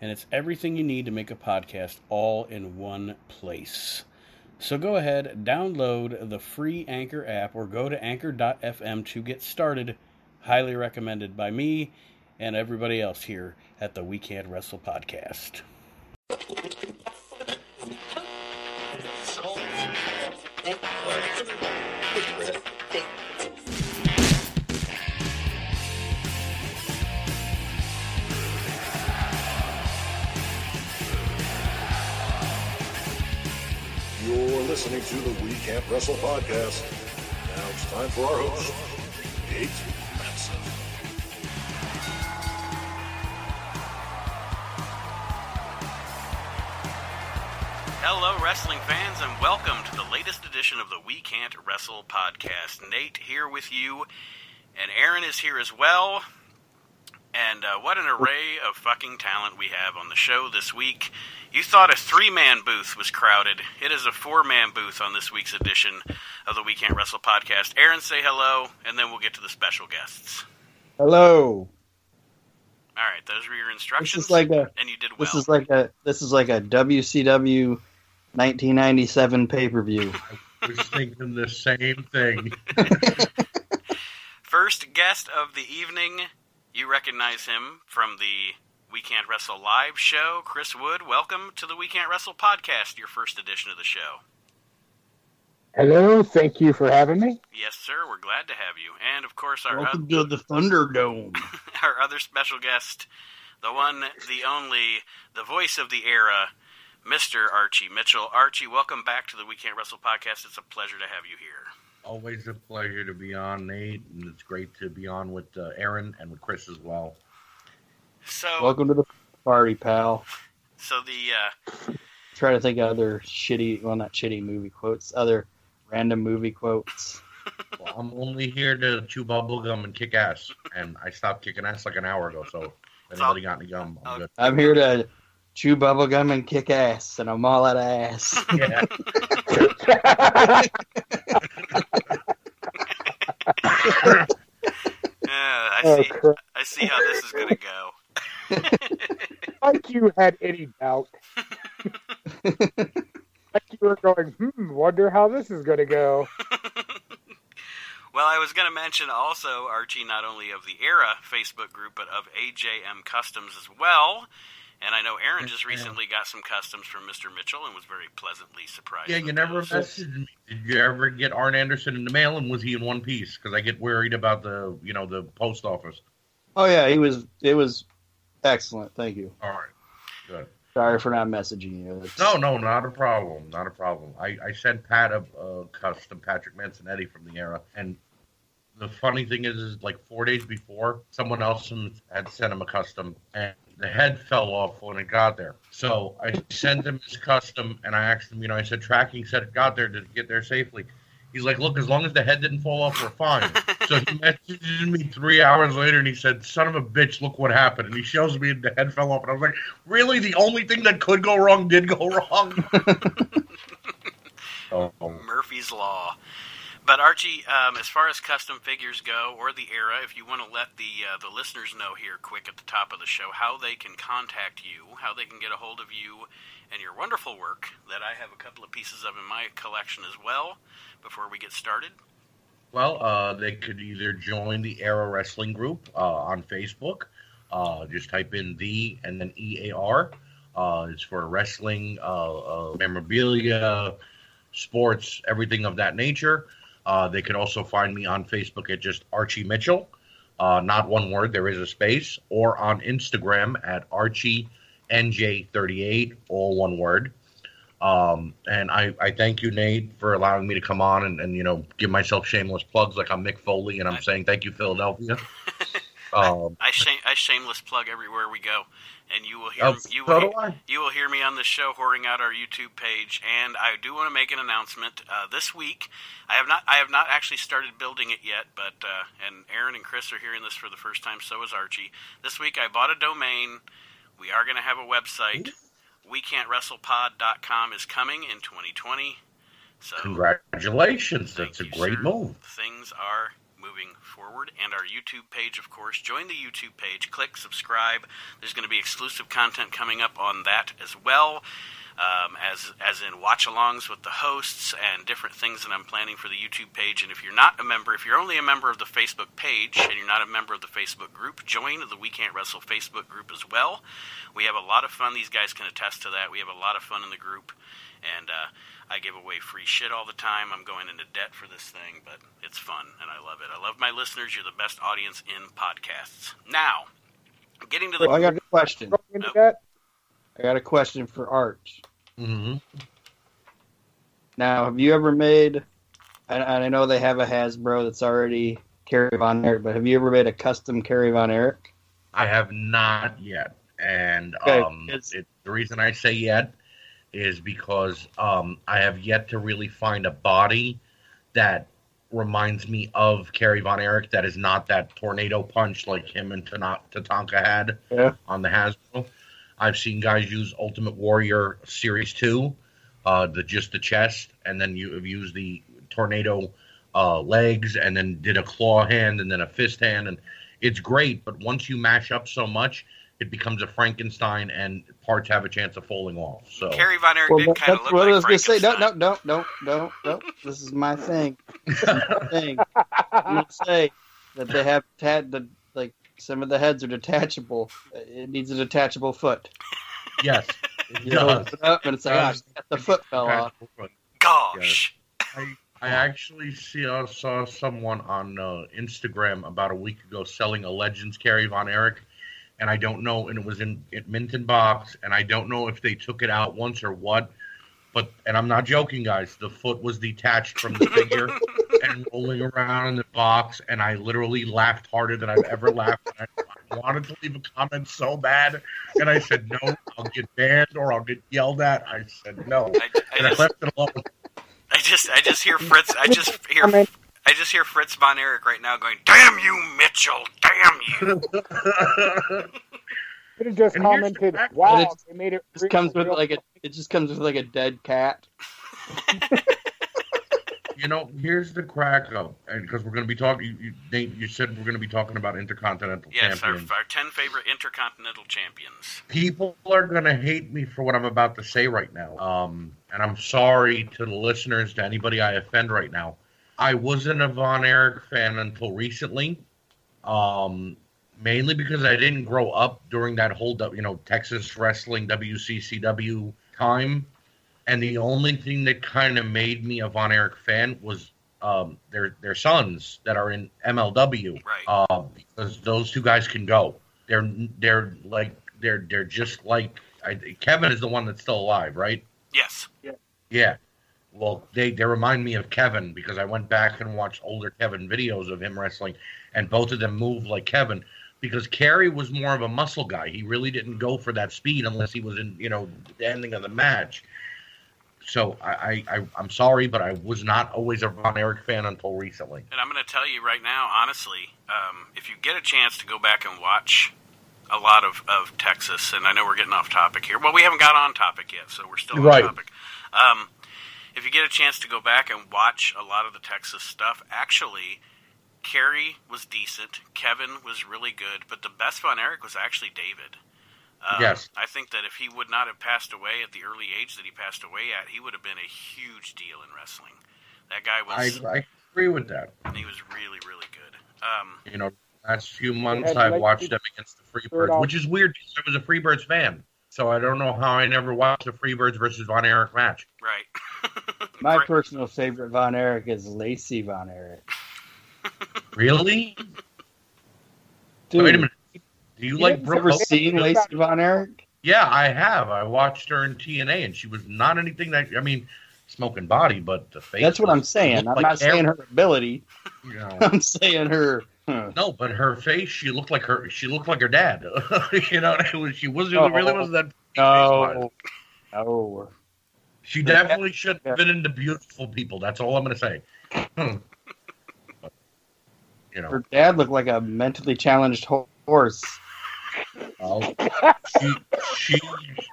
and it's everything you need to make a podcast all in one place. So go ahead, download the free Anchor app, or go to anchor.fm to get started. Highly recommended by me and everybody else here at the We Can't Wrestle podcast. Listening to the We Can't Wrestle podcast. Now it's time for our host, Nate Matson. Hello, wrestling fans, and welcome to the latest edition of the We Can't Wrestle podcast. Nate here with you, and Aaron is here as well. And uh, what an array of fucking talent we have on the show this week. You thought a three man booth was crowded. It is a four man booth on this week's edition of the We Can't Wrestle podcast. Aaron, say hello, and then we'll get to the special guests. Hello. All right, those were your instructions. This is like a and you did well. this is like a this is like a WCW 1997 pay per view. I was thinking the same thing. First guest of the evening, you recognize him from the We Can't Wrestle live show. Chris Wood, welcome to the We Can't Wrestle podcast, your first edition of the show. Hello, thank you for having me. Yes, sir, we're glad to have you. And of course, our, Welcome oth- to the Thunderdome. our other special guest, the one, the only, the voice of the era, Mr. Archie Mitchell. Archie, welcome back to the We Can't Wrestle podcast. It's a pleasure to have you here. Always a pleasure to be on, Nate, and it's great to be on with uh, Aaron and with Chris as well. So, Welcome to the party, pal. so the uh, Try to think of other shitty, well, not shitty movie quotes, other random movie quotes. Well, I'm only here to chew bubble gum and kick ass, and I stopped kicking ass like an hour ago. So if anybody got any gum, I'm good. I'm here to chew bubblegum and kick ass, and I'm all out of ass. Yeah, yeah, I Oh, see. crap. I see how this is going to go. like you had any doubt. like you were going, hmm, wonder how this is going to go. well, I was going to mention also, Archie, not only of the Era Facebook group, but of AJM Customs as well. And I know Aaron just recently got some customs from Mr. Mitchell and was very pleasantly surprised. yeah. You never those. messaged me. Did you ever get Arn Anderson in the mail, and was he in one piece? Because I get worried about the, you know, the post office. oh yeah, he was. It was excellent. Thank you. All right, good. Sorry for not messaging you. It's- No, no, not a problem. Not a problem. I, I sent Pat a, a custom Patrick Mansonetti from the era, and the funny thing is, is like four days before, someone else had sent him a custom, and the head fell off when it got there. So I sent him his custom, and I asked him, you know, I said tracking said it got there, did it get there safely? He's like, look, as long as the head didn't fall off, we're fine. so he messaged me three hours later, and he said, son of a bitch, look what happened. And he shows me the head fell off, and I was like, really? The only thing that could go wrong did go wrong. oh, Murphy's Law. But Archie, um, as far as custom figures go, or the era, if you want to let the uh, the listeners know here, quick at the top of the show, how they can contact you, how they can get a hold of you, and your wonderful work that I have a couple of pieces of in my collection as well. Before we get started, Well, uh, they could either join the Era Wrestling Group uh, on Facebook. Uh, just type in the and then EAR. Uh, it's for wrestling, uh, memorabilia, sports, everything of that nature. Uh, they could also find me on Facebook at just Archie Mitchell. Uh, not one word, there is a space. Or on Instagram at ArchieNJ38, all one word. Um, and I, I thank you, Nate, for allowing me to come on and, and you know give myself shameless plugs like I'm Mick Foley and I'm saying thank you, Philadelphia. Um, I shame, I shameless plug everywhere we go. And you will hear Oh, you so will you will hear me on this show whoring out our YouTube page, and I do want to make an announcement. Uh, this week, I have not I have not actually started building it yet, but uh, and Aaron and Chris are hearing this for the first time. So is Archie. This week, I bought a domain. We are going to have a website. We can't wrestlepod.com is coming in 2020. So Congratulations. That's a great sir. move. Things are moving forward, and our YouTube page, of course. Join the YouTube page. Click subscribe. There's going to be exclusive content coming up on that as well, um, as as in watch-alongs with the hosts and different things that I'm planning for the YouTube page. And if you're not a member, if you're only a member of the Facebook page and you're not a member of the Facebook group, join the We Can't Wrestle Facebook group as well. We have a lot of fun. These guys can attest to that. We have a lot of fun in the group, and. Uh, I give away free shit all the time. I'm going into debt for this thing, but it's fun and I love it. I love my listeners. You're the best audience in podcasts. Now, getting to the Well, I got a question. Going Nope. I got a question for Arch. hmm Now, have you ever made? And and I know they have a Hasbro that's already Kerry Von Erich, but have you ever made a custom Kerry Von Erich? I have not yet. And Okay, um, it's- it, the reason I say yet is because um, I have yet to really find a body that reminds me of Kerry Von Erich that is not that tornado punch like him and Tatanka had Yeah. on the Hasbro. I've seen guys use Ultimate Warrior Series 2, uh, the just the chest, and then you have used the tornado uh, legs, and then did a claw hand, and then a fist hand, and it's great. But once you mash up so much, it becomes a Frankenstein, and parts have a chance of falling off. So Kerry Von Erich Well, did kind of that's look what like I was gonna say. No, Frankenstein. no, no, no, no, no. This is my thing. Is my thing. You would say that they have tad the like some of the heads are detachable. It needs a detachable foot. yes, You does. it up and it's like, ah, shit, the foot fell off. Gosh. I, I actually see, uh, saw someone on uh, Instagram about a week ago selling a Legends Kerry Von Erich, and I don't know, and it was in it Minton box, and I don't know if they took it out once or what, but and I'm not joking, guys. The foot was detached from the figure and rolling around in the box, and I literally laughed harder than I've ever laughed. And I wanted to leave a comment so bad, and I said no, I'll get banned or I'll get yelled at. I said no, I, I and I just, left it alone. I just, I just hear Fritz. I just hear, I just hear Fritz Von Erich right now going, "Damn you, Mitchell! Damn you!" Could have just And here's the commented, "Wow, And it's- they made it." It just comes with like a it just comes with like a dead cat. You know, here's the crack up, and because we're going to be talking, you, you, you said we're going to be talking about intercontinental champions. Yes, our, our ten favorite intercontinental champions. People are going to hate me for what I'm about to say right now, um, and I'm sorry to the listeners, to anybody I offend right now. I wasn't a Von Erich fan until recently, um, mainly because I didn't grow up during that whole, you know, Texas wrestling WCCW time. And the only thing that kind of made me a Von Erich fan was um, their their sons that are in MLW, Right. uh, because those two guys can go. They're they're like they're they're just like I, Kevin is the one that's still alive, right? Yes. Yeah. Well, they they remind me of Kevin because I went back and watched older Kevin videos of him wrestling, and both of them move like Kevin. Because Kerry was more of a muscle guy. He really didn't go for that speed unless he was in, you know, the ending of the match. So I, I, I I'm sorry, but I was not always a Von Erich fan until recently. And I'm going to tell you right now, honestly, um, if you get a chance to go back and watch a lot of, of Texas, and I know we're getting off topic here. Well, we haven't got on topic yet, so we're still on Right. topic. Um, if you get a chance to go back and watch a lot of the Texas stuff, actually, Kerry was decent. Kevin was really good, but the best Von Erich was actually David. Um, Yes. I think that if he would not have passed away at the early age that he passed away at, he would have been a huge deal in wrestling. That guy was, I agree with that. he was really, really good. Um, You know, last few months I've like watched to them against the Freebirds, which is weird because I was a Freebirds fan. So I don't know how I never watched a Freebirds versus Von Erich match. right. My Great. personal favorite Von Erich is Lacey Von Erich. Really? Dude, Wait a minute. Do you You like Brooke ever Hogan? seen Lacey Von Erich? Yeah, I have. I watched her in TNA, and she was not anything that I mean, smoking body, but the face. That's what I'm saying. I'm like not saying Aaron, her ability. you know. I'm saying her Huh. No, but her face, she looked like her. She looked like her dad. you know, it was, she wasn't it really Oh. wasn't that. Oh, no. No. She definitely should have been into beautiful people. That's all I'm going to say. But, you know, Her dad looked like a mentally challenged horse. well, she, she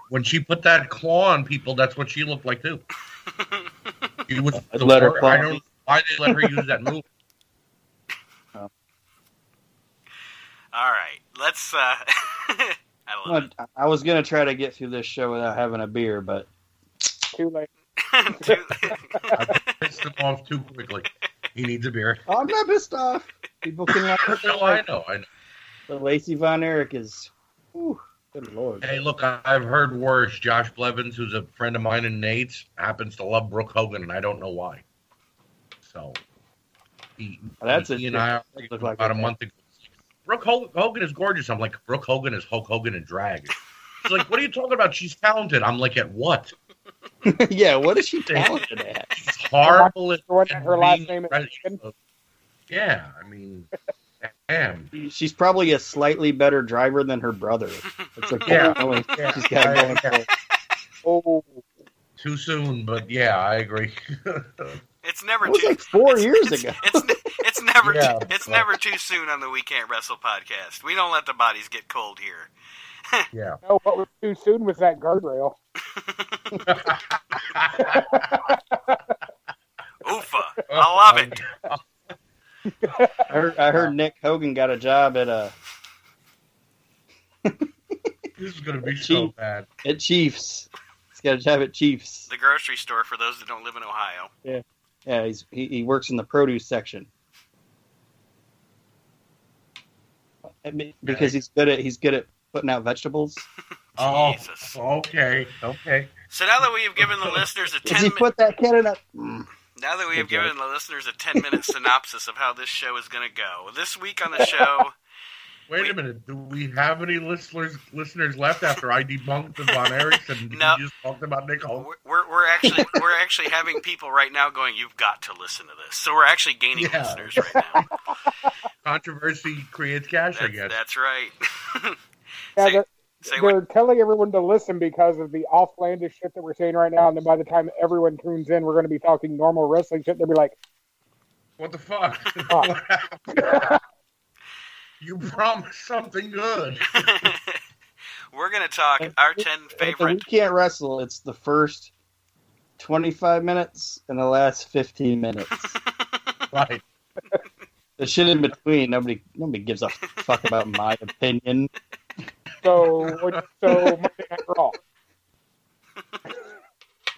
when she put that claw on people, that's what she looked like too. She was I'd the let her claw I don't know why they let her use that move. All right, let's. Uh, I love it. I I was gonna try to get through this show without having a beer, but Too late. I Pissed him off too quickly. He needs a beer. I'm not pissed off. People can like what they No, I know, I know. But Lacey Von Erich is, whew, good lord. Hey, look, I- I've heard worse. Josh Blevins, who's a friend of mine and Nate's, happens to love Brooke Hogan, and I don't know why. So, he, Well, that's he, a he and I Look like about a her month ago. Brooke Hogan is gorgeous. I'm like, Brooke Hogan is Hulk Hogan in drag. She's like, what are you talking about? She's talented. I'm like, at what? yeah, what is she talented at? She's horrible at, The at her last name is. Hogan? Yeah, I mean, damn. She's probably a slightly better driver than her brother. It's like Yeah. the Yeah. she's got going for her. Oh, Too soon, but yeah, I agree. It's never That was too. like four it's, years it's, ago. It's, it's never. Yeah, too, it's but- never too soon on the We Can't Wrestle podcast. We don't let the bodies get cold here. yeah. no, what was too soon was that guardrail. Oofa! I love it. I heard, I heard Nick Hogan got a job at uh This is gonna be so Chief. bad. at Chiefs. He's got a job at Chiefs. The grocery store for those that don't live in Ohio. Yeah, he's he, he works in the produce section. I mean, because he's good at he's good at putting out vegetables. Oh, Jesus. okay, okay. So now that we have given the listeners a Does ten he mi- put that kid in a? Mm. now that we have Good given the listeners a ten minute synopsis of how this show is going to go, this week on the show, Wait We- a minute. Do we have any listeners listeners left after I debunked the Von Erichs and No. you just talked about Nick Hogan? we're, we're, we're actually we're actually having people right now going, "You've got to listen to this." So we're actually gaining Yeah. listeners right now. Controversy creates cash, I guess. that's right. Yeah, say, they're, say they're what? telling everyone to listen because of the offlandish shit that we're saying right now, and then by the time everyone tunes in, we're going to be talking normal wrestling shit. They'll be like, What the fuck? What happened? you promised something good. we're going to talk our ten If favorite. we can't wrestle. It's the first twenty five minutes and the last fifteen minutes. right. The shit in between, nobody nobody gives a fuck about my opinion. so, so Monday Night Raw.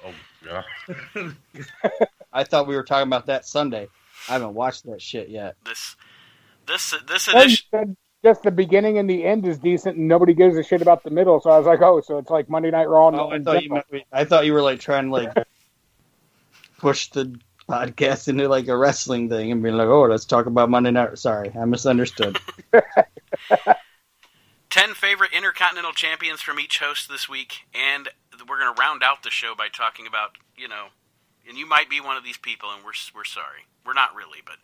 Oh, yeah. I thought we were talking about that Sunday. I haven't watched that shit yet. This this this edition. just the beginning and the end is decent, and nobody gives a shit about the middle. So I was like, oh, so it's like Monday Night Raw. and- Oh, I thought you Dynamite. meant, I thought you were like trying to like push the podcast into like a wrestling thing and being like, oh, let's talk about Monday Night. Sorry, I misunderstood. 10 favorite intercontinental champions from each host this week and we're going to round out the show by talking about you know and you might be one of these people and we're we're sorry we're not really but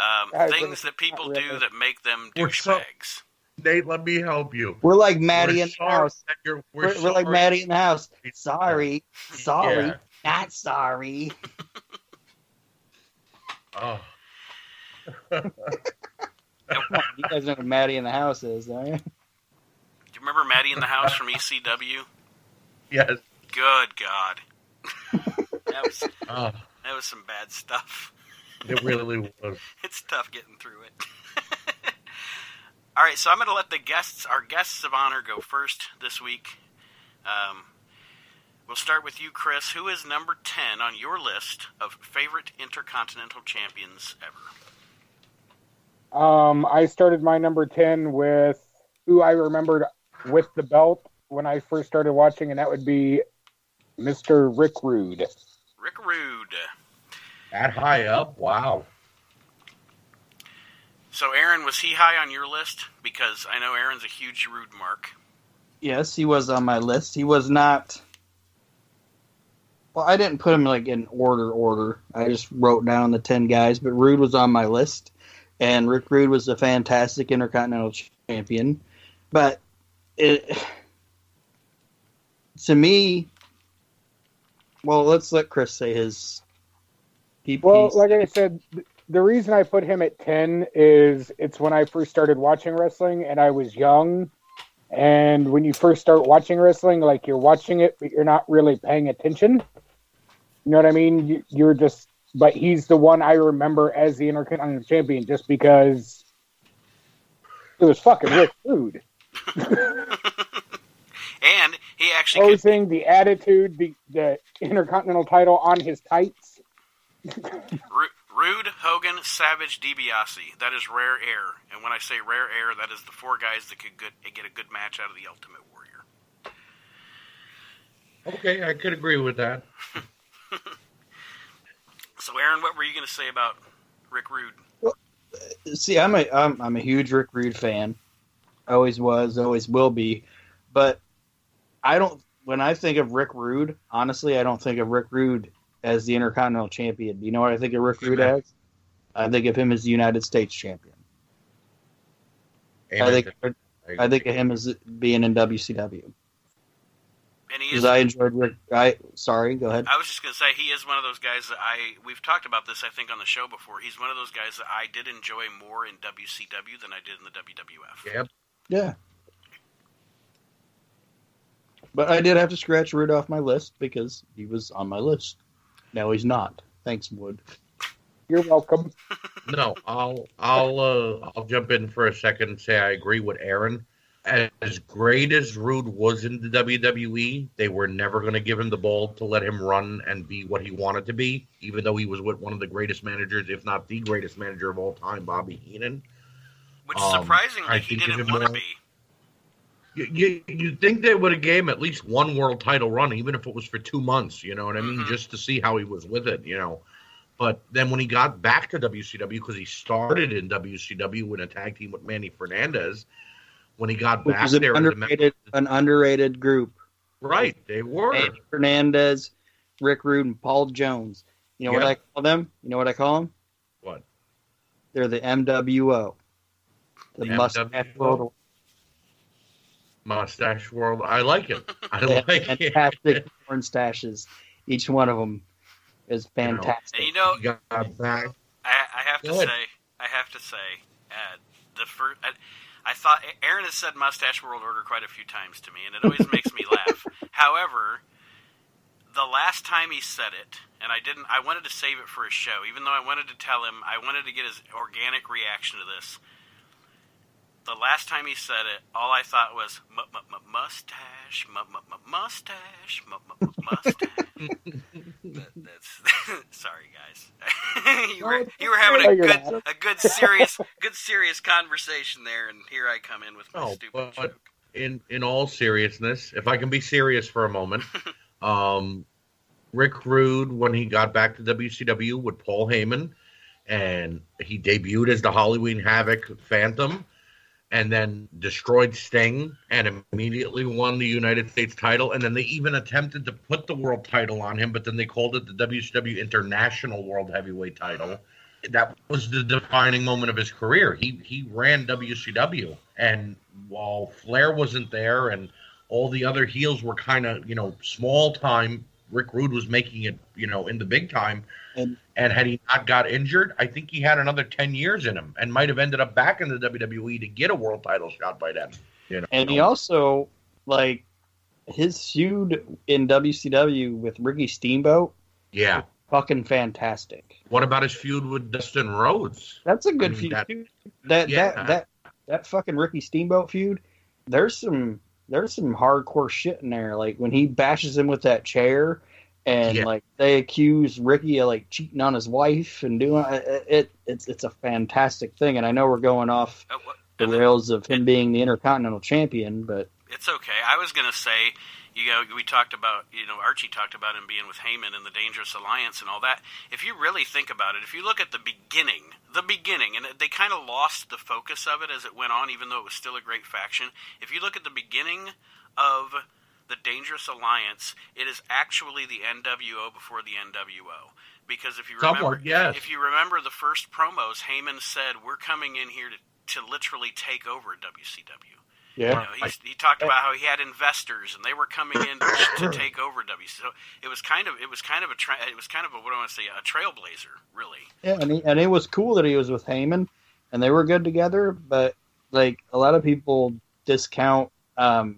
um, I things gonna- that people not do that make them We're so- douchebags Nate, let me help you. We're like Maddie We're in the house. that you're- We're, We're, we're like sorry. Maddie in the house. Sorry, sorry, Yeah. not sorry. Oh, you guys know who Maddie in the house is, don't you? do you remember maddie in the house from ecw yes. good god that was Oh, that was some bad stuff it really was. it's tough getting through it. All right, so I'm going to let the guests, our guests of honor, go first this week. Um, we'll start with you, Chris. Who is number 10 on your list of favorite intercontinental champions ever? Um, I started my number 10 with who I remembered with the belt when I first started watching, and that would be Mr. Rick Rude. Rick Rude. That high up? Wow. So, Aaron, was he high on your list? Because I know Aaron's a huge Rude mark. Yes, he was on my list. He was not. Well, I didn't put him like in order order. I just wrote down the ten guys, but Rude was on my list, and Rick Rude was a fantastic Intercontinental Champion. But it, to me, well, let's let Chris say his. He, Well, he's- like I said, the reason I put him at 10 is it's when I first started watching wrestling and I was young. And when you first start watching wrestling, like you're watching it, but you're not really paying attention. You know what I mean? You, you're just, but he's the one I remember as the Intercontinental Champion just because it was fucking Rick Rude. And he actually could, the attitude, the, the Intercontinental title on his tights. Ru- Rude, Hogan, Savage, DiBiase. That is rare air. And when I say rare air, that is the four guys that could good, get a good match out of the Ultimate Warrior. Okay, I could agree with that. So, Aaron, what were you going to say about Rick Rude? see, I'm a I'm, I'm a huge Rick Rude fan. Always was, always will be. But I don't. When I think of Rick Rude, honestly, I don't think of Rick Rude as the Intercontinental Champion. Do you know what I think of Rick Rude Amen. as? I think of him as the United States Champion. I think to- I think of him as being in WCW And he because is. I enjoyed Rick. I sorry, go ahead. I was just going to say he is one of those guys that I we've talked about this I think on the show before. He's one of those guys that I did enjoy more in WCW than I did in the WWF. Yep. Yeah. But I did have to scratch Rude off my list because he was on my list. Now he's not. Thanks, Wood. You're welcome. No, I'll I'll uh, I'll jump in for a second and say I agree with Aaron. As great as Rude was in the WWE, they were never going to give him the ball to let him run and be what he wanted to be, even though he was with one of the greatest managers, if not the greatest manager of all time, Bobby Heenan. Which Um, surprisingly I he didn't want to be. You, you think they would have gave him at least one world title run, even if it was for two months. You know what I mean? Mhm. Just to see how he was with it. You know. But then when he got back to WCW, because he started in WCW in a tag team with Manny Fernandez, when he got Which back is an there, as a member- underrated, an underrated group. right? They were. Manny Fernandez, Rick Rude, and Paul Jones. You know what I call them? You know what I call them? What? They're the MWO. The The Mustache MWO? World. Mustache World. I like it. I They have like it. fantastic porn stashes. Each one of them is fantastic. And you know, He got back. I, I have to ahead. say, I have to say, uh, the first, I, I thought Aaron has said Mustache World Order quite a few times to me, and it always makes me laugh. However, the last time he said it, and I didn't, I wanted to save it for a show, even though I wanted to tell him, I wanted to get his organic reaction to this. The last time he said it, all I thought was "Mu- mu- mu- mustache, mu- mu- mu- mustache, mu- mu- mu- mustache. That- that's sorry, guys. you were you were having a good a good serious good serious conversation there, and here I come in with my No, stupid but- joke. in in all seriousness, if I can be serious for a moment, um, Rick Rude when he got back to WCW with Paul Heyman, and he debuted as the Halloween Havoc Phantom, and then destroyed Sting, and immediately won the United States title, and then they even attempted to put the world title on him, but then they called it the WCW International World Heavyweight Title. That was the defining moment of his career. He he ran WCW, and while Flair wasn't there, and all the other heels were kind of you know small time, Rick Rude was making it you know in the big time. And- And had he not got injured, I think he had another ten years in him, and might have ended up back in the WWE to get a world title shot by then. You know, And he also like his feud in WCW with Ricky Steamboat, yeah. fucking fantastic. What about his feud with Dustin Rhodes? That's a good I mean, feud. that- too. That Yeah. that that that fucking Ricky Steamboat feud. There's some there's some hardcore shit in there. Like when he bashes him with that chair, and Yeah. like they accuse Ricky of like cheating on his wife and doing it. it it's it's a fantastic thing. And I know we're going off Uh, what- the rails of him being the Intercontinental Champion, but It's okay. I was gonna say, you know, we talked about, you know, Archie talked about him being with Heyman and the Dangerous Alliance and all that. If you really think about it, if you look at the beginning, the beginning, and they kind of lost the focus of it as it went on, even though it was still a great faction. If you look at the beginning of the Dangerous Alliance, it is actually the NWO before the NWO. because if you Somewhat, remember, yes. if you remember the first promos, Heyman said, "We're coming in here to, to literally take over WCW." You Yeah. know, he's, he talked about how he had investors and they were coming in to, to take over WCW. So it was kind of it was kind of a tra- it was kind of a what do I want to say a trailblazer, really. Yeah, and he, and it was cool that he was with Heyman, and they were good together. But like a lot of people discount um,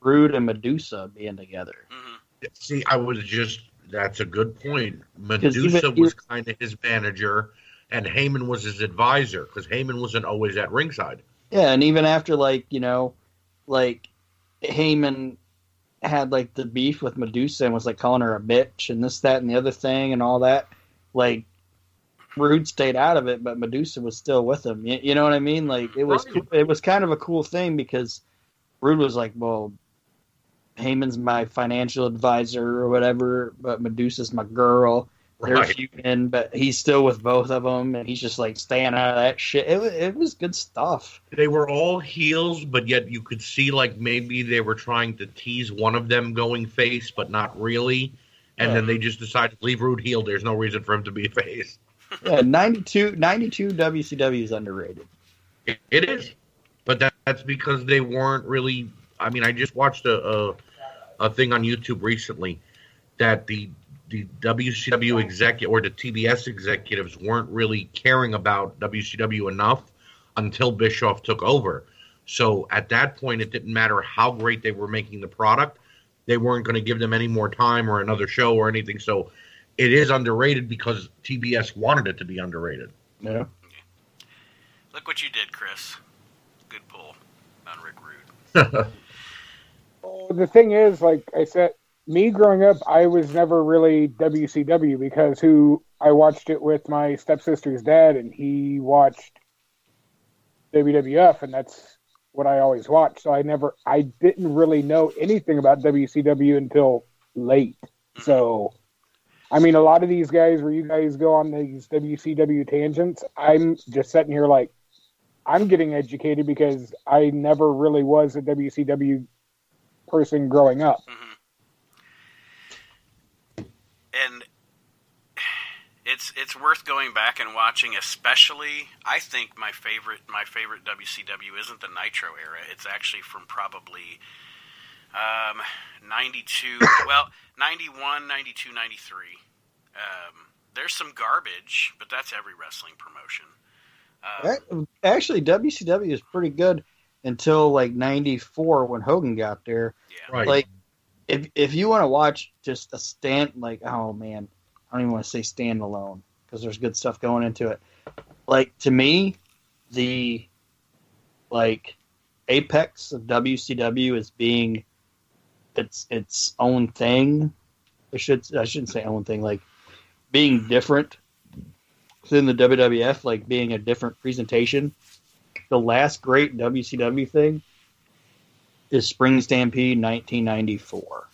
Rude and Medusa being together. hmm See, I was just that's a good point. Medusa even- was kind of his manager, and Heyman was his advisor because Heyman wasn't always at ringside. Yeah, and even after like you know, like Heyman had like the beef with Medusa and was like calling her a bitch and this, that, and the other thing and all that. Like Rude stayed out of it, but Medusa was still with him. You, you know what I mean? Like it was, it was kind of a cool thing because Rude was like, well. Heyman's my financial advisor or whatever, but Medusa's my girl. They're Right. feuding, but he's still with both of them, and he's just like staying out of that shit. It, it was good stuff. They were all heels, but yet you could see like maybe they were trying to tease one of them going face, but not really. And then they just decided to leave Rude heel. There's no reason for him to be a face. Yeah, 92, 92 WCW is underrated. It, it is, but that, that's because they weren't really. I mean, I just watched a, a a thing on YouTube recently that the the WCW executive or the TBS executives weren't really caring about WCW enough until Bischoff took over. So at that point, it didn't matter how great they were making the product; they weren't going to give them any more time or another show or anything. So it is underrated because TBS wanted it to be underrated. Yeah. Look what you did, Chris. Good pull on Rick Rude. Well, the thing is, like I said, me growing up, I was never really WCW because who I watched it with my stepsister's dad, and he watched WWF, and that's what I always watched. So I never, I didn't really know anything about WCW until late. Mm-hmm. So, I mean, a lot of these guys, where you guys go on these WCW tangents, I'm just sitting here like, I'm getting educated because I never really was a WCW person growing up. and it's it's worth going back and watching especially i think my favorite my favorite wcw isn't the nitro era. It's actually from probably um, 92 well 91 92 93 um, there's some garbage but that's every wrestling promotion. Um, Actually, WCW is pretty good until like '94 when Hogan got there. yeah. Right. Like, if if you want to watch just a stand, like, oh man, I don't even want to say standalone because there's good stuff going into it. Like to me, the like apex of WCW is being its its own thing. I should I shouldn't say own thing. Like being different within the WWF, like being a different presentation. The last great WCW thing is Spring Stampede 1994.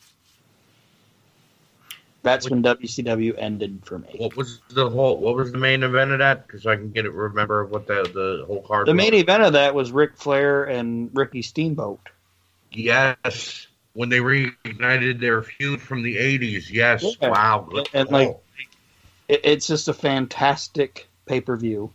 That's when WCW ended for me. What was the whole? What was the main event of that? Because I can get it. Remember what the the whole card. The was. main event of that was Ric Flair and Ricky Steamboat. Yes, when they reignited their feud from the '80s. Yes. Yeah. Wow. And, call. like, It, it's just a fantastic pay per view.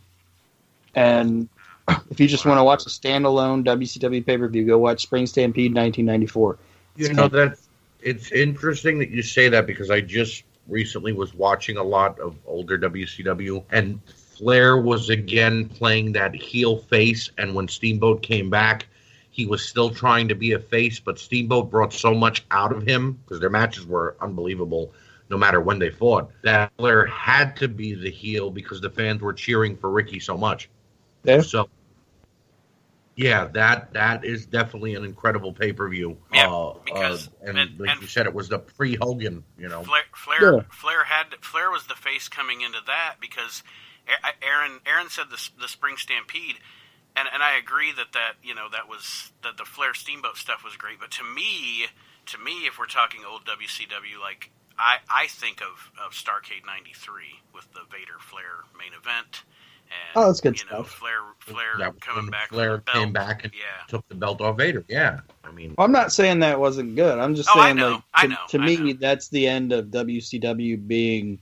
And if you just want to watch a standalone WCW pay per view, go watch Spring Stampede 1994. You know that it's interesting that you say that because I just recently was watching a lot of older WCW and Flair was again playing that heel face and when Steamboat came back he was still trying to be a face but Steamboat brought so much out of him because their matches were unbelievable no matter when they fought that Flair had to be the heel because the fans were cheering for Ricky so much. Yeah. So yeah, that that is definitely an incredible pay per view. Yeah, uh, because- uh, and, and- like and- you said, it was the pre Hogan. You know, Flair, Flair, Yeah. Flair had Flair was the face coming into that because Aaron Aaron said the the spring stampede, and and I agree that that you know that was that the Flair Steamboat stuff was great. But to me, to me, if we're talking old WCW, like I I think of of Starcade '93 with the Vader Flair main event. And, Oh, that's good you know, stuff. Flair, Flair that coming when back. Flair with the came back and Yeah. took the belt off Vader. Yeah, I mean, Well, I'm not saying that wasn't good. I'm just Oh, I saying, know. like, I to, know. to I me, know. that's the end of WCW being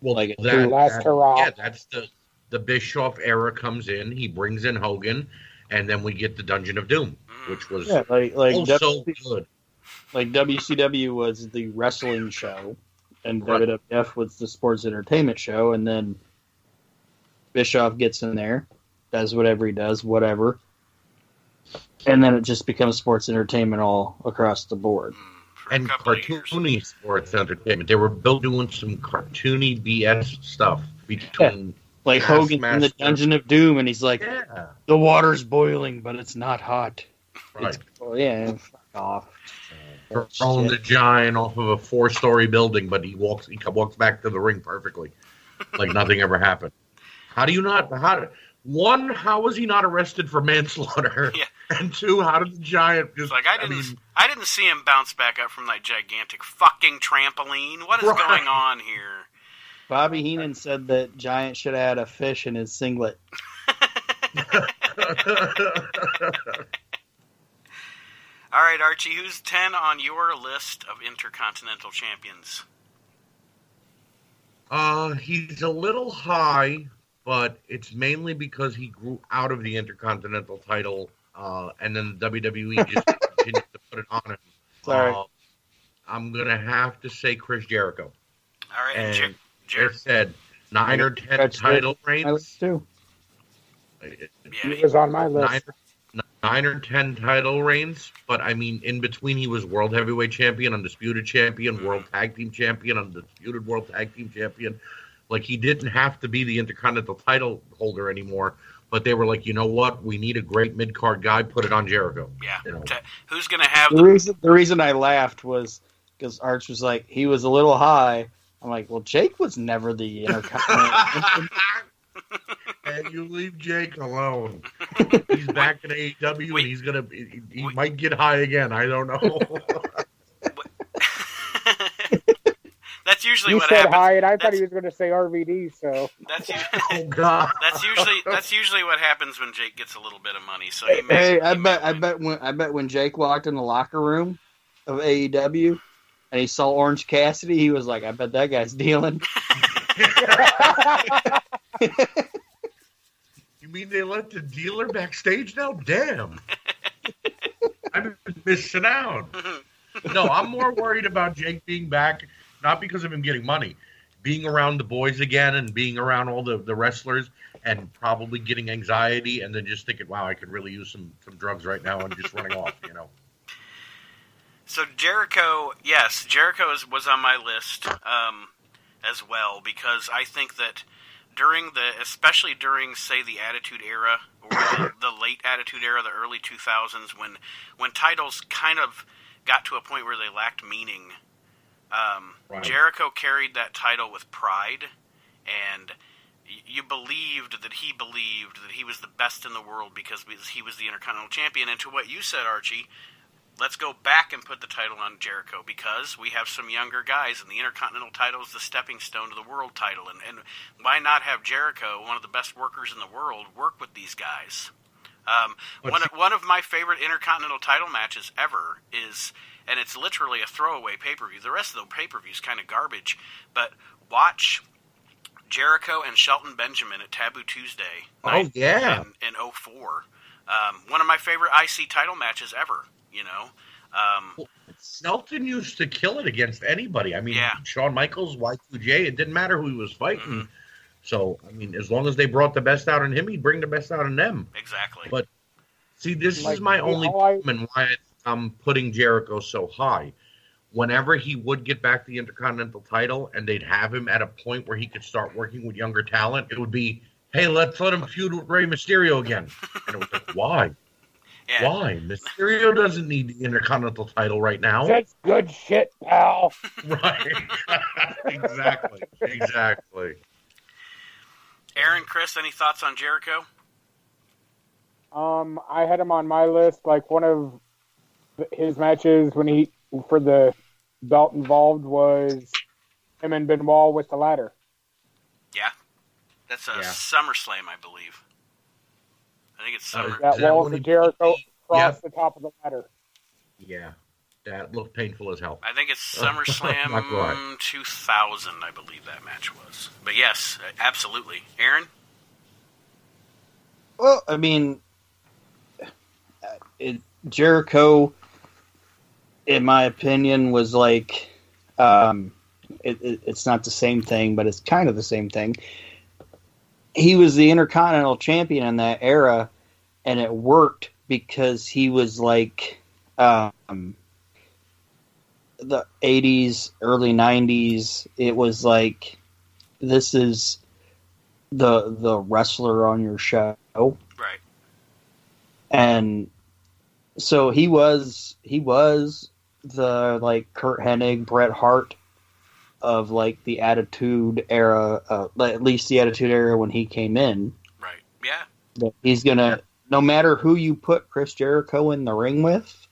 Well, Like, that, last that- hurrah. Yeah, that's the the Bischoff era comes in. He brings in Hogan, and then we get the Dungeon of Doom, mm. which was Yeah, like like also W- good. like WCW was the wrestling show, and Right. WWF was the sports entertainment show, and then Bischoff gets in there, does whatever he does, whatever, and then it just becomes sports entertainment all across the board. Hmm, and couple years. cartoony sports entertainment. They were built doing some cartoony BS stuff between. Like Yes, Hogan in the Dungeon of Doom, and he's like, Yeah, "The water's boiling, but it's not hot." right. Well, yeah, fuck off. Uh, throwing the giant off of a four-story building, but he walks. He walks back to the ring perfectly, like nothing ever happened. How do you not? How one? How was he not arrested for manslaughter? Yeah. And two, how did the giant just? It's like I didn't, I, mean, didn't see him bounce back up from that gigantic fucking trampoline. What is Right. going on here? Bobby Heenan said that Giant should have had a fish in his singlet. All right, Archie, who's ten on your list of intercontinental champions? Uh, he's a little high, but it's mainly because he grew out of the Intercontinental title, uh, and then the WWE just continued to put it on him. Sorry. Uh, I'm gonna have to say Chris Jericho. All right, and And Jer- Jer- Jer- said nine or ten That's title I reigns. was too. yeah, He he- was on my list. Nine, nine or ten title reigns, but I mean, in between, he was world heavyweight champion, undisputed champion, world tag team champion, undisputed world tag team champion. Like he didn't have to be the intercontinental title holder anymore, but they were like, you know what? We need a great mid card guy. Put it on Jericho. yeah. You know. Who's going to have The the? reason the reason I laughed was because Arch was like he was a little high. I'm like, well, Jake was never the intercontinental. and you leave Jake alone. He's back in AEW, Wait. and he's gonna. He, he Wait. might get high again. I don't know. that's usually You what said happens. high, and I thought he was going to say RVD. So That's u- oh God. that's usually that's usually what happens when Jake gets a little bit of money. So he may, hey, I he bet I win. bet when I bet when Jake walked in the locker room of AEW and he saw Orange Cassidy, he was like, I bet that guy's dealing. You mean they let the dealer backstage now? Damn. I'm missing out. No, I'm more worried about Jake being back, not because of him getting money, being around the boys again and being around all the, the wrestlers and probably getting anxiety and then just thinking, wow, I could really use some, some drugs right now and just running off, you know. So Jericho, yes, Jericho is, was on my list um, as well because I think that during the, especially during say the Attitude Era or the, the late Attitude Era, the early 2000s, when when titles kind of got to a point where they lacked meaning, um, Right. Jericho carried that title with pride, and you believed that he believed that he was the best in the world because he was the Intercontinental Champion. And to what you said, Archie, let's go back and put the title on Jericho because we have some younger guys, and the Intercontinental title is the stepping stone to the world title. And, and why not have Jericho, one of the best workers in the world, work with these guys? Um, one, of, one of my favorite Intercontinental title matches ever is, and it's literally a throwaway pay per view. The rest of the pay per view is kind of garbage, but watch Jericho and Shelton Benjamin at Taboo Tuesday. Oh, yeah. in, in 04. Um, one of my favorite IC title matches ever. You know, um, Shelton used to kill it against anybody. I mean, Yeah. Shawn Michaels, Y2J, it didn't matter who he was fighting. Mhm. So, I mean, as long as they brought the best out in him, he'd bring the best out in them. exactly. But- See, this Like, is my only all I- problem and why I'm putting Jericho so high. Whenever he would get back the Intercontinental title and they'd have him at a point where he could start working with younger talent, it would be, hey, let's let him feud with Rey Mysterio again. And it was like, why? yeah. Why? Mysterio doesn't need the Intercontinental title right now. that's good shit, pal. right. exactly. Exactly. Aaron, Chris, any thoughts on Jericho? Um, I had him on my list. Like one of his matches when he for the belt involved was him and Benoit with the ladder. Yeah, that's a Yeah. SummerSlam, I believe. I think it's Uh, Summer. That Is that wall when to he- Jericho Yeah. across the top of the ladder. Yeah. That looked painful as hell. I think it's SummerSlam 2000, I believe that match was. But yes, absolutely. Aaron? Well, I mean, uh, it, Jericho, in my opinion, was like, um, it, it, it's not the same thing, but it's kind of the same thing. He was the Intercontinental Champion in that era, and it worked because he was like, um, the 80s, early 90s. It was like, this is the the wrestler on your show Right. and so he was he was the like Curt Hennig, Bret Hart of like the Attitude Era, uh, at least the Attitude Era when he came in. Right. Yeah. That he's gonna, no matter who you put Chris Jericho in the ring with,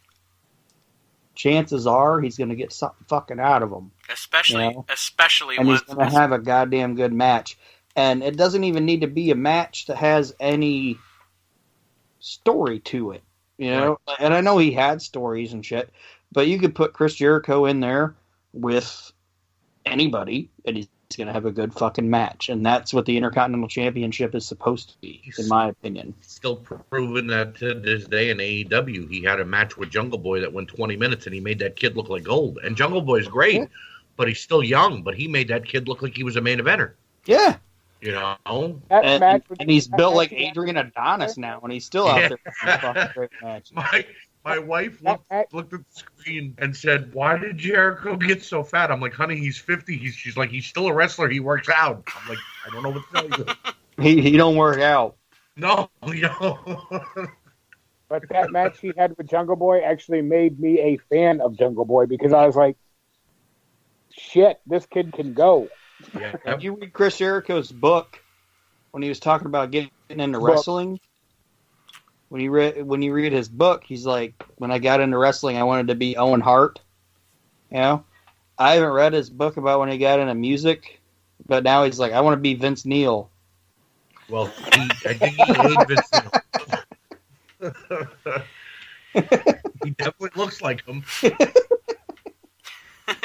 chances are he's gonna get something fucking out of him, Especially, Yeah. especially and when he's gonna have a goddamn good match. And it doesn't even need to be a match that has any story to it, you know. And I know he had stories and shit, but you could put Chris Jericho in there with anybody, and he's gonna have a good fucking match. And that's what the Intercontinental Championship is supposed to be, in my opinion. Still proven that to this day in AEW, he had a match with Jungle Boy that went 20 minutes, and he made that kid look like gold. And Jungle Boy's great, Yeah. but he's still young. But he made that kid look like he was a main eventer. Yeah, You know, That and, match and he's built like Adrian Adonis now, and he's still out Yeah. there. having fucking great matches. my my wife looked, looked at the screen and said, "Why did Jericho get so fat?" I'm like, "Honey, he's 50. He's she's like, he's still a wrestler. He works out." I'm like, "I don't know what to tell you." He he don't work out. no, no. But that match he had with Jungle Boy actually made me a fan of Jungle Boy because I was like, shit, this kid can go. yeah, Did you read Chris Jericho's book when he was talking about getting into Book. wrestling? When you read when you read his book, he's like, when I got into wrestling, I wanted to be Owen Hart. You know, I haven't read his book about when he got into music, but now he's like, I want to be Vince Neil. Well, he, I think he hated Vince. Neil. he definitely looks like him.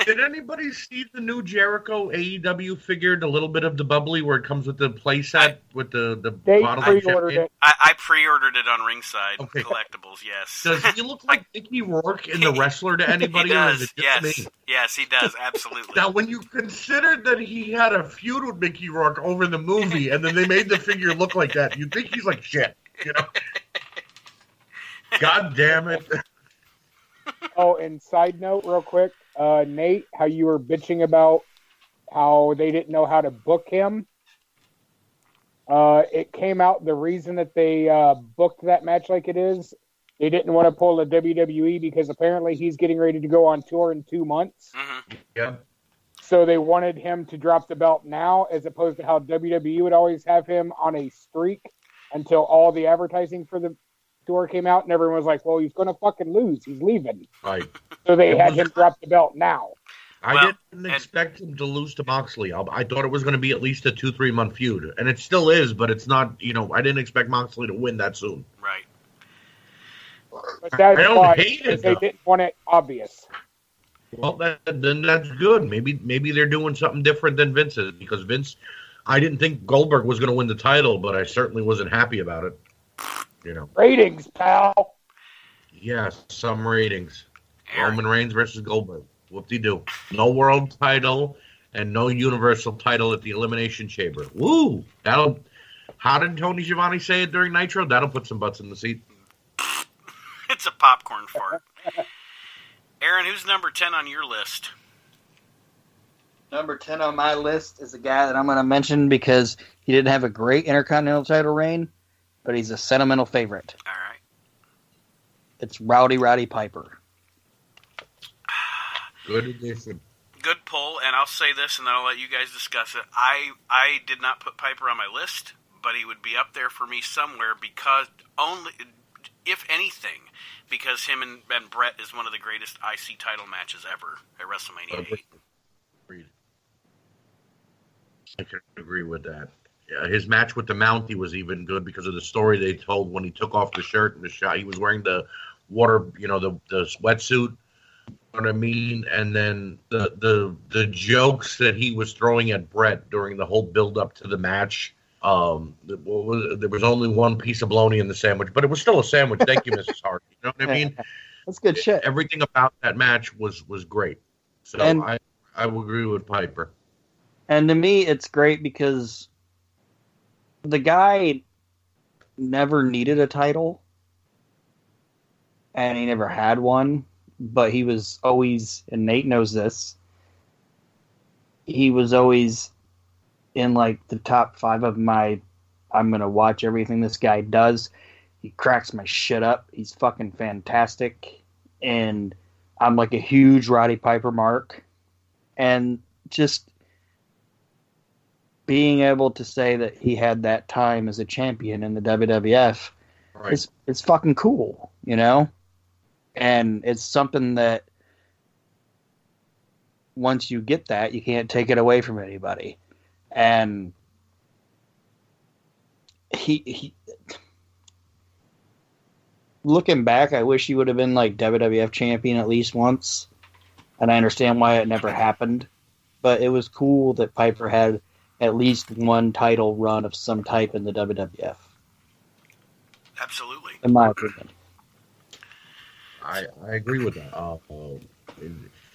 Did anybody see the new Jericho AEW figure, the little bit of the bubbly where it comes with the playset with the the They bottle of pre-ordered champagne? it. I, I pre-ordered it on Ringside Okay. Collectibles. Yes. Does he look like Mickey Rourke in the wrestler to anybody? he does. is Yes. me? Yes, he does. Absolutely. Now, when you consider that he had a feud with Mickey Rourke over the movie, and then they made the figure look like that, you think he's like shit, you know? God damn it! Oh, and side note, real quick, uh, Nate, how you were bitching about how they didn't know how to book him. Uh, it came out the reason that they uh, booked that match like it is. They didn't want to pull the WWE because apparently he's getting ready to go on tour in two months. hmm Yeah, So they wanted him to drop the belt now, as opposed to how WWE would always have him on a streak until all the advertising for the tour came out, and everyone was like, "Well, he's going to fucking lose. He's leaving." right. So they had him drop the belt now. I Well, didn't and- expect him to lose to Moxley. I, I thought it was going to be at least a two, three month feud, and it still is. But it's not. You know, I didn't expect Moxley to win that soon. Right. But that's I don't why hate it, they though. didn't want it obvious. Well, that, then that's good. Maybe maybe they're doing something different than Vince's because Vince. I didn't think Goldberg was going to win the title, but I certainly wasn't happy about it. You know, Ratings, pal. yes, some ratings. Roman Reigns versus Goldberg. Whoop de doo. No world title and no universal title at the Elimination Chamber. Woo! That'll. How did Tony Schiavone say it during Nitro? That'll put some butts in the seat. It's a popcorn fart. Aaron, who's number 10 on your list? Number 10 on my list is a guy that I'm going to mention because he didn't have a great Intercontinental title reign, but he's a sentimental favorite. All right. It's Rowdy Roddy Piper. Good addition. Good pull, and I'll say this, and then I'll let you guys discuss it. I I did not put Piper on my list, but he would be up there for me somewhere because only, if anything, because him and, and Bret is one of the greatest IC title matches ever at WrestleMania Agreed. I can agree with that. Yeah, his match with the Mountie was even good because of the story they told when he took off the shirt and the shot. He was wearing the water, you know, the the sweatsuit, what I mean? And then the the the jokes that he was throwing at Bret during the whole build up to the match. Um, was, there was only one piece of bologna in the sandwich, but it was still a sandwich. Thank you, Mrs. Hart. You know what I mean? That's good shit. Everything about that match was was great. So And- I I will agree with Piper. And to me, it's great because the guy never needed a title and he never had one, but he was always, and Nate knows this, he was always in like the top five of my, I'm going to watch everything this guy does. He cracks my shit up. He's fucking fantastic. And I'm like a huge Roddy Piper mark. And just being able to say that he had that time as a champion in the WWF Right. is it's fucking cool, you know? And it's something that once you get that, you can't take it away from anybody. And he he looking back, I wish he would have been like WWF champion at least once. And I understand why it never happened. But it was cool that Piper had at least one title run of some type in the WWF, Absolutely. in my opinion. I, I agree with that. Uh,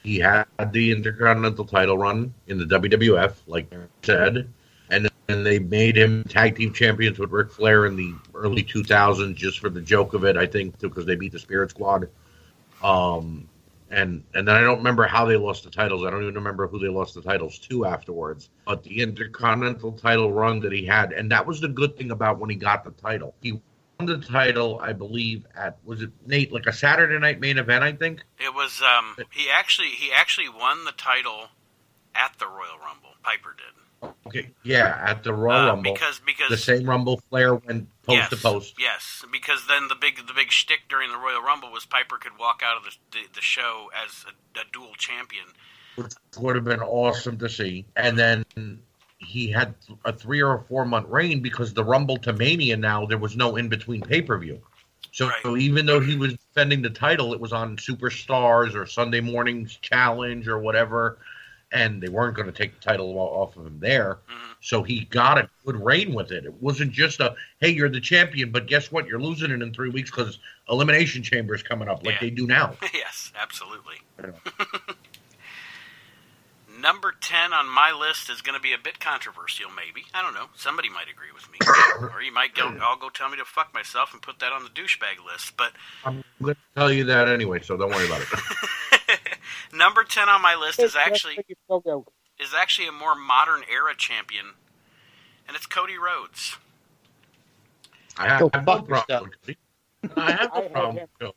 he had the Intercontinental title run in the WWF, like I said, and then they made him tag team champions with Ric Flair in the early 2000s just for the joke of it, I think, because they beat the Spirit Squad. Um, and and then I don't remember how they lost the titles. I don't even remember who they lost the titles to afterwards. But the Intercontinental title run that he had, and that was the good thing about when he got the title. He won the title, I believe, at was it Nate like a Saturday night main event? I think. It was um he actually he actually won the title at the Royal Rumble. Piper did. Okay, yeah, at the Royal Uh, Rumble, because because the same Rumble Flair went post yes, to post. Yes, because then the big the big shtick during the Royal Rumble was Piper could walk out of the the, the show as a, a dual champion. which would have been awesome to see. And then he had a three or a four month reign because the Rumble to Mania now there was no in between pay per view. So, Right. so even though he was defending the title, it was on Superstars or Sunday Morning's Challenge or whatever, and they weren't going to take the title off of him there. Mhm. So he got a good reign with it. It wasn't just a hey, you're the champion, but guess what? You're losing it in three weeks because Elimination Chamber is coming up like Yeah. they do now. yes, absolutely. Number 10 on my list is going to be a bit controversial, maybe. I don't know. Somebody might agree with me. or you might go, I'll go tell me to fuck myself and put that on the douchebag list. But I'm going to tell you that anyway, so don't worry about it. number 10 on my list is actually Go, go. is actually a more modern era champion, and it's Cody Rhodes. I have Go no problem with Cody. I have no had problem. him. with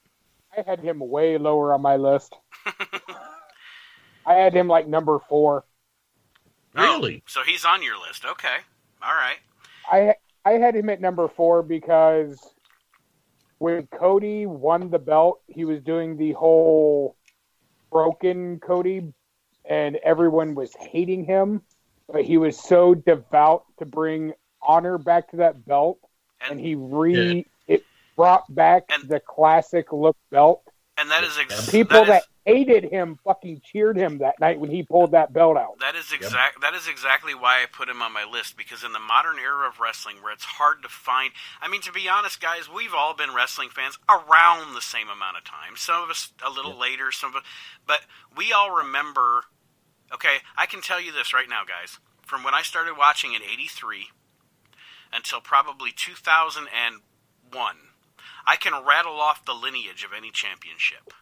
I had him way lower on my list. I had him like number four. Oh, really? Oh, so he's on your list. Okay. All right. I I had him at number four because when Cody won the belt, he was doing the whole broken Cody, and everyone was hating him. But he was so devout to bring honor back to that belt, and, And he re it brought back And- the classic look belt. and that is ex- People that that, is, hated him fucking cheered him that night when he pulled that belt out. that is exact that is exactly why I put him on my list because in the modern era of wrestling where it's hard to find I mean to be honest guys we've all been wrestling fans around the same amount of time. Some of us a little later some of us but we all remember okay I can tell you this right now guys. From when I started watching in 83 until probably 2001 I can rattle off the lineage of any championship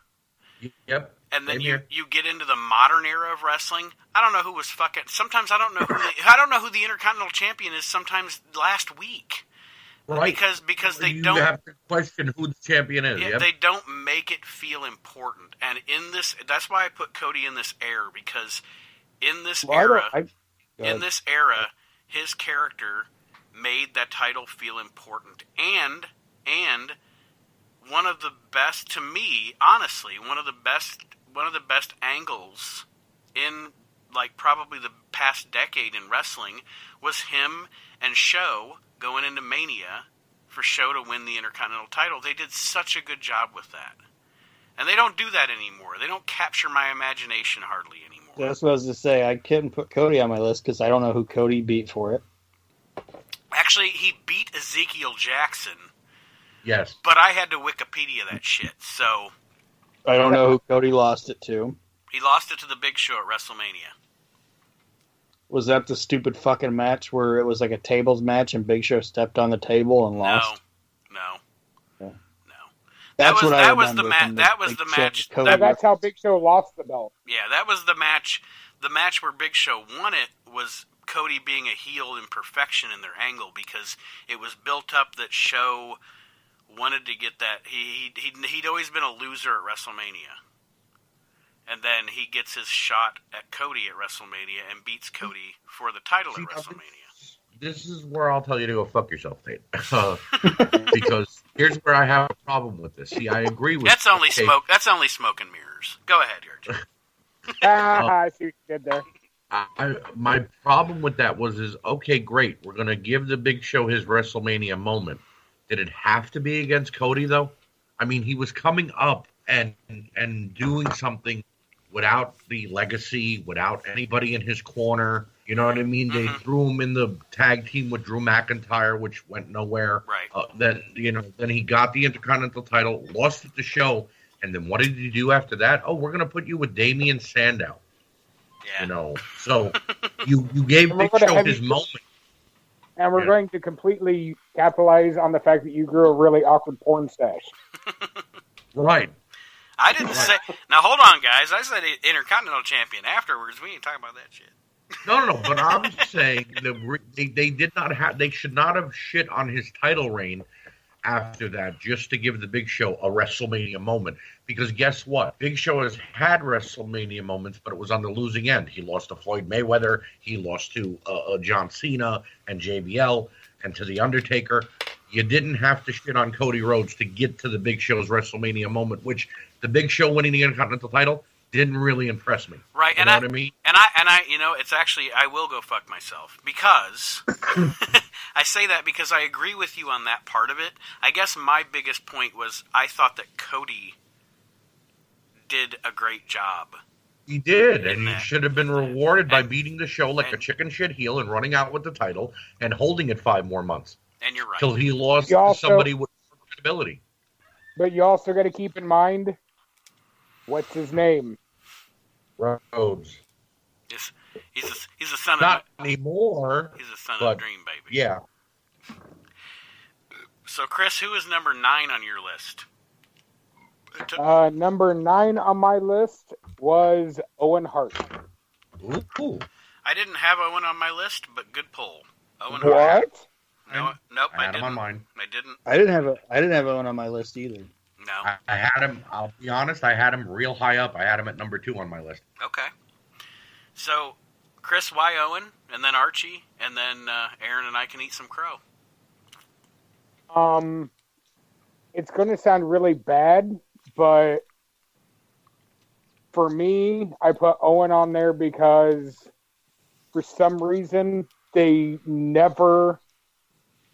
Yep. and then Same you here. you get into the modern era of wrestling. I don't know who was fucking. Sometimes I don't know who the, I don't know who the Intercontinental Champion is. Sometimes last week Right. because because they you don't have to question who the champion is. yeah, yep. they don't make it feel important. And in this, that's why I put Cody in this era because in this Well, era, I- go in this era, his character made that title feel important, and and one of the best to me, honestly, one of the best one of the best angles in like probably the past decade in wrestling was him and Show going into Mania for Show to win the Intercontinental title. They did such a good job with that. And they don't do that anymore. They don't capture my imagination hardly anymore. That's what I was to say. I couldn't put Cody on my list because I don't know who Cody beat for it. Actually, he beat Ezekiel Jackson, Yes. but I had to Wikipedia that shit. So I don't know who Cody lost it to. he lost it to the Big Show at WrestleMania. Was that the stupid fucking match where it was like a tables match and Big Show stepped on the table and lost? No, no, Yeah. no. That's that was what I that was the match. That was Big the match. Cody That, that's how Big Show lost the belt. yeah, that was the match. The match where Big Show won it was Cody being a heel in perfection in their angle because it was built up that Show wanted to get that. He he he'd, he'd always been a loser at WrestleMania. And then he gets his shot at Cody at WrestleMania and beats Cody for the title See, at WrestleMania. This is where I'll tell you to go fuck yourself, Nate. Uh, because here's where I have a problem with this. See, I agree with That's only okay, smoke. That's only smoke and mirrors. Go ahead, George. ah, I see what you did there. I, my problem with that was is okay, great. We're gonna give the Big Show his WrestleMania moment. Did it have to be against Cody though? I mean, he was coming up and and doing something without the legacy, without anybody in his corner. You know what I mean? They Mhm. threw him in the tag team with Drew McIntyre, which went nowhere. Right. Uh, then you know, then he got the Intercontinental title, lost at the show, and then what did he do after that? Oh, we're gonna put you with Damien Sandow. Yeah. You know, so you you gave And we're Big Show his you- moment. And we're Yeah. going to completely capitalize on the fact that you grew a really awkward porn stash. Right. I didn't say. Now hold on, guys. I said Intercontinental Champion afterwards. We ain't talking about that shit. No, no, no. But I'm saying the re- they, they did not have they should not have shit on his title reign after that just to give the Big Show a WrestleMania moment. Because guess what? Big Show has had WrestleMania moments, but it was on the losing end. He lost to Floyd Mayweather. He lost to uh, uh, John Cena and JBL and to the Undertaker. You didn't have to shit on Cody Rhodes to get to the Big Show's WrestleMania moment, which the Big Show winning the Intercontinental title didn't really impress me. Right, You and know I, what I mean? and I and I, you know, it's actually I will go fuck myself because I say that because I agree with you on that part of it. I guess my biggest point was I thought that Cody did a great job. He did, In and he should have been rewarded by beating the show like a chicken shit heel and running out with the title and holding it five more months And you're right. till he lost You to also- somebody with more credibility. But you also got to keep in mind what's his name? Rhodes, He's, he's a, he's a son not of anymore. he's a son but- of Dream Baby. Yeah, So Chris, who is number nine on your list? Uh, number nine on my list was Owen Hart. ooh, ooh. I didn't have Owen on my list, but good pull. Owen Hart. What? No, nope, I I, had him on mine. I didn't. I didn't have a I didn't have Owen on my list either. No. I, I had him. I'll be honest. I had him real high up. I had him at number two on my list. Okay. So, Chris, why Owen, and then Archie, and then uh, Aaron and I can eat some crow. Um, it's going to sound really bad, but for me, I put Owen on there because for some reason they never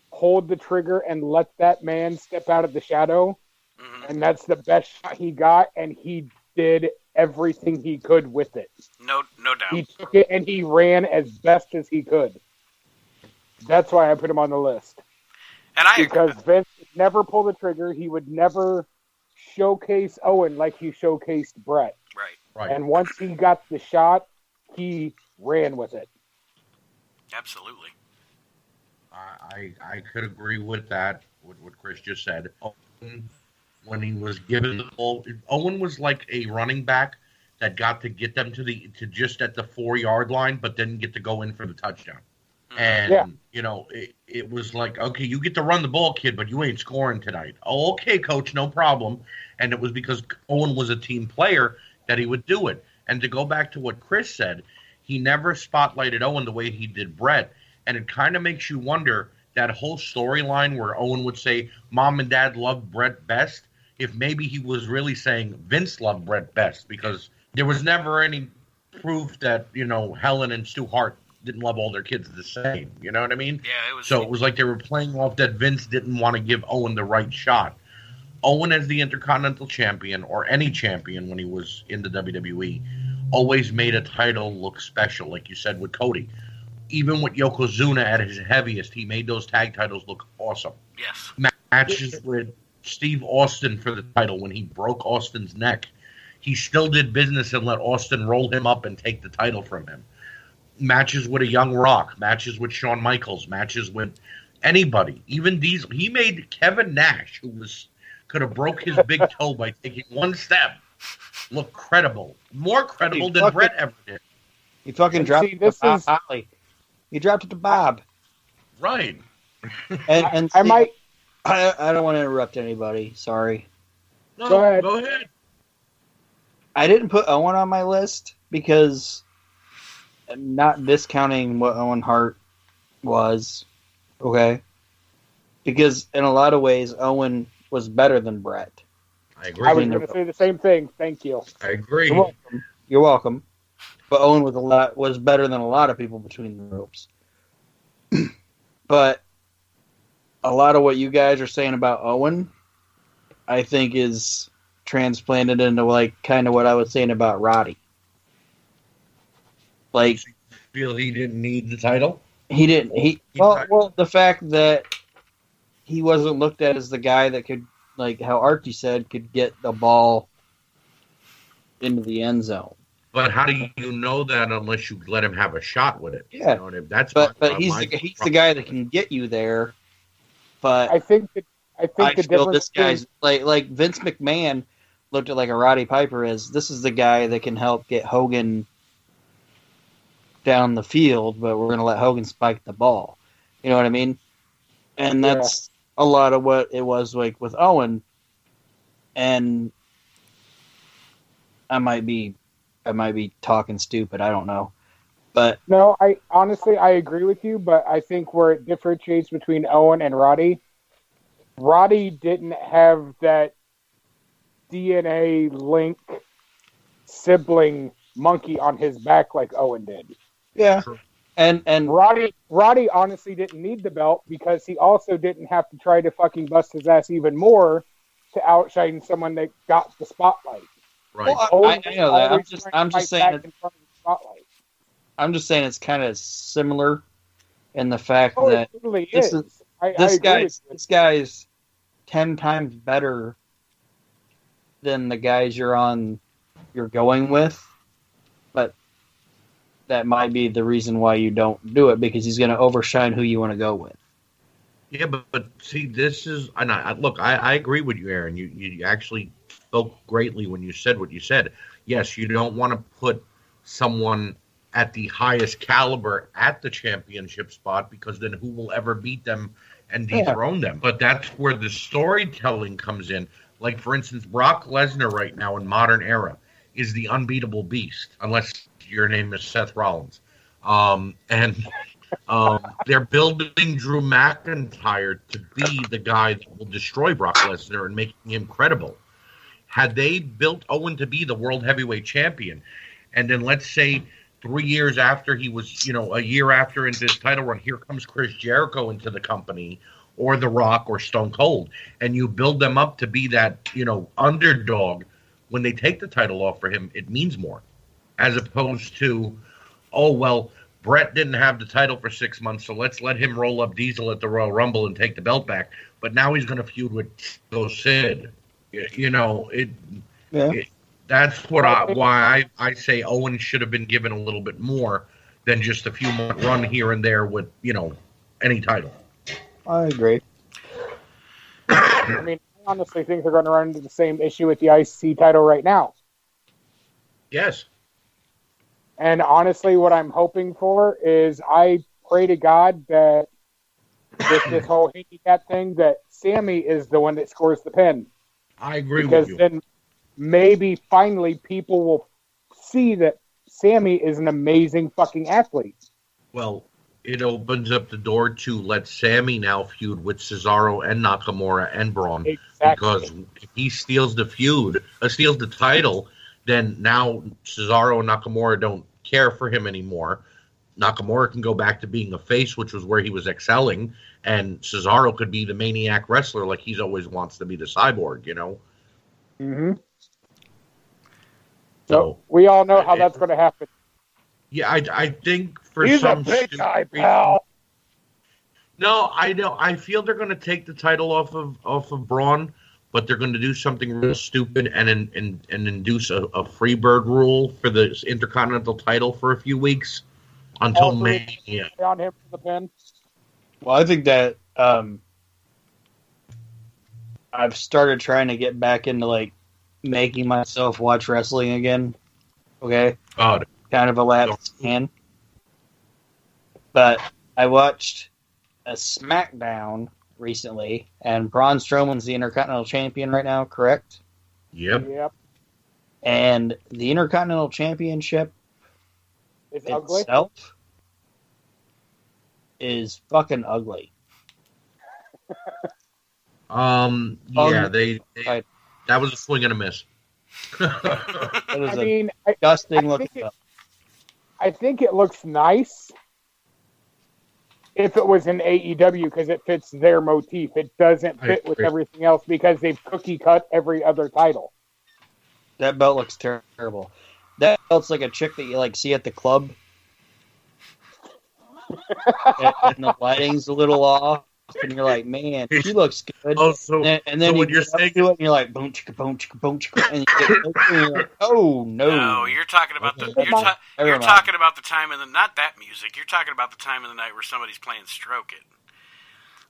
hold the trigger and let that man step out of the shadow, hmm and that's the best shot he got, and he did everything he could with it. No, no doubt. He took it and he ran as best as he could. That's why I put him on the list. and I because Vince would never pull the trigger. He would never showcase Owen like he showcased Bret. right, Right. And once he got the shot, he ran with it. absolutely. I, I I could agree with that. With what Chris just said. Oh. Owen, when he was given the ball, Owen was like a running back that got to get them to the to just at the four yard line, but didn't get to go in for the touchdown. Mm-hmm. And Yeah. you know, it, it was like, okay, you get to run the ball, kid, but you ain't scoring tonight. Oh, okay, coach, no problem. And it was because Owen was a team player that he would do it. And to go back to what Chris said, he never spotlighted Owen the way he did Bret. And it kind of makes you wonder that whole storyline where Owen would say, Mom and Dad loved Bret best, if maybe he was really saying Vince loved Bret best because there was never any proof that, you know, Helen and Stu Hart didn't love all their kids the same. You know what I mean? Yeah, it was. So it was like they were playing off that Vince didn't want to give Owen the right shot. Owen as the Intercontinental Champion or any champion when he was in the WWE always made a title look special, like you said with Cody. Even with Yokozuna at his heaviest, he made those tag titles look awesome. Yes. Matches with Steve Austin for the title when he broke Austin's neck. He still did business and let Austin roll him up and take the title from him. Matches with a young Rock, matches with Shawn Michaels, matches with anybody, even Diesel. He made Kevin Nash, who was could have broke his big toe by taking one step, look credible, more credible than fucking- Bret ever did. He fucking dropped see, it this to is- Holly. He dropped it to Bob. Right. And, and I see, might. I, I don't want to interrupt anybody. Sorry. No, Go ahead. Go ahead. I didn't put Owen on my list because I'm not discounting what Owen Hart was. Okay. Because in a lot of ways, Owen was better than Bret. I agree. I was going to say the same thing. Thank you. I agree. You're welcome. You're welcome. But Owen was a lot was better than a lot of people between the ropes. but a lot of what you guys are saying about Owen, I think is transplanted into like kind of what I was saying about Roddy. Like Feel he didn't need the title. he didn't he well well the fact that he wasn't looked at as the guy that could like how Archie said could get the ball into the end zone. But how do you know that unless you let him have a shot with it? Yeah. You know, that's But but he's the, he's the guy that can get you there. But I think that I think I the feel difference this guy's like like Vince McMahon looked at like a Roddy Piper as this is the guy that can help get Hogan down the field, but we're gonna let Hogan spike the ball. You know what I mean? And Yeah. that's a lot of what it was like with Owen. And I might be I might be talking stupid, I don't know. But No, I honestly I agree with you, but I think where it differentiates between Owen and Roddy, Roddy didn't have that DNA link sibling monkey on his back like Owen did. yeah. And and Roddy Roddy honestly didn't need the belt because he also didn't have to try to fucking bust his ass even more to outshine someone that got the spotlight. right. Well, I, I, know that. I'm just I'm just saying that in front of the spotlight. I'm just saying it's kind of similar in the fact Oh, that it totally this is. is- I, I this agree guy's this guy's ten times better than the guys you're on you're going with, but that might be the reason why you don't do it because he's going to overshine who you want to go with. Yeah, but, but see, this is and I, I look. I, I agree with you, Aaron. You you actually spoke greatly when you said what you said. Yes, you don't want to put someone at the highest caliber at the championship spot because then who will ever beat them and Yeah. dethrone them? But that's where the storytelling comes in. Like for instance, Brock Lesnar right now in modern era is the unbeatable beast, unless your name is Seth Rollins. Um, and um, they're building Drew McIntyre to be the guy that will destroy Brock Lesnar and making him credible. Had they built Owen to be the world heavyweight champion, and then let's say three years after he was, you know, a year after into his title run, here comes Chris Jericho into the company, or The Rock, or Stone Cold, and you build them up to be that, you know, underdog. When they take the title off for him, it means more, as opposed to, oh well, Bret didn't have the title for six months, so let's let him roll up Diesel at the Royal Rumble and take the belt back. But now he's going to feud with Go Sid. You know, it. Yeah. it that's what I why I, I say Owen should have been given a little bit more than just a few month run here and there with you know any title. I agree. I mean, I honestly think they're going to run into the same issue with the IC title right now. Yes, And honestly, what I'm hoping for is I pray to God that with this whole handicap thing, that Sammy is the one that scores the pin. I agree Because with you. then maybe finally people will see that Sammy is an amazing fucking athlete. Well, it opens up the door to let Sammy now feud with Cesaro and Nakamura and Braun. Exactly. because if he steals the feud, uh, steals the title, then now Cesaro and Nakamura don't care for him anymore. Nakamura can go back to being a face, which was where he was excelling, and Cesaro could be the maniac wrestler like he's always wants to be the cyborg, you know. hmm So So we all know how that's going to happen. yeah, I, I think for He's a some big stupid guy, reason- pal. No, I know. I feel they're going to take the title off of off of Braun, but they're going to do something real stupid and and and, and induce a, a Freebird rule for the Intercontinental title for a few weeks until All three. Mania. On him for the pin. Well, I think that um, I've started trying to get back into like making myself watch wrestling again. Okay, God, kind of a lapsed fan. But I watched a SmackDown recently, and Braun Strowman's the Intercontinental Champion right now, correct? yep. Yep. And the Intercontinental Championship It's ugly. itself is fucking ugly. Um, Um, yeah, they, they I- that was a swing and a miss. It is I a mean, I, disgusting I looking. think it- I think it looks nice if it was in AEW because it fits their motif. It doesn't fit with everything else because they've cookie cut every other title. That belt looks terrible. That belt's like a chick that you like see at the club, and, and the lighting's a little off, and you're like, man, she looks good. oh, so and then, and then so you what you're saying it, and you're like, boom, chicka, boom, chicka, boom, chicka, and you get closer, and you're like, oh no, No, you're talking about the Okay. you're, ta- you're talking about the time of the not that music. You're talking about the time of the night where somebody's playing Stroke It.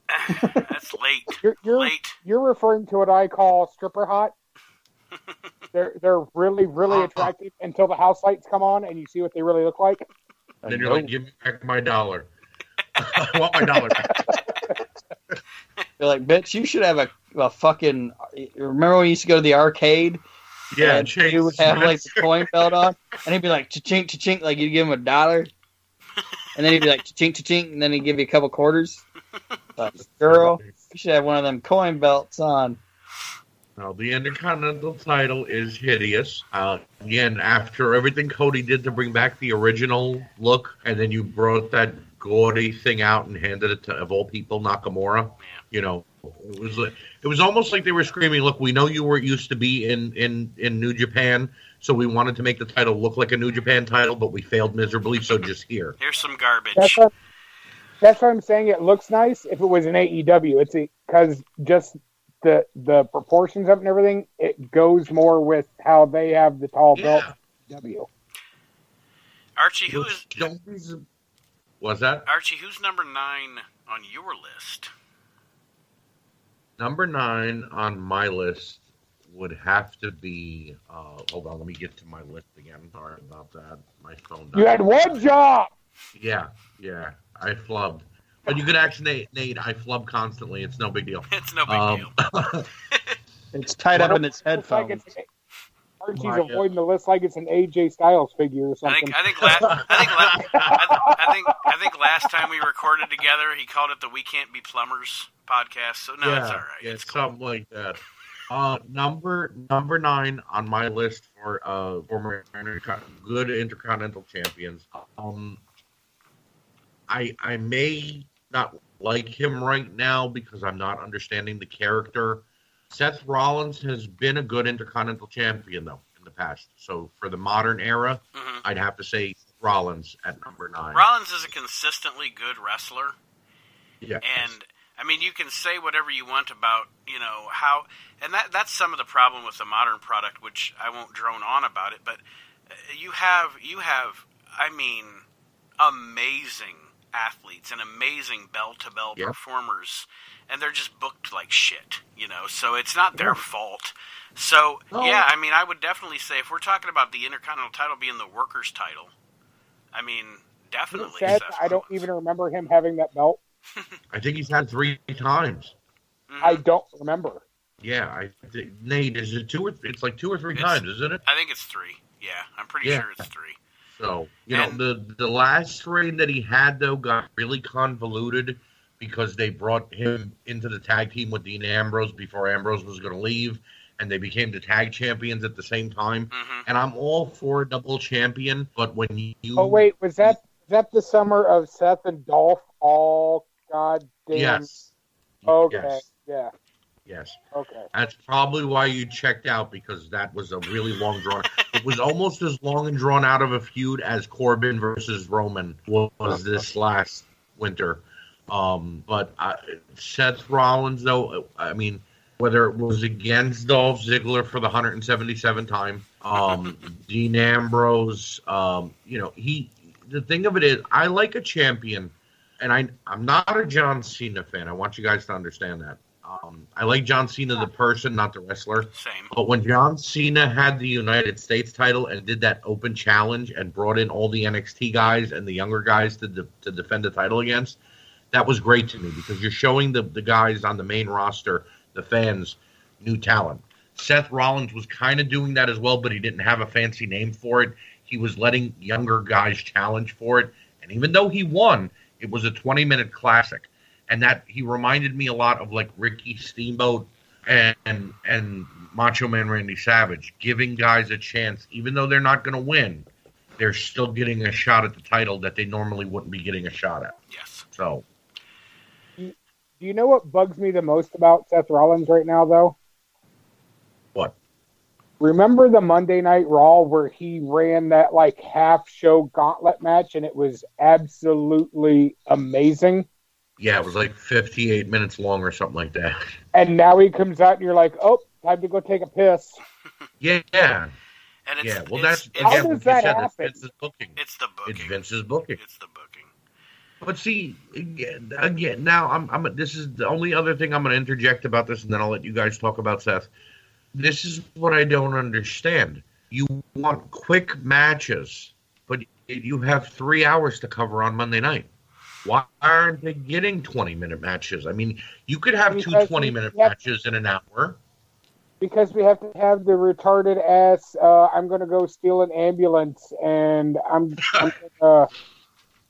That's late. You're you're, Late. you're referring to what I call stripper hot. they're they're really really uh-huh. attractive until the house lights come on and you see what they really look like. And then you're like, give me back my dollar. I want my dollar back. You're like, bitch, you should have a, a fucking. Remember when you used to go to the arcade? Yeah, and Chase you would have like the coin belt on, and he'd be like, cha-chink, cha-chink, like you'd give him a dollar, and then he'd be like, cha-chink, cha-chink, and then he'd give you a couple quarters. Like, girl, you should have one of them coin belts on. Now, the Intercontinental title is hideous. Uh, again, after everything Cody did to bring back the original look, and then you brought that gaudy thing out and handed it to, of all people, Nakamura. You know, it was like- it was almost like they were screaming, "Look, we know you were used to be in in in New Japan, so we wanted to make the title look like a New Japan title, but we failed miserably. So just here." Here's some garbage. That's what, that's what I'm saying. It looks nice if it was an AEW. It's because just the the proportions of it and everything. It goes more with how they have the tall belt. W. Archie, who is Don't be su- Was that Archie? Who's number nine on your list? number nine on my list? Would have to be. Uh, hold on, let me get to my list again. Sorry about that. My phone. You had one job. Yeah, yeah. I flubbed. But you could ask Nate. Nate, I flub constantly. It's no big deal. It's no big Um, deal. It's tied up in its It's like headphones. it's an- Archie's My, uh, avoiding the list like it's an AJ Styles figure or something. I something. think I think la- I think la- I, I think I think last time we recorded together, he called it the "We Can't Be Plumbers" podcast. So no, yeah, it's all right. yeah, it's cool. something like that. Uh, number number nine on my list for uh former intercon- good intercontinental champions. Um, I I may not like him right now because I'm not understanding the character. Seth Rollins has been a good intercontinental champion though in the past. So for the modern era, Mhm. I'd have to say Rollins at number nine. Rollins is a consistently good wrestler. yeah. And I mean, you can say whatever you want about you know how, and that that's some of the problem with the modern product, which I won't drone on about it. But uh, you have you have, I mean, amazing athletes and amazing bell to bell performers, and they're just booked like shit, you know. So it's not their fault. So No. yeah, I mean, I would definitely say if we're talking about the Intercontinental title being the workers' title, I mean, definitely. Sad, Seth I don't even remember him having that belt. I think he's had three times. Mhm. I don't remember. Yeah, I think Nate is it two or it's like two or three It's- times, isn't it? I think it's three. Yeah, I'm pretty Yeah. sure it's three. So you And- know the the last reign that he had though got really convoluted because they brought him into the tag team with Dean Ambrose before Ambrose was going to leave, and they became the tag champions at the same time. hmm And I'm all for a double champion, but when you Oh wait, was that that the summer of Seth and Dolph all goddamn? Yes. Okay. Yes. Yeah. Yes. Okay. That's probably why you checked out because that was a really long drawn. it was almost as long and drawn out of a feud as Corbin versus Roman was this last winter. Um, but I, Seth Rollins, though, I mean, whether it was against Dolph Ziggler for the 177 time, um, Dean Ambrose, um, you know, he. The thing of it is, I like a champion, and I I'm not a John Cena fan. I want you guys to understand that. Um, I like John Cena the person, not the wrestler. Same. But when John Cena had the United States title and did that open challenge and brought in all the NXT guys and the younger guys to de- to defend the title against, that was great to me because you're showing the the guys on the main roster, the fans, new talent. Seth Rollins was kind of doing that as well, but he didn't have a fancy name for it. He was letting younger guys challenge for it, and even though he won, it was a 20 minute classic and that he reminded me a lot of like Ricky Steamboat and and, and Macho Man Randy Savage, giving guys a chance, even though they're not going to win, they're still getting a shot at the title that they normally wouldn't be getting a shot at. Yes. So Do you know what bugs me the most about Seth Rollins right now, though? what? Remember the Monday Night Raw where he ran that like half show gauntlet match and it was absolutely amazing? Yeah, it was like 58 minutes long or something like that. And now he comes out and you're like, oh, time to go take a piss. Yeah, yeah, And it's, yeah. Well, it's, that's it's, How again does that said. That's happen? Vince's booking. it's the booking. It's Vince's booking. It's the booking. But see, again, again now I'm, I'm. This is the only other thing I'm going to interject about this, and then I'll let you guys talk about Seth. This is what I don't understand. You want quick matches, but you have three hours to cover on Monday night. Why aren't they getting 20 minute matches? I mean, you could have two Because 20 we minute have- matches in an hour. Because we have to have the retarded ass, uh, I'm going to go steal an ambulance and I'm, I'm gonna,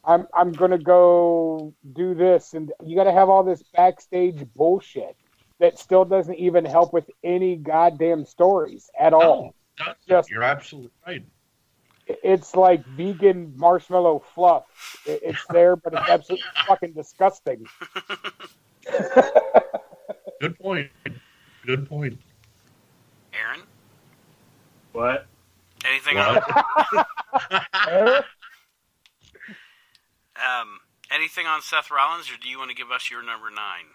I'm, I'm gonna go do this, and you got to have all this backstage bullshit that still doesn't even help with any goddamn stories at all. No, Just- you're absolutely right. It's like vegan marshmallow fluff. It's there, but it's absolutely fucking disgusting. Good point. Good point. Aaron, What? anything What? on um anything on Seth Rollins, or do you want to give us your number nine?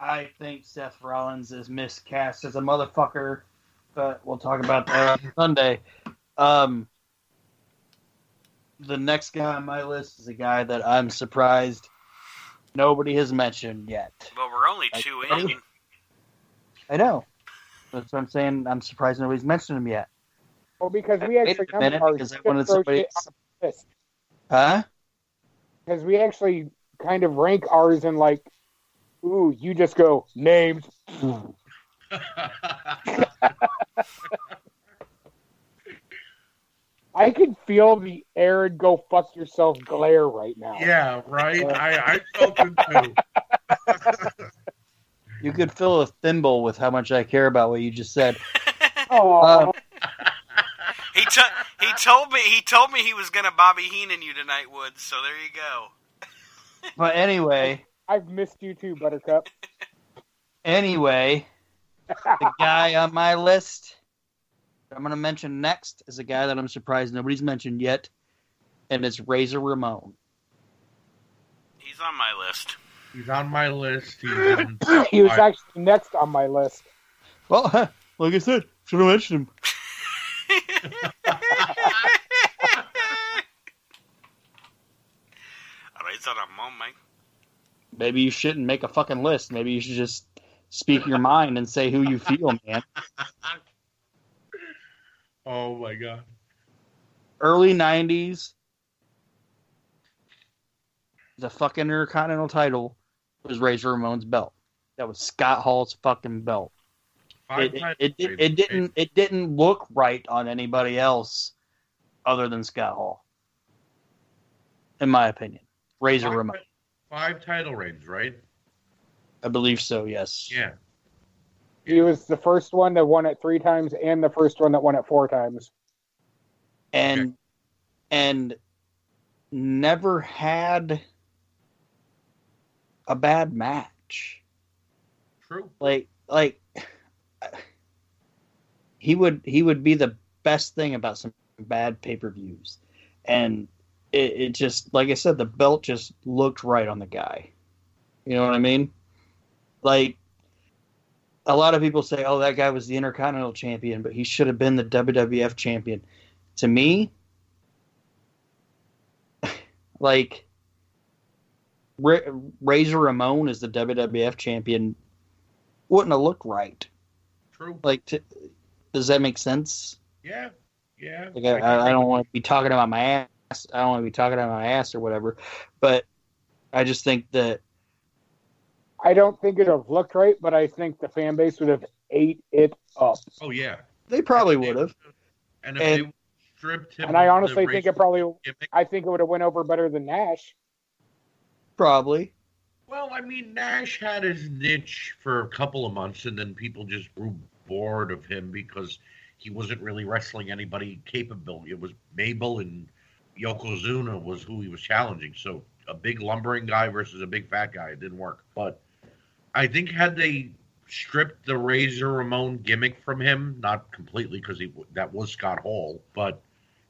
I think Seth Rollins is miscast as a motherfucker, but we'll talk about that on Sunday. Um, the next guy on my list is a guy that I'm surprised nobody has mentioned yet. Well, we're only two I- in. I know. That's what I'm saying. I'm surprised nobody's mentioned him yet. Well, because we Wait actually a minute, our because I shit wanted somebody. the. Huh? because we actually kind of rank ours in like, ooh, you just go names. I can feel the Aaron go fuck yourself glare right now. yeah, right. I, I felt it too. You could fill a thimble with how much I care about what you just said. Oh, Uh, He t- he told me he told me he was gonna Bobby Heenan you tonight, Woods. So there you go. But anyway, I've missed you too, Buttercup. anyway, the guy on my list that I'm going to mention next is a guy that I'm surprised nobody's mentioned yet, and it's Razor Ramon. He's on my list. He's on my list. He's he was I- actually next on my list. Well, like I said, should have mentioned him. Razor Ramon, man. Maybe you shouldn't make a fucking list. Maybe you should just speak your mind and say who you feel, man. oh my god. Early 90s, the fucking Intercontinental title was Razor Ramon's belt. That was Scott Hall's fucking belt. It, it, it, it didn't it didn't look right on anybody else other than Scott Hall. In my opinion. Razor Five, Ramon. five title reigns, right? I believe so, yes. Yeah. He was the first one that won it three times and the first one that won it four times. And and never had a bad match. True. Like like he would he would be the best thing about some bad pay per views, and it, it just like I said, the belt just looked right on the guy. You know what I mean? Like a lot of people say, "Oh, that guy was the Intercontinental Champion, but he should have been the WWF Champion." To me, like Ra- Razor Ramon as the WWF Champion wouldn't have looked right. True. Like, to, does that make sense? Yeah. Yeah. Like, I, I, I don't want to be talking about my ass. I don't want to be talking about my ass or whatever. But I just think that I don't think it'd have looked right, but I think the fan base would have ate it up. Oh yeah. they probably would have. And if And- they stripped him, And I honestly think it probably, gimmick- I think it would have went over better than Nash. Probably. Well, I mean, Nash had his niche for a couple of months, and then people just grew bored of him because he wasn't really wrestling anybody capable. It was Mabel and Yokozuna was who he was challenging. So a big lumbering guy versus a big fat guy, it didn't work. But I think had they stripped the Razor Ramon gimmick from him, not completely because he that was Scott Hall, but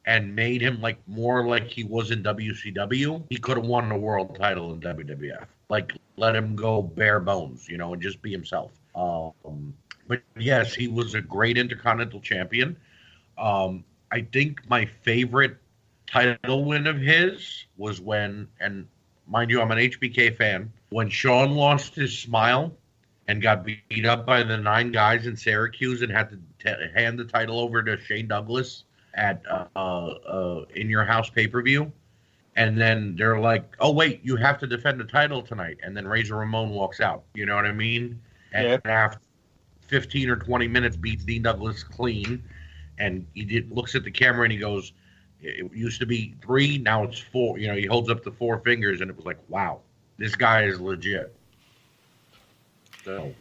and made him like more like he was in WCW, he could have won the world title in WWF. Like let him go bare bones, you know, and just be himself. Um, but yes, he was a great Intercontinental Champion. Um, I think my favorite title win of his was when, and mind you, I'm an HBK fan. When Shawn lost his smile and got beat up by the nine guys in Syracuse and had to t- hand the title over to Shane Douglas at uh, uh, uh, in your house pay per view, and then they're like, "Oh wait, you have to defend the title tonight," and then Razor Ramon walks out. You know what I mean? And Yeah. after fifteen or twenty minutes, beats Dean Douglas clean, and he did, looks at the camera and he goes, "It used to be three, now it's four. You know, he holds up the four fingers, and it was like, "Wow, this guy is legit." So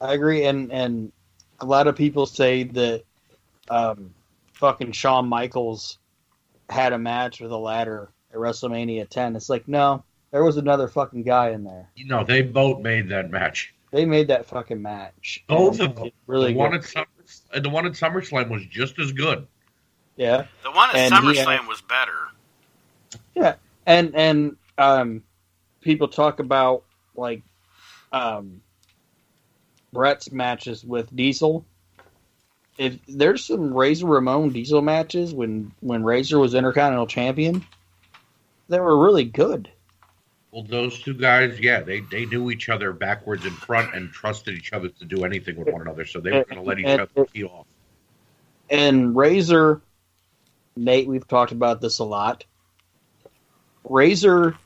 I agree, and and a lot of people say that um, fucking Shawn Michaels had a match with a ladder at WrestleMania 10. It's like no, there was another fucking guy in there. you know, they both made that match. They made that fucking match. Both of them. Really the one good. at Summer, the one at SummerSlam was just as good. Yeah. The one at And SummerSlam had- was better. Yeah. And and um, people talk about like um, Bret's matches with Diesel. If there's some Razor Ramon Diesel matches when when Razor was Intercontinental Champion, they were really good. Well, those two guys, yeah, they, they knew each other backwards and front and trusted each other to do anything with one another. So they were going to let each And- other tee off. And Razor, Nate, we've talked about this a lot. Razor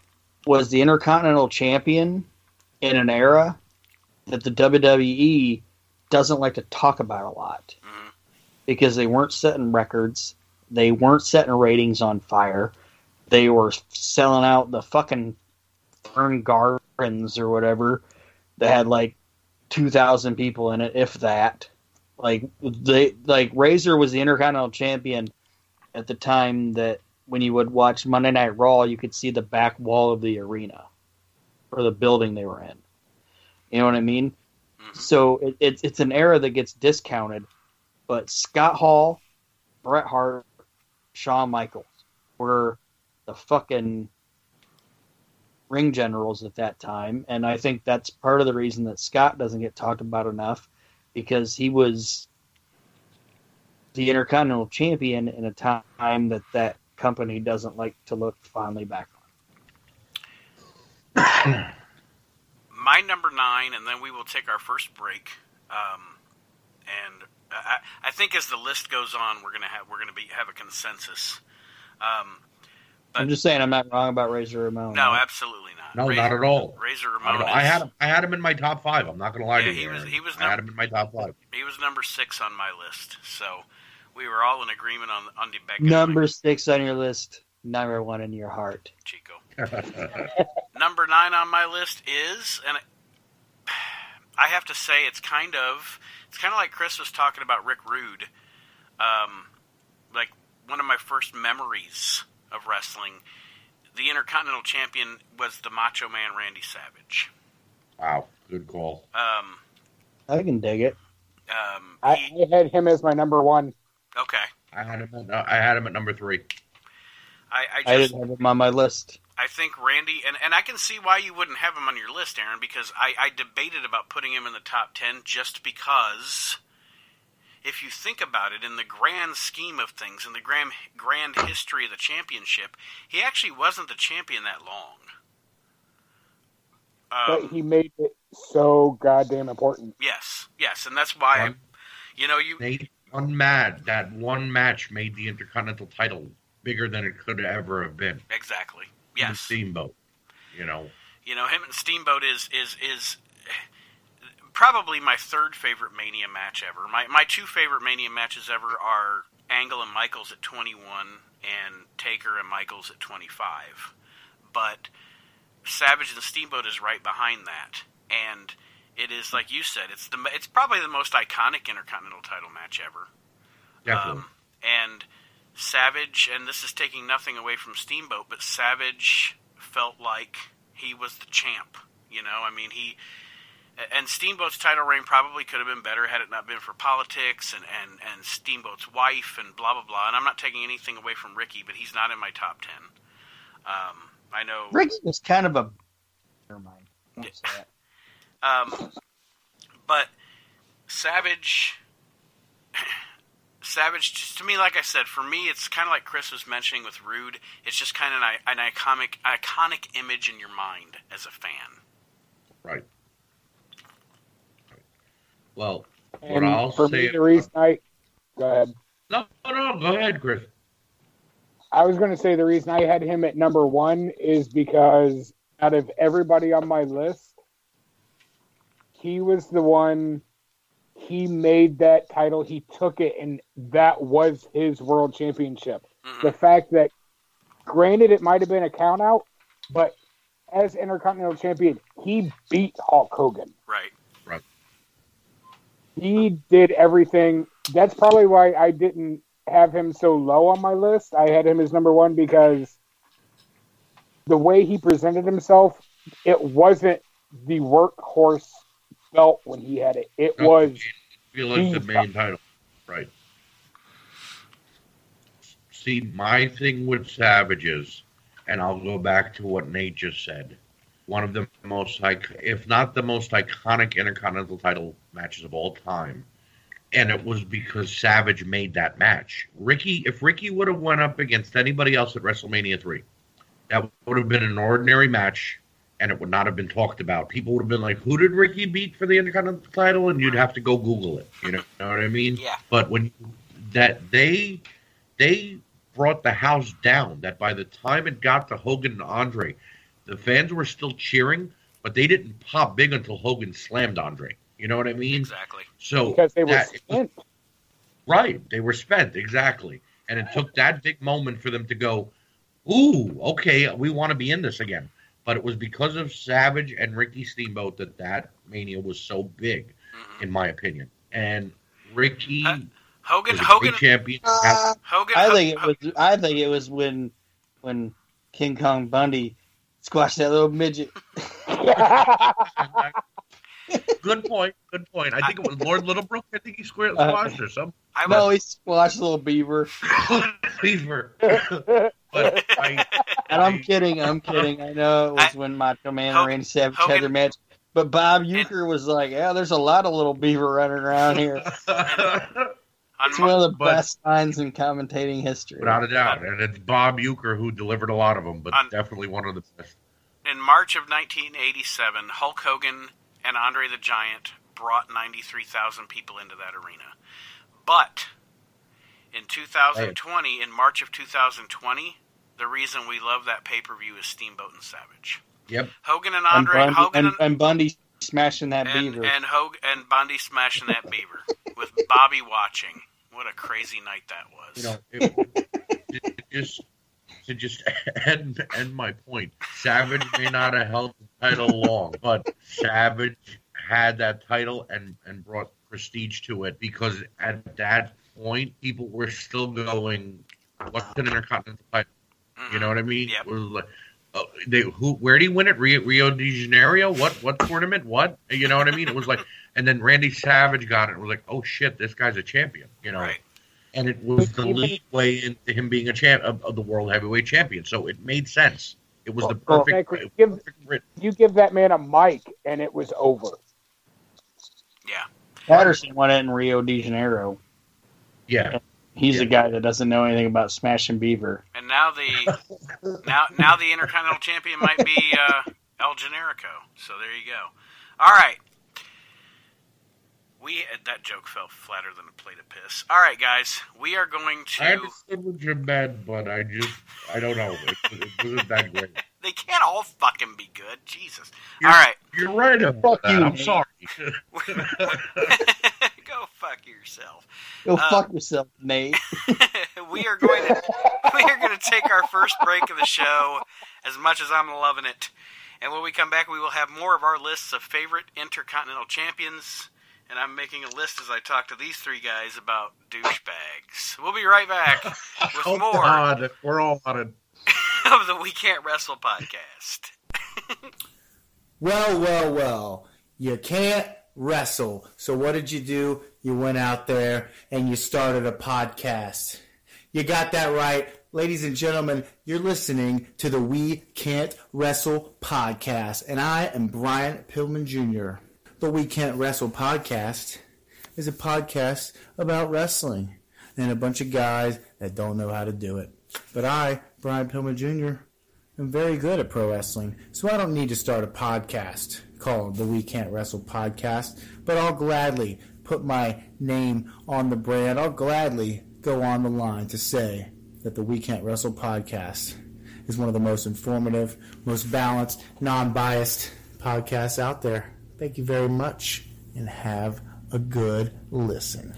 was the Intercontinental Champion in an era that the WWE doesn't like to talk about a lot Mhm. because they weren't setting records, they weren't setting ratings on fire, they were selling out the fucking Fern Gardens or whatever that had like two thousand people in it, if that. Like they like Razor was the Intercontinental Champion at the time that when you would watch Monday Night Raw, you could see the back wall of the arena or the building they were in. You know what I mean? Mhm. So it, it's it's an era that gets discounted, but Scott Hall, Bret Hart, Shawn Michaels were the fucking ring generals at that time, and I think that's part of the reason that Scott doesn't get talked about enough because he was the Intercontinental Champion in a time that that company doesn't like to look fondly back on. My number nine, and then we will take our first break. Um, and I, I think as the list goes on, we're gonna have we're gonna be have a consensus. Um, I'm just saying I'm not wrong about Razor Ramon. no, absolutely not. No, Razor, not at all. Razor I, Ramon. don't. I had him. I had him in my top five. I'm not going to lie Yeah, to you. he was- he was I had him in my top five. He was number six on my list, so we were all in agreement on on the back. Number six on your list, number one in your heart. Chico. Number nine on my list is, and I have to say, it's kind of, it's kind of like Chris was talking about Rick Rude. Um, like one of my first memories of wrestling the Intercontinental Champion was the Macho Man Randy Savage. Wow, good call. Um, I can dig it. um, I, he, I had him as my number one. Okay. I had him. At, I had him at number three. I, I I didn't have him on my list. I think Randy, and, and I can see why you wouldn't have him on your list, Aaron, because I, I debated about putting him in the top 10 just because, if you think about it, in the grand scheme of things, in the grand, grand history of the championship, he actually wasn't the champion that long. But Um, he made it so goddamn important. yes, yes, and that's why, I, you know, you Nate, one match. That one match made the Intercontinental title bigger than it could ever have been. exactly, yes. Steamboat. You know. You know, him and Steamboat is is is probably my third favorite Mania match ever. My my two favorite Mania matches ever are Angle and Michaels at 21 and Taker and Michaels at 25. But Savage and Steamboat is right behind that, and it is like you said, it's the it's probably the most iconic Intercontinental title match ever. Definitely. Um, and Savage, and this is taking nothing away from Steamboat, but Savage felt like he was the champ. You know, I mean, he and Steamboat's title reign probably could have been better had it not been for politics and, and, and Steamboat's wife and blah blah blah. And I'm not taking anything away from Ricky, but he's not in my top ten. Um, I know Ricky was kind of a. Never mind. Won't say that. Um, but Savage, Savage, just to me, like I said, for me, it's kind of like Chris was mentioning with Rude. It's just kind of an, an iconic, iconic image in your mind as a fan. Right. Well, what And I'll for say me, the reason I go ahead. no, no, go ahead, Chris. I was going to say the reason I had him at number one is because out of everybody on my list, he was the one. He made that title. He took it, and that was his world championship. Mhm. The fact that, granted, it might have been a count out, but as Intercontinental Champion, he beat Hulk Hogan. Right. Right. he did everything. That's probably why I didn't have him so low on my list. I had him as number one because the way he presented himself, it wasn't the workhorse belt when he had it. It No, was feel like the main title. Right. See, my thing with Savages, and I'll go back to what Nate just said, one of the most, if not the most iconic Intercontinental title matches of all time. And it was because Savage made that match. Ricky, if Ricky would have went up against anybody else at WrestleMania 3, that would have been an ordinary match and it would not have been talked about. People would have been like, "Who did Ricky beat for the Intercontinental title?" And you'd have to go Google it. You know, know what I mean? Yeah. But when that they they brought the house down. That by the time it got to Hogan and Andre, the fans were still cheering, but they didn't pop big until Hogan slammed Andre. You know what I mean? Exactly. So because they were that- spent. Right. They were spent, exactly. And it took that big moment for them to go, ooh, okay, we want to be in this again. But it was because of Savage and Ricky Steamboat that that Mania was so big, Mhm. in my opinion. And Ricky Huh? Hogan, was a Hogan, champion. Uh, Hogan. I think it Ho- was. I think it was when when King Kong Bundy squashed that little midget. good point. Good point. I think it was Lord Littlebrook. I think he squared Uh, squashed or something. I No, was, he squashed little beaver. Fever. But I, And I'm kidding. I'm kidding. I know it was I- when Macho Man Ho- and Randy Savage Hogan- had their match. But Bob Uecker was like, "Yeah, there's a lot of little beaver running around here." It's one of the But- best lines in commentating history. without a doubt. And it's Bob Uecker who delivered a lot of them, but On- definitely one of the best. in March of 1987, Hulk Hogan and Andre the Giant brought 93,000 people into that arena. But in 2020, in March of 2020, the reason we love that pay per view is Steamboat and Savage. Yep. Hogan and and, Andre, Bundy, Hogan and, and Bundy smashing that and, beaver. and Hogan and Bundy smashing that beaver with Bobby watching. What a crazy night that was. you know, it, it just to just end end my point. Savage may not have held the title long, but Savage had that title and and brought prestige to it because at that point people were still going, "What's an intercontinental title?" Mhm. You know what I mean? Yep. It was like, oh, they who? Where did he win it? Rio, Rio de Janeiro? What? What tournament? What? You know what I mean? It was like, and then Randy Savage got it. It was like, oh shit, this guy's a champion. You know. Right. And it was the Even- leeway into him being a champ of, of the world heavyweight champion, so it made sense. It was the Well, perfect. Like, give, perfect you give that man a mic, and it was over. Yeah. Patterson won it in Rio de Janeiro. yeah, He's Yeah. a guy that doesn't know anything about smashing beaver. And now the now now the Intercontinental Champion might be uh, El Generico. So there you go. All right. We that joke fell flatter than a plate of piss. All right, guys, we are going to. I to. understood what you meant, but I just I don't know. It, it wasn't that great. They can't all fucking be good. Jesus. You're- All right, You're right Fuck you, I'm sorry. go fuck yourself. Go Uh, fuck yourself, Nate. we are going to we are going to take our first break of the show. As much as I'm loving it, and when we come back, we will have more of our lists of favorite intercontinental champions. And I'm making a list as I talk to these three guys about douchebags. We'll be right back with Oh more God, we're all on it. of the We Can't Wrestle podcast. Well, well, well. You can't wrestle. So what did you do? You went out there and you started a podcast. You got that right. Ladies and gentlemen, you're listening to the We Can't Wrestle podcast. And I am Brian Pillman Jr. The We Can't Wrestle podcast is a podcast about wrestling and a bunch of guys that don't know how to do it. But I, Brian Pillman Jr., I'm very good at pro wrestling, so I don't need to start a podcast called the We Can't Wrestle Podcast, but I'll gladly put my name on the brand. I'll gladly go on the line to say that the We Can't Wrestle Podcast is one of the most informative, most balanced, non biased podcasts out there. Thank you very much, and have a good listen.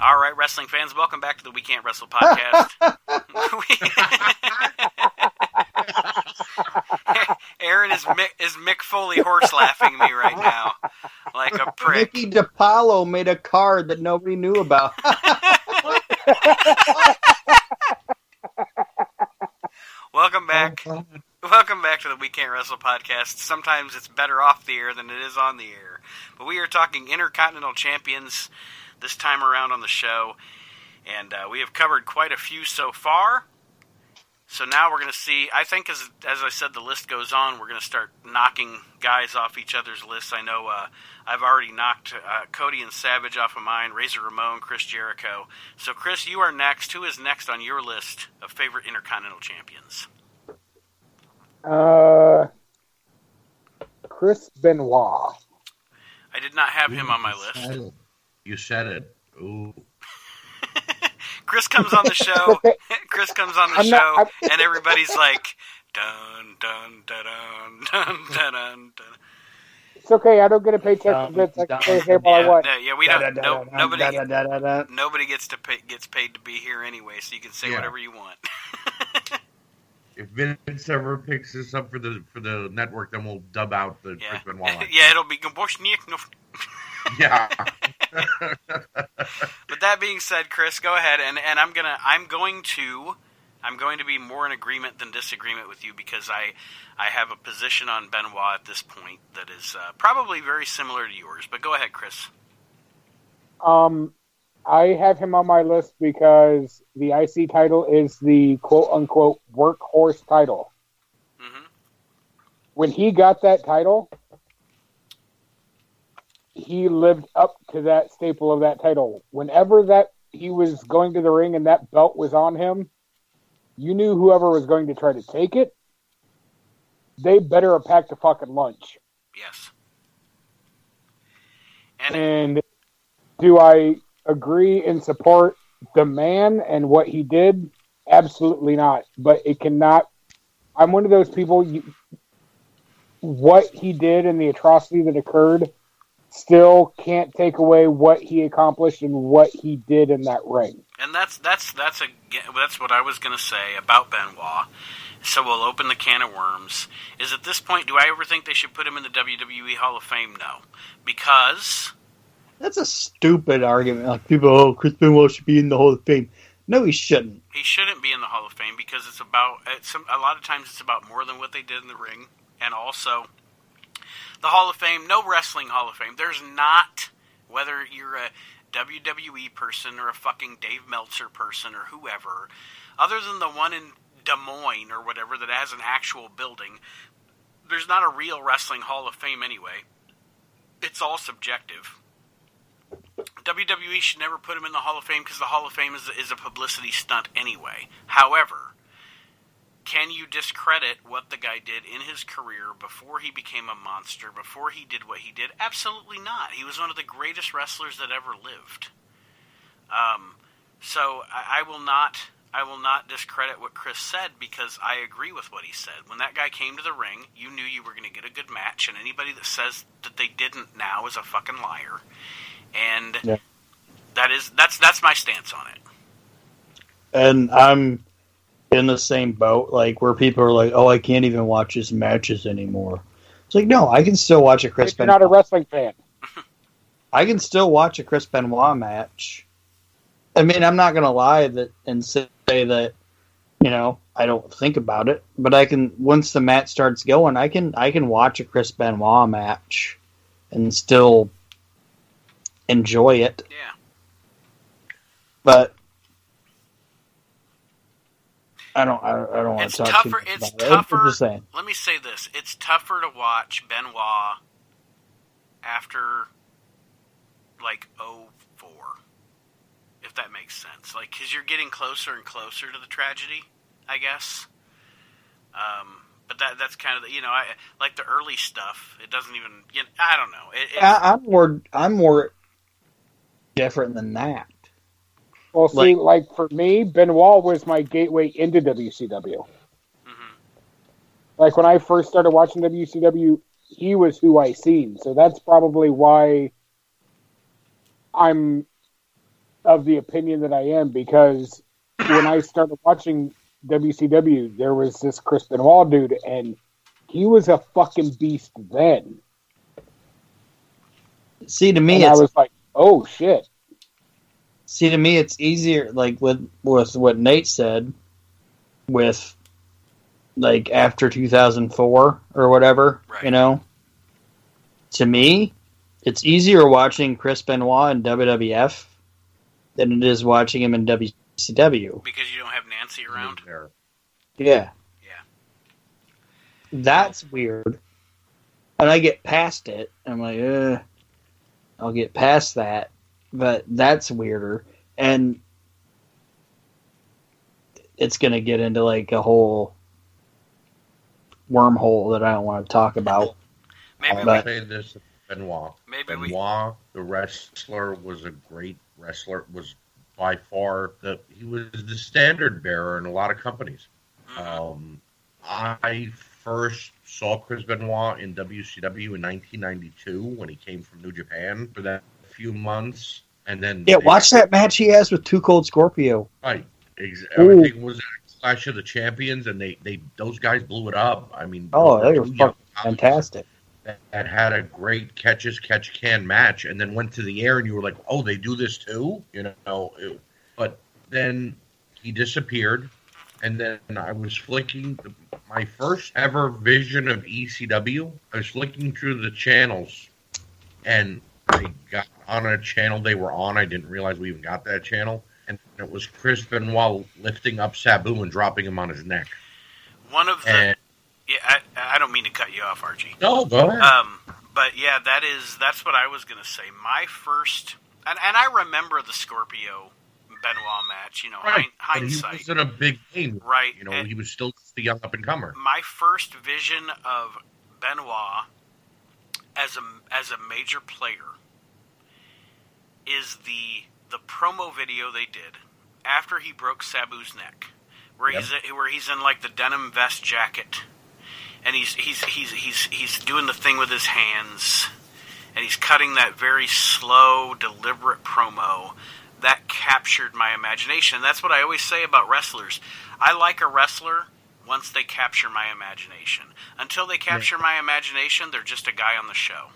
All right, wrestling fans, welcome back to the We Can't Wrestle podcast. Aaron is Mick, is Mick Foley horse laughing me right now, like a prick. Mickey DiPaolo made a card that nobody knew about. Welcome back. Welcome back to the We Can't Wrestle podcast. Sometimes it's better off the air than it is on the air. But we are talking Intercontinental Champions this time around on the show. And uh, we have covered quite a few so far. So now we're going to see. I think, as as I said, the list goes on. We're going to start knocking guys off each other's lists. I know uh, I've already knocked uh, Cody and Savage off of mine, Razor Ramon, Chris Jericho. So, Chris, you are next. Who is next on your list of favorite Intercontinental Champions? Uh, Chris Benoit. I did not have him on my list. You said it. Ooh. Chris comes on the show. Chris comes on the I'm show, not- and everybody's like, dun dun dun dun dun dun dun. dun. It's okay. I don't get a paycheck from Vince. I can say whatever I Yeah, want. no, yeah, we don't. No, nobody, nobody gets to pay, gets paid to be here anyway, so you can say Yeah. whatever you want. If Vince ever picks this up for the for the network, then we'll dub out the Yeah, Chris Benoit. line. yeah, it'll be Geboshniak. yeah. But that being said, Chris, go ahead, and, and I'm gonna I'm going to I'm going to be more in agreement than disagreement with you because I I have a position on Benoit at this point that is uh, probably very similar to yours. But go ahead, Chris. Um, I have him on my list because the IC title is the quote unquote workhorse title. hmm When he got that title, he lived up to that staple of that title. Whenever that he was going to the ring and that belt was on him, you knew whoever was going to try to take it, they better have packed a fucking lunch. Yes. And And do I agree and support the man and what he did? Absolutely not. But it cannot. I'm one of those people. You, what he did and the atrocity that occurred still can't take away what he accomplished and what he did in that ring. and that's that's that's a that's what I was going to say about Benoit. So we'll open the can of worms. Is at this point, do I ever think they should put him in the WWE Hall of Fame? No, because That's a stupid argument. Like people, oh, Chris Benoit should be in the Hall of Fame. No, he shouldn't. He shouldn't be in the Hall of Fame because it's about it's a lot of times it's about more than what they did in the ring, and also the Hall of Fame. No wrestling Hall of Fame. There's not whether you're a WWE person or a fucking Dave Meltzer person or whoever, other than the one in Des Moines or whatever that has an actual building. There's not a real wrestling Hall of Fame anyway. It's all subjective. WWE should never put him in the Hall of Fame because the Hall of Fame is, is a publicity stunt anyway. However, can you discredit what the guy did in his career before he became a monster, before he did what he did? Absolutely not. He was one of the greatest wrestlers that ever lived. Um, so I, I will not. I will not discredit what Chris said because I agree with what he said. When that guy came to the ring, you knew you were going to get a good match, and anybody that says that they didn't now is a fucking liar. And Yeah. that is that's that's my stance on it. And I'm in the same boat, like where people are like, "Oh, I can't even watch his matches anymore." It's like, no, I can still watch a Chris If you're not a Benoit. wrestling fan, I can still watch a Chris Benoit match. I mean, I'm not gonna lie that and say that, you know, I don't think about it, but I can. Once the match starts going, I can I can watch a Chris Benoit match and still enjoy it. Yeah. But I don't. I don't, I don't want It's to talk tougher. It's it. Tougher. saying. Let me say this: it's tougher to watch Benoit after like 04, if that makes sense. Like, because you're getting closer and closer to the tragedy, I guess. Um, but that that's kind of the, you know, I like the early stuff. It doesn't even. You know, I don't know. It, it, I, I'm more. I'm more different than that. Well, see, like for me, Benoit was my gateway into WCW. mhm. Like when I first started watching WCW, he was who I seen. So that's probably why I'm of the opinion that I am because when I started watching WCW, there was this Chris Benoit dude, and he was a fucking beast then. See, to me, And I was like, oh shit. See, to me, it's easier. Like with with what Nate said, with like after two thousand four or whatever, Right. you know. To me, it's easier watching Chris Benoit in WWF than it is watching him in WCW. because you don't have Nancy around. Yeah, Yeah. that's weird. And I get past it. I'm like, uh, I'll get past that, but that's weirder. And it's going to get into like a whole wormhole that I don't want to talk about. Maybe I'll we, say this: Benoit. maybe we. Benoit, the wrestler, was a great wrestler. Was by far the he was the standard bearer in a lot of companies. mhm. Um, I first saw Chris Benoit in WCW in 1992 when he came from New Japan for that few months, and then Yeah, watch that match he has with Two Cold Scorpio. Right, ex- everything was a Clash of the Champions, and they they those guys blew it up. I mean, Oh, they were were two young fucking fantastic. that, that had a great catches catch can match, and then went to the air, and you were like, oh, they do this too, you know. It, but then he disappeared, and then I was flicking the, my first ever vision of ECW. I was flicking through the channels, and I got on a channel they were on. I didn't realize we even got that channel, and it was Chris Benoit lifting up Sabu and dropping him on his neck. One of the. And Yeah, I, I don't mean to cut you off, Archie. no, go ahead. Um, but yeah, that is that's what I was gonna say. My first, and, and I remember the Scorpio Benoit match. You know, Right, hind, but he wasn't a big name. right? You know, and he was still the young up and comer. my first vision of Benoit as a as a major player is the the promo video they did after he broke Sabu's neck, where he's where he's in like the denim vest jacket, and he's he's he's he's he's doing the thing with his hands, and he's cutting that very slow, deliberate promo that captured my imagination. That's what I always say about wrestlers. I like a wrestler once they capture my imagination. Until they capture my imagination, they're just a guy on the show.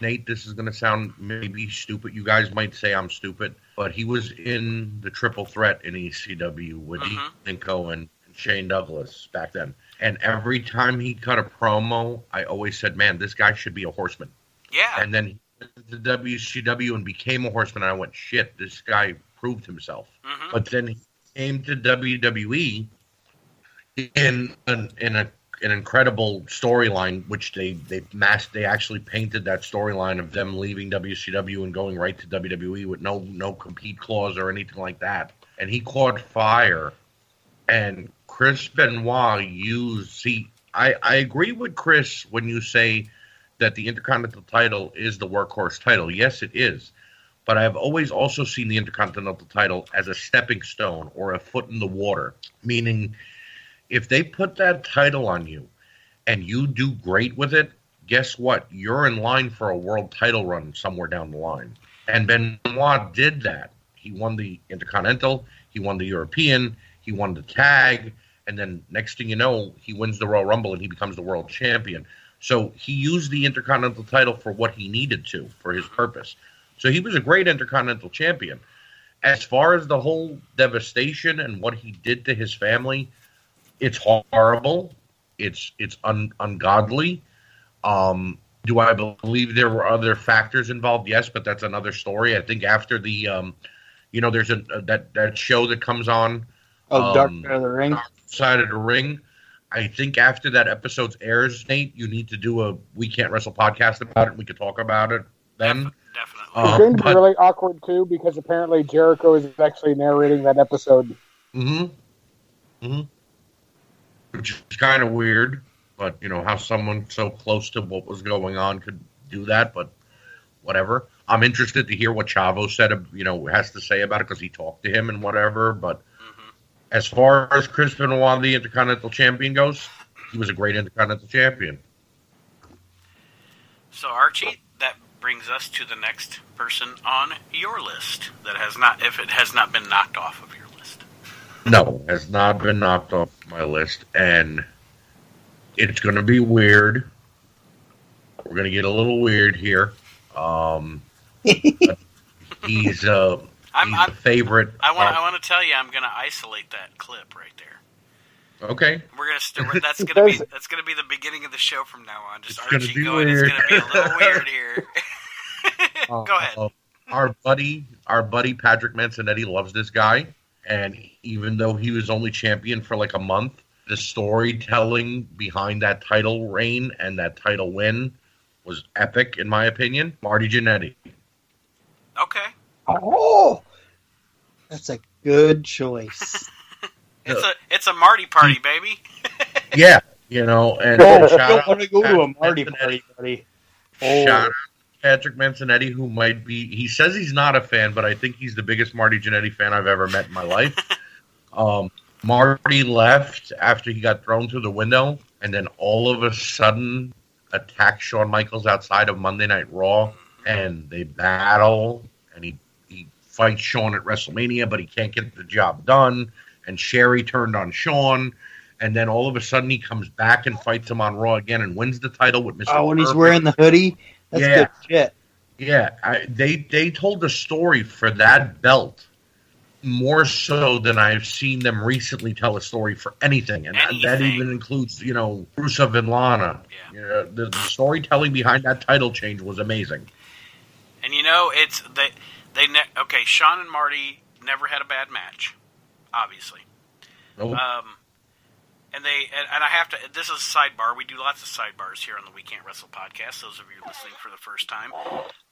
Nate, this is going to sound maybe stupid. You guys might say I'm stupid, but he was in the triple threat in ECW with Mhm. Ethan Cohen and Shane Douglas back then. And every time he cut a promo, I always said, man, this guy should be a horseman. Yeah. And then he went to WCW and became a horseman. And I went, shit, this guy proved himself. hmm But then he came to WWE in an in a an incredible storyline, which they they masked. They actually painted that storyline of them leaving WCW and going right to WWE with no no compete clause or anything like that. And he caught fire. And Chris Benoit used. See, I I agree with Chris when you say that the Intercontinental title is the workhorse title. Yes, it is but I've always also seen the Intercontinental title as a stepping stone or a foot in the water. Meaning, if they put that title on you and you do great with it, guess what? You're in line for a world title run somewhere down the line. And Benoit did that. He won the Intercontinental, he won the European, he won the tag, and then next thing you know, he wins the Royal Rumble and he becomes the world champion. So he used the Intercontinental title for what he needed to, for his purpose. So he was a great Intercontinental champion. As far as the whole devastation and what he did to his family, it's horrible. It's it's un, ungodly. Um, do I believe there were other factors involved? Yes, but that's another story. I think after the, um, you know, there's a, that that show that comes on Oh, Dark Um, Side of the Ring. Dark side of the ring. I think after that episode airs, Nate, you need to do a we can't wrestle podcast about it. We could talk about it then. Definitely. Uh, it's going to be but- really awkward too because apparently Jericho is actually narrating that episode. Mm-hmm. Mm-hmm. Which is kind of weird, but you know how someone so close to what was going on could do that. But whatever. I'm interested to hear what Chavo said. You know, has to say about it because he talked to him and whatever. But hmm as far as Chris Benoit, the Intercontinental Champion goes, he was a great Intercontinental Champion. So Archie, that brings us to the next person on your list that has not, if it has not been knocked off of your list. No, has not been knocked off my list, and it's going to be weird. We're going to get a little weird here. Um, he's uh, I'm, he's I'm a favorite. I want, I want to tell you, I'm going to isolate that clip right there. okay, We're gonna st- that's gonna be that's gonna be the beginning of the show from now on. Just It's gonna Archie be going. weird. It's gonna be a little weird here. Oh, Go ahead. Uh, our buddy, our buddy Patrick Manzanetti loves this guy, and even though he was only champion for like a month, the storytelling behind that title reign and that title win was epic, in my opinion. Marty Jannetty. Okay. Oh, that's a good choice. It's a it's a Marty party, baby. Yeah, you know, and Oh, shout I don't out want to go to a Marty Manzanetti. party, buddy. Oh, Shout out to Patrick Manzanetti, who might be, he says he's not a fan, but I think he's the biggest Marty Jannetty fan I've ever met in my life. um, Marty left after he got thrown through the window, and then all of a sudden attacked Shawn Michaels outside of Monday Night Raw, and they battle, and he, he fights Shawn at WrestleMania, but he can't get the job done, and Sherry turned on Shawn. And then all of a sudden, he comes back and fights him on Raw again and wins the title with Mr. oh, when he's wearing the hoodie, that's Yeah. good shit. Yeah, I, they they told the story for that belt more so than I've seen them recently tell a story for anything, and that, that even includes you know Rusev and Lana. Yeah. You know, the, the storytelling behind that title change was amazing. And you know, it's they they ne- okay. Shawn and Marty never had a bad match, obviously. Nope. Um, and they and, and I have to. This is a sidebar. We do lots of sidebars here on the We Can't Wrestle podcast. Those of you listening for the first time,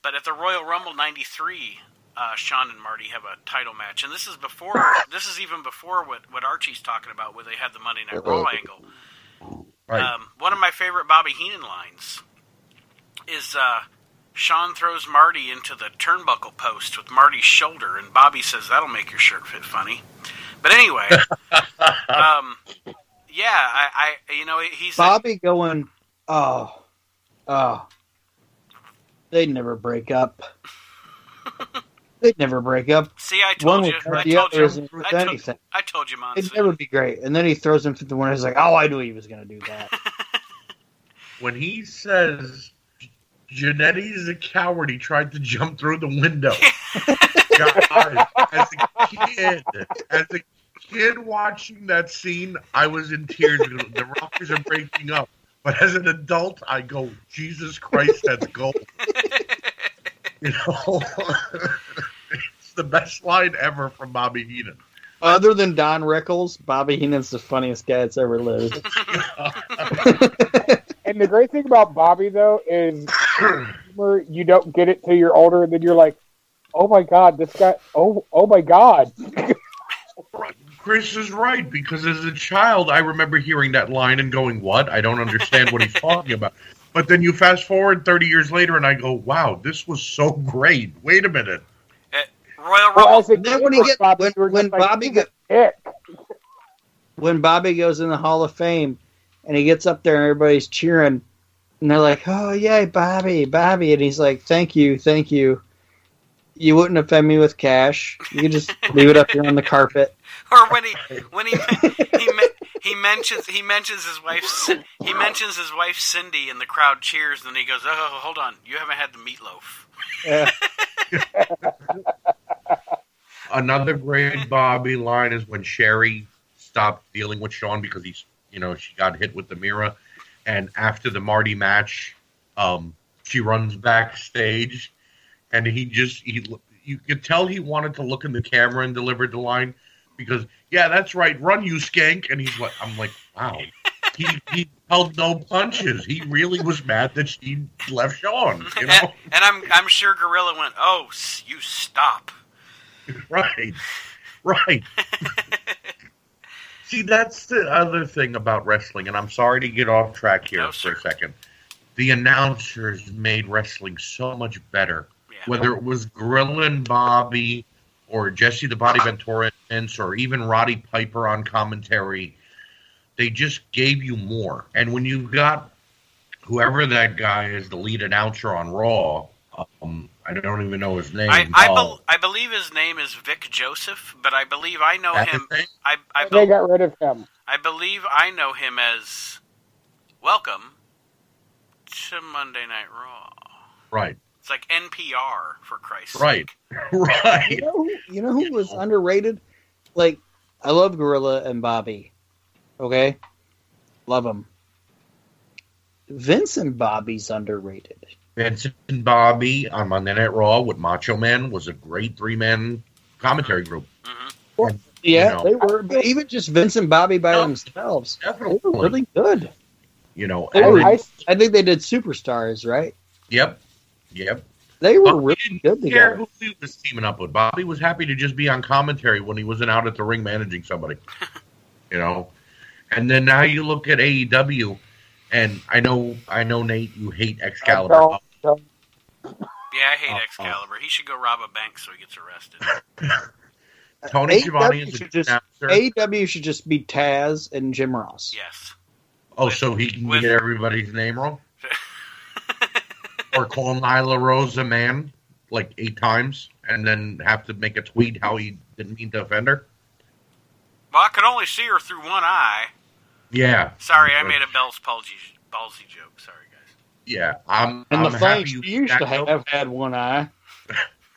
but at the Royal Rumble '93, uh, Shawn and Marty have a title match, and this is before. This is even before what what Archie's talking about, where they had the Monday Night Raw angle. right. Um, one of my favorite Bobby Heenan lines is uh, Shawn throws Marty into the turnbuckle post with Marty's shoulder, and Bobby says, That'll make your shirt fit funny. But anyway, um, yeah, I, I, you know, he's. Bobby going, oh, oh, they'd never break up. they'd never break up. see, I One told you. without I the told other you. isn't worth I told, anything. I told you, It'd never be great. And then he throws him to the winner. He's like, oh, I knew he was going to do that. when he says Jannetty's a coward. He tried to jump through the window. God, as a kid, as a kid watching that scene, I was in tears. The Rockers are breaking up. But as an adult, I go, Jesus Christ, that's gold. You know, it's the best line ever from Bobby Heenan. Other than Don Rickles, Bobby Heenan's the funniest guy that's ever lived. And the great thing about Bobby though is where you don't get it till you're older, and then you're like, "Oh my god, this guy! Oh, oh my god!" Chris is right because as a child, I remember hearing that line and going, "What? I don't understand what he's talking about." But then you fast forward 30 years later, and I go, "Wow, this was so great." Wait a minute. Eh, Royal Well, Rumble. Then when he get- Bobby, when- when Bobby "He's a get- dick." when Bobby goes in the Hall of Fame and he gets up there and everybody's cheering and they're like, "Oh yay, Bobby, Bobby!" and he's like, "Thank you, thank you." You wouldn't offend me with cash. You could just leave it up here on the carpet. or when he when he he he mentions he mentions his wife he mentions his wife Cindy and the crowd cheers and then he goes oh hold on. You haven't had the meatloaf. Yeah. Another great Bobby line is when Sherry stopped dealing with Shawn because he's, you know, she got hit with the mirror, and after the Marty match, um, she runs backstage, and he just he you could tell he wanted to look in the camera and delivered the line because yeah, that's right, run you skank, and he's like, I'm like, wow. He, he held no punches. He really was mad that she left Shawn. You and, know, and I'm I'm sure Gorilla went oh you stop right, right. See, that's the other thing about wrestling, and I'm sorry to get off track here No, for a second. The announcers made wrestling so much better. yeah Whether it was Gorilla and Bobby, or Jesse the Body Ventura, or even Roddy Piper on commentary, they just gave you more. And when you've got whoever that guy is, the lead announcer on Raw, um, I don't even know his name. I I, oh, bel I believe his name is Vic Joseph but I believe I know that's him his name? I I, they got rid of him. I believe I know him as welcome to Monday Night Raw Right, it's like NPR for Christ's right, sake right. You know, who, you know who was underrated? Like, I love Gorilla and Bobby. Okay, love them. Vince and Bobby's underrated. Vincent and Bobby on Monday Night Raw with Macho Man was a great three man commentary group. hmm Yeah, You know. they were. But even just Vince and Bobby by No. themselves, they Definitely. were really good. You know, They and were- then- I, I think they did Superstars, right? yep, yep. They were Bobby really didn't good care together. who he was teaming up with. Bobby was happy to just be on commentary when he wasn't out at the ring managing somebody. you know, and then now you look at AEW, and I know, I know, Nate, you hate Excalibur. don't- don't- Yeah, I hate Uh, uh. Excalibur. He should go rob a bank so he gets arrested. Tony AEW Schiavone is a should just- AEW should just be Taz and Jim Ross. yes. oh, so he can with- get everybody's name wrong, or call Nyla Rose a man like eight times, and then have to make a tweet how he didn't mean to offend her. Well, I could only see her through one eye. Yeah. Sorry, I made a Bell's palsy ballsy joke. Sorry, guys. Yeah, I'm. And I'm the happy you you used to that joke. have had one eye.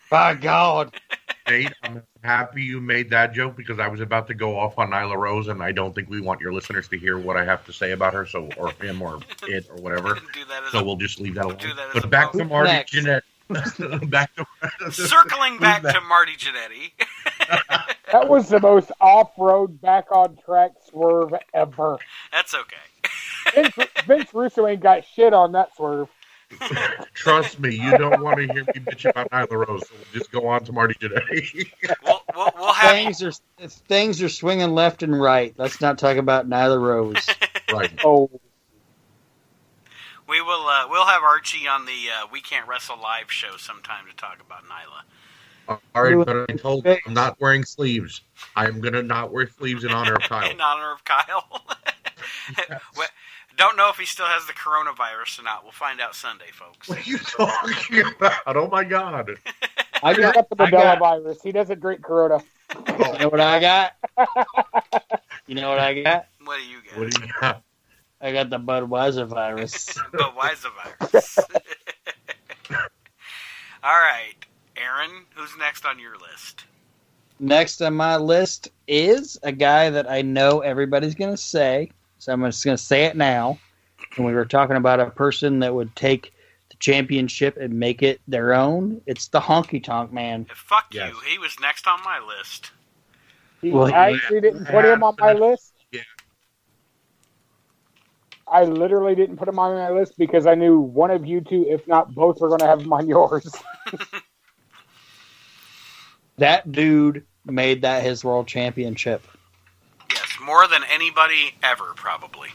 By God. Nate, I'm happy you made that joke because I was about to go off on Nyla Rose, and I don't think we want your listeners to hear what I have to say about her, so or him or it or whatever. Do that as So a, we'll just leave that alone. Do that as But a back to bonus. Marty Next. Jannetty. back to circling back to Marty Jannetty. that was the most off-road, back on track swerve ever. That's okay. Vince, Vince Russo ain't got shit on that swerve. Trust me, you don't want to hear me bitch about Nyla Rose. So we'll just go on to Marty today. We'll we'll, we'll have Things are things are swinging left and right. Let's not talk about Nyla Rose. right. Oh, we will uh, we'll have Archie on the uh, We Can't Wrestle live show sometime to talk about Nyla. All right, but I told you I'm not wearing sleeves. I'm gonna not wear sleeves in honor of Kyle. In honor of Kyle. We- Don't know if he still has the coronavirus or not. We'll find out Sunday, folks. What are you talking about? Oh my god! I he's got, got the Mandela virus. He doesn't drink Corona. you know what I got? You know what I got? What do you get? What do you got? I got the Budweiser virus. But why is the virus? All right, Aaron, who's next on your list? Next on my list is a guy that I know everybody's going to say, so I'm just going to say it now. And we were talking about a person that would take the championship and make it their own. It's the Honky Tonk Man. Fuck Yes. you. He was next on my list. He- Well, I yeah. actually didn't put him on my list. Yeah. I literally didn't put him on my list because I knew one of you two, if not both, were going to have him on yours. That dude made that his world championship More than anybody ever, probably.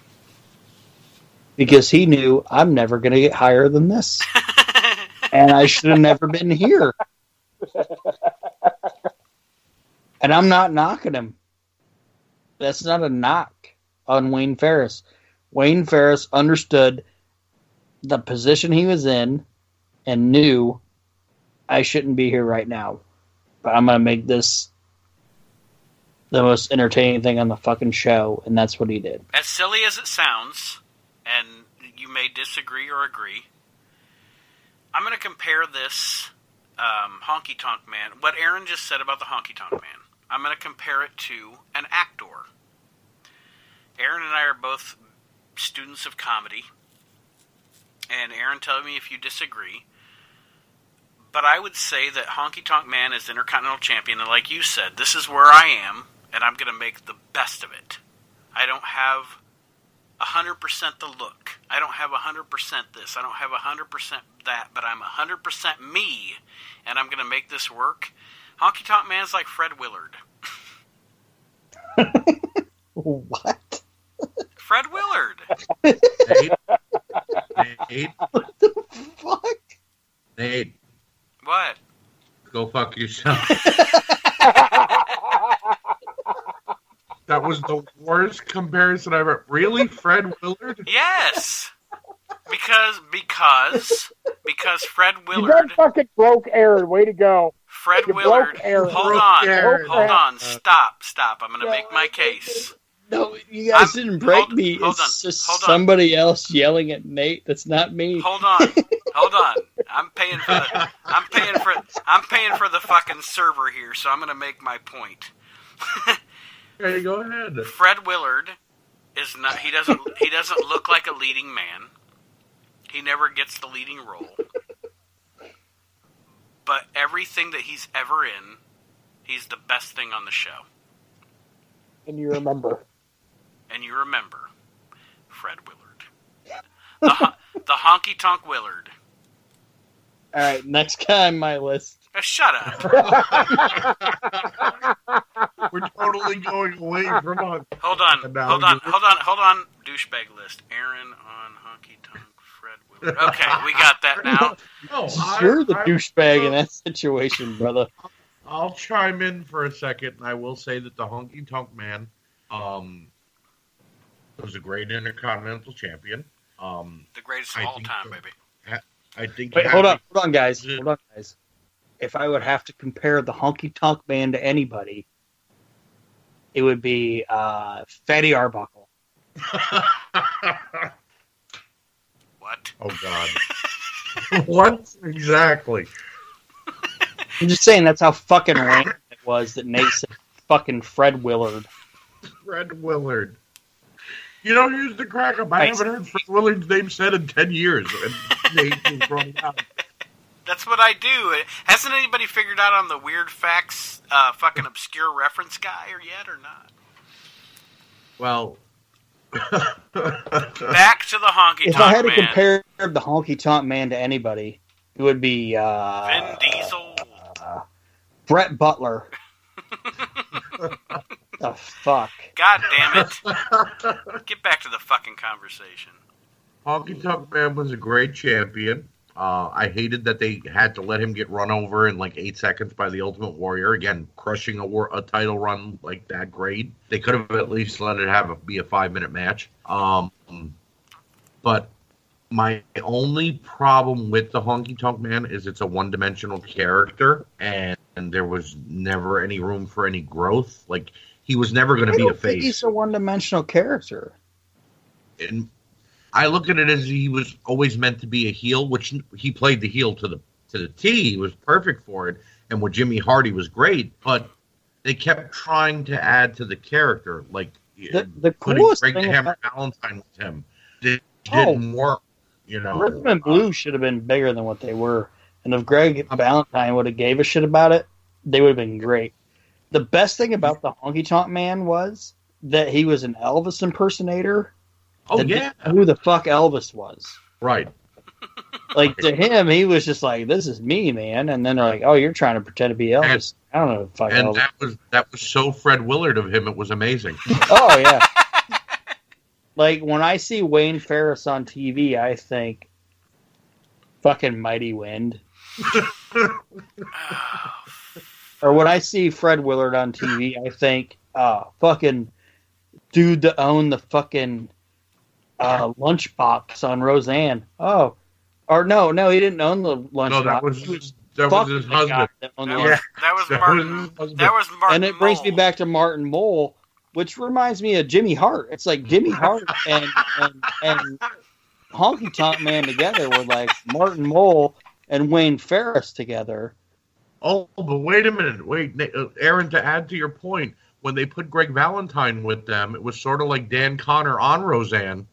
because he knew I'm never going to get higher than this. and I should have never been here. and I'm not knocking him. That's not a knock on Wayne Ferris. Wayne Ferris understood the position he was in and knew I shouldn't be here right now. But I'm going to make this the most entertaining thing on the fucking show. And that's what he did. As silly as it sounds, and you may disagree or agree, I'm going to compare this um, Honky Tonk Man, what Aaron just said about the Honky Tonk Man, I'm going to compare it to an actor. Aaron and I are both students of comedy, and Aaron, tell me if you disagree. But I would say that Honky Tonk Man is Intercontinental Champion, and like you said, this is where I am, and I'm going to make the best of it. I don't have 100% the look. I don't have 100% this. I don't have 100% that, but I'm 100% me, and I'm going to make this work. Honky Tonk Man's like Fred Willard. What? Fred Willard. Nate, Nate, What the Fuck? Nate, What? go fuck yourself. that was the worst comparison I've ever. Really, Fred Willard? Yes. Because because because Fred you Willard done fucking broke Aaron. Way to go. Fred You broke Willard Aaron. Hold Broke on. Aaron. Hold on. Stop. Stop. I'm going to make my case. No, you guys I'm- didn't break hold- me. hold it's on, just hold on. somebody else yelling at Nate. That's not me. Hold on. Hold on. I'm paying for the I'm paying for I'm paying for the fucking server here, so I'm going to make my point. Okay, go ahead. Fred Willard is not he doesn't he doesn't look like a leading man. He never gets the leading role. But everything that he's ever in, he's the best thing on the show. And you remember. And you remember Fred Willard. The the honky tonk Willard. All right, next guy on my list. Uh, shut up. We're totally going away from on. Hold on. Hold on. Hold on. Hold on. Douchebag list. Aaron on honky tonk Fred Willard. Okay, we got that now. No, I- You're the I- douchebag in that situation, brother. I'll chime in for a second, and I will say that the Honky Tonk Man um, was a great Intercontinental Champion. Um, The greatest of all time, so. baby. I think. Wait, hold on, hold on, guys. Hold on, guys. If I would have to compare the Honky Tonk Band to anybody, it would be uh, Fatty Arbuckle. What? oh God! what exactly? I'm just saying that's how fucking lame it was that Nate said fucking Fred Willard. Fred Willard. You know, here's the crack up. I Right. haven't heard Fred Willard's name said in ten years. And Nate just brought it out. That's what I do. Hasn't anybody figured out on the weird facts, uh, fucking obscure reference guy or yet or not? Well, Back to the honky If I had tonk to man. compare the Honky Tonk Man to anybody, it would be uh, Vin Diesel. Brett Butler. the fuck? God damn it. Get back to the fucking conversation. Honky Tonk Man was a great champion. Uh, I hated that they had to let him get run over in like eight seconds by the Ultimate Warrior. Again, crushing a, war, a title run like that great. They could have at least let it have a, be a five minute match. Um, but my only problem with the Honky Tonk Man is it's a one dimensional character, and, and there was never any room for any growth. Like he was never going to be a face. he's a one-dimensional character. and I look at it as he was always meant to be a heel, which he played the heel to the to the T. He was perfect for it, and with Jimmy Hardy was great. But they kept trying to add to the character, like The, the putting coolest Greg thing Hammer about Valentine with him Oh. didn't work. You know, Rhythm and Blues uh, should have been bigger than what they were. And if Greg Valentine would have gave a shit about it, they would have been great. The best thing about the Honky Tonk Man was that he was an Elvis impersonator. Oh yeah, who the fuck Elvis was. right. Like to him, he was just like, "This is me, man." And then they're like, "Oh, you're trying to pretend to be Elvis." I don't know, the fuck And Elvis. that was that was so Fred Willard of him. It was amazing. Oh yeah. like when I see Wayne Farris on TV, I think fucking Mighty Wind. or when I see Fred Willard on TV, I think uh fucking dude to own the fucking uh lunchbox on Roseanne. Oh. Or no, no, he didn't own the lunchbox. no, that was was that was his husband. that owned the That Yeah. that was That Martin. was. That was Martin. and it brings me back to Martin Mull, which reminds me of Jimmy Hart. It's like Jimmy Hart and and, and Honky Tonk Man together were like Martin Mull and Wayne Farris together. Oh, but wait a minute. Wait, uh, Aaron, to add to your point, when they put Greg Valentine with them, it was sort of like Dan Conner on Roseanne.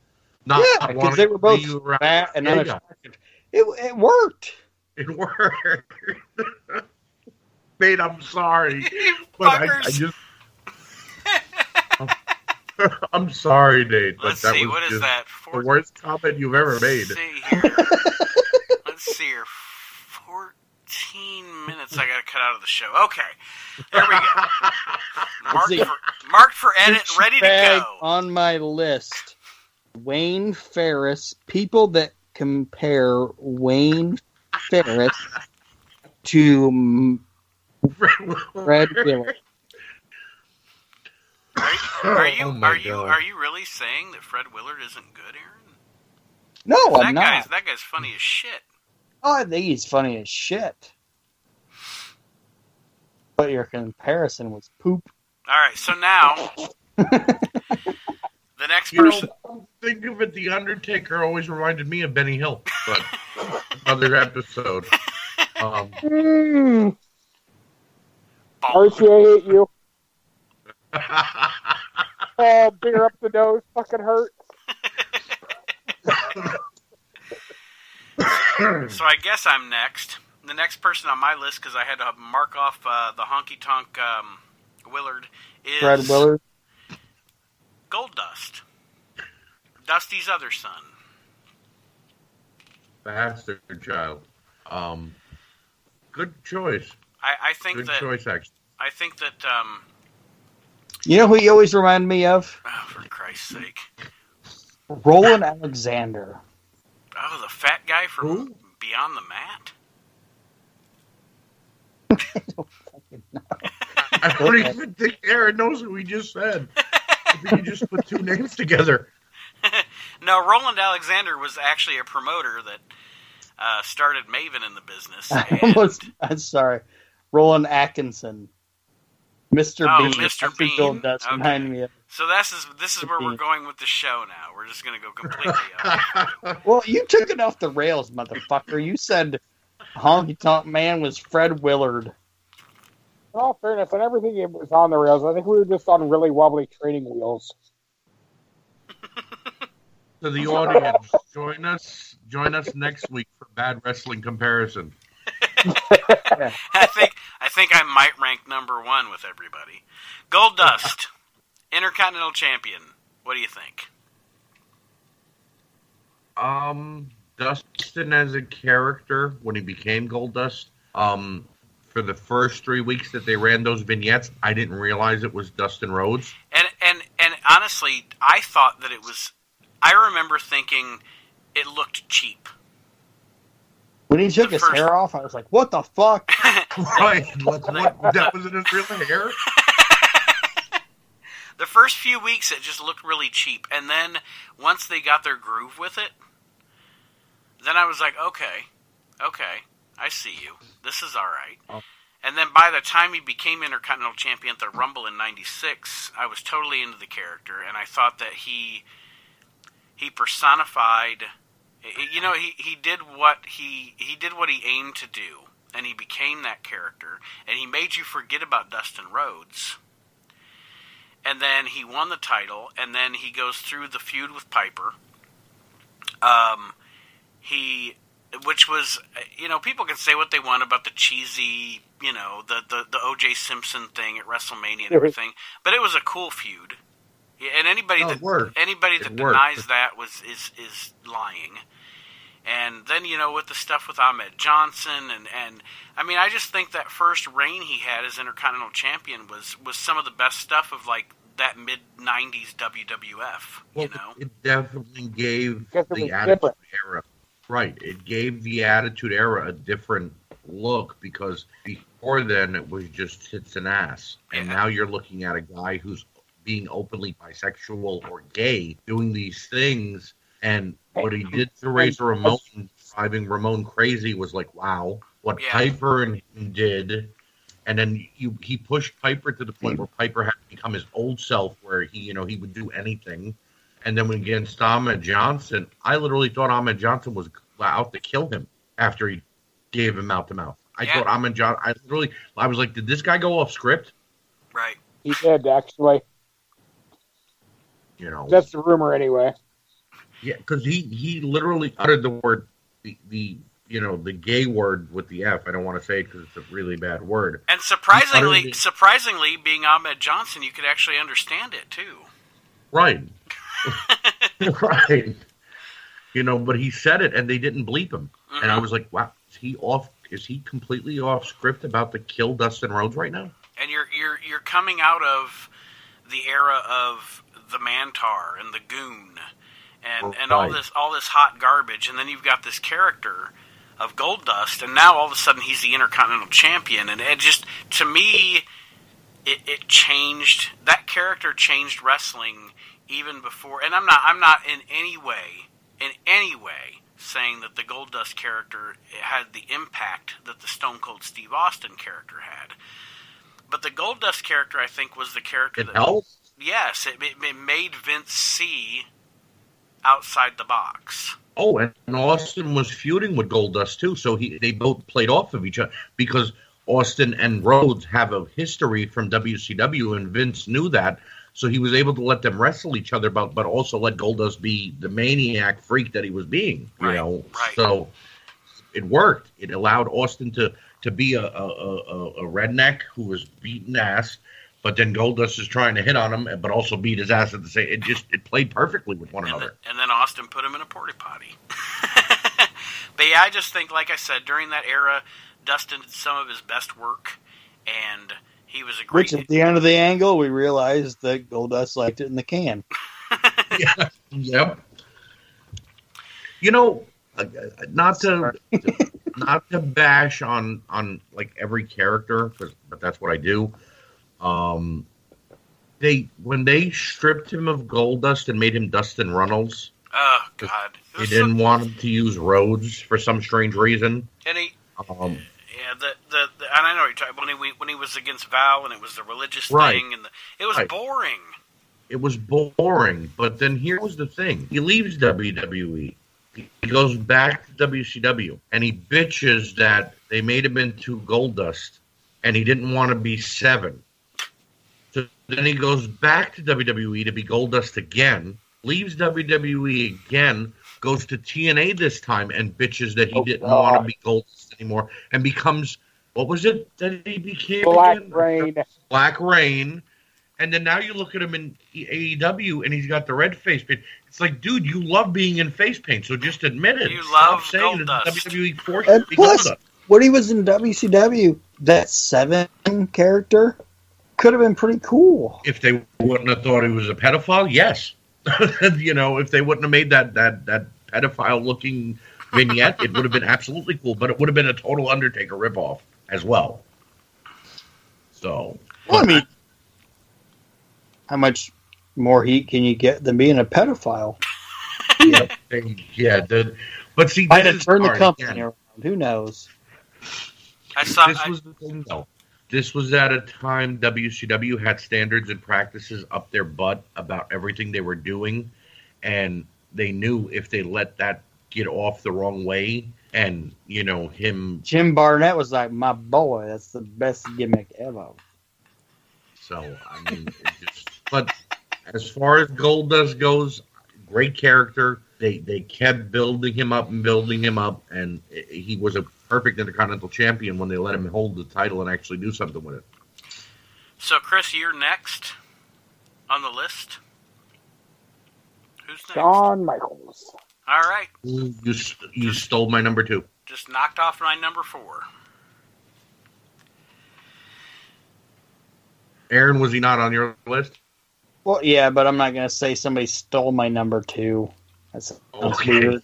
Not yeah, because wanting they were to both be around fat and gay guys. unattractive. It it worked. It worked. Nate, I'm sorry. but I, I Fuckers. just. I'm sorry, Nate. But Let's that see. was What is just that? The worst comment you've ever made. Let's see here. Let's see here. Fourteen minutes. I got to cut out of the show. Okay, there we go. Marked for, marked for edit. Ready to go. on my list. Wayne Farris. People that compare Wayne Farris to Fred Willard. Are you Oh are you God. are you really saying that Fred Willard isn't good, Aaron? No, that I'm guy's not. that guy's funny as shit. Oh, I think he's funny as shit. But your comparison was poop. All right, so now the next You person. know, think of it. The Undertaker always reminded me of Benny Hill, but another episode. Um, Mm, Archie, I hate you. Oh, beer up the nose fucking hurt. So I guess I'm next. The next person on my list, because I had to mark off uh, the honky tonk um, Willard, is Fred Willard. Gold Dust, Dusty's other son. Bastard child. Um, good choice. I, I think Good that choice, actually. I think that um, You know who you always remind me of? oh, for Christ's sake, Roland Alexander. oh the fat guy from Who? Beyond the Mat. I don't fucking know. I don't even think Aaron knows who we just said. I think you just put two names together. No, Roland Alexander was actually a promoter that uh, started Maven in the business. I almost, I'm sorry. Roland Atkinson. Mr. Oh, Bean. Mr. That's who Bean. Gold Dust Okay. remind me of. so this is this is where we're going with the show now. We're just going to go completely off. Well, you took it off the rails, motherfucker. You said Honky Tonk Man was Fred Willard. In all fairness, I never think it was on the rails. I think we were just on really wobbly training wheels. To the audience, join us. Join us next week for bad wrestling comparison. I think I think I might rank number one with everybody. Gold Dust, Intercontinental Champion. What do you think? Um, Dustin as a character when he became Gold Dust. Um, for the first three weeks that they ran those vignettes, I didn't realize it was Dustin Rhodes. And and and honestly, I thought that it was. I remember thinking it looked cheap. When he took The his first- hair off, I was like, what the fuck? Right? what, what, that wasn't his real hair. the first few weeks, it just looked really cheap, and then once they got their groove with it, then I was like, okay, okay, I see you. This is all right. Oh. And then by the time he became Intercontinental Champion at the Rumble in '96, I was totally into the character, and I thought that he he personified You know, he, he did what he he did what he aimed to do, and he became that character, and he made you forget about Dustin Rhodes. And then he won the title, and then he goes through the feud with Piper. Um, he, which was, you know, people can say what they want about the cheesy, you know, the the, the O.J. Simpson thing at WrestleMania and everything, but it was a cool feud. Yeah, And anybody No, it that worked. anybody It that worked. denies that was is is lying. And then you know with the stuff with Ahmed Johnson and and I mean I just think that first reign he had as Intercontinental Champion was was some of the best stuff of like that mid '90s WWF. Well, you know, it definitely gave Because it the Attitude different. Era. Right. It gave the Attitude Era a different look because before then it was just tits and ass. And Yeah. now you're looking at a guy who's being openly bisexual or gay doing these things. And what he did to Razor Ramon, driving Ramon crazy, was like, wow. What Yeah. Piper and him did and then you he pushed Piper to the point where Piper had to become his old self, where he you know he would do anything. And then when against Ahmed Johnson, I literally thought Ahmed Johnson was out to kill him after he gave him mouth to mouth. I Yeah. thought Ahmed John. I literally, I was like, did this guy go off script? right? He did actually. You know, That's the rumor anyway. yeah, because he he literally uttered the word the, the you know the gay word with the F. I don't want to say it because it's a really bad word. And surprisingly, utterly- surprisingly, being Ahmed Johnson, you could actually understand it too. Right. right. You know, but he said it and they didn't bleep him. And I Mhm. was like, wow, is he off is he completely off script about to kill Dustin Rhodes right now? and you're you're you're coming out of the era of the Mantaur and the Goon, and and all Right. this all this hot garbage, and then you've got this character of Goldust, and now all of a sudden he's the Intercontinental Champion, and it just to me, it, it changed that character changed wrestling even before, and I'm not I'm not in any way in any way saying that the Goldust character had the impact that the Stone Cold Steve Austin character had. But the Goldust character, I think, was the character It that helped. Yes, it, it, made Vince see outside the box. Oh, and Austin was feuding with Goldust too, so he they both played off of each other because Austin and Rhodes have a history from WCW, and Vince knew that, so he was able to let them wrestle each other, but but also let Goldust be the maniac freak that he was being. You Right, know, right. so it worked. It allowed Austin to to be a a, a, a redneck who was beaten ass. But then Goldust is trying to hit on him, but also beat his ass at the same. It just it played perfectly with one And, another. then, and then Austin put him in a porta potty. but yeah, I just think, like I said, during that era, Dustin did some of his best work, and he was a great. Which at the end of the angle, we realized that Goldust liked it in the can. yeah. Yep. You know, not to not to bash on on like every character, but that's what I do. Um, they when they stripped him of Goldust and made him Dustin Runnels, oh God, they didn't so- want him to use Rhodes for some strange reason. and he. Um, Yeah, the, the the and I know you're talking when he when he was against Val and it was the religious Right. thing and the, it was Right. boring. it was boring. But then here was the thing: he leaves WWE, he goes back to WCW, and he bitches that they made him into Goldust, and he didn't want to be seven. So then he goes back to WWE to be Goldust again, leaves WWE again, goes to TNA this time, and bitches that he Oh, didn't God. want to be Goldust anymore, and becomes what was it that he became? Black again? Reign. Black Reign, and then now you look at him in AEW and he's got the red face paint. It's like, dude, you love being in face paint, so just admit it. You Stop love saying that Goldust. WWE forced And you to be plus- Goldust. When he was in WCW, that seven character could have been pretty cool. If they wouldn't have thought he was a pedophile, yes. you know, if they wouldn't have made that that that pedophile looking vignette, it would have been absolutely cool. But it would have been a total Undertaker ripoff as well. So, Well, I mean, how much more heat can you get than being a pedophile? yeah, yeah. The, but see, Might this have is turned the company again. around. Who knows? I saw. this I, was the thing though. This was at a time WCW had standards and practices up their butt about everything they were doing, and they knew if they let that get off the wrong way, and you know him. Jim Barnett was like, "My boy, that's the best gimmick ever." So I mean, it just, but as far as Goldust goes, great character. They they kept building him up and building him up, and he was a perfect Intercontinental Champion when they let him hold the title and actually do something with it. So, Chris, you're next on the list. Who's next? Shawn Michaels. All right, You you stole my number two. just knocked off my number four. Aaron, was he not on your list? Well, yeah, but I'm not gonna say somebody stole my number two. That's sounds weird.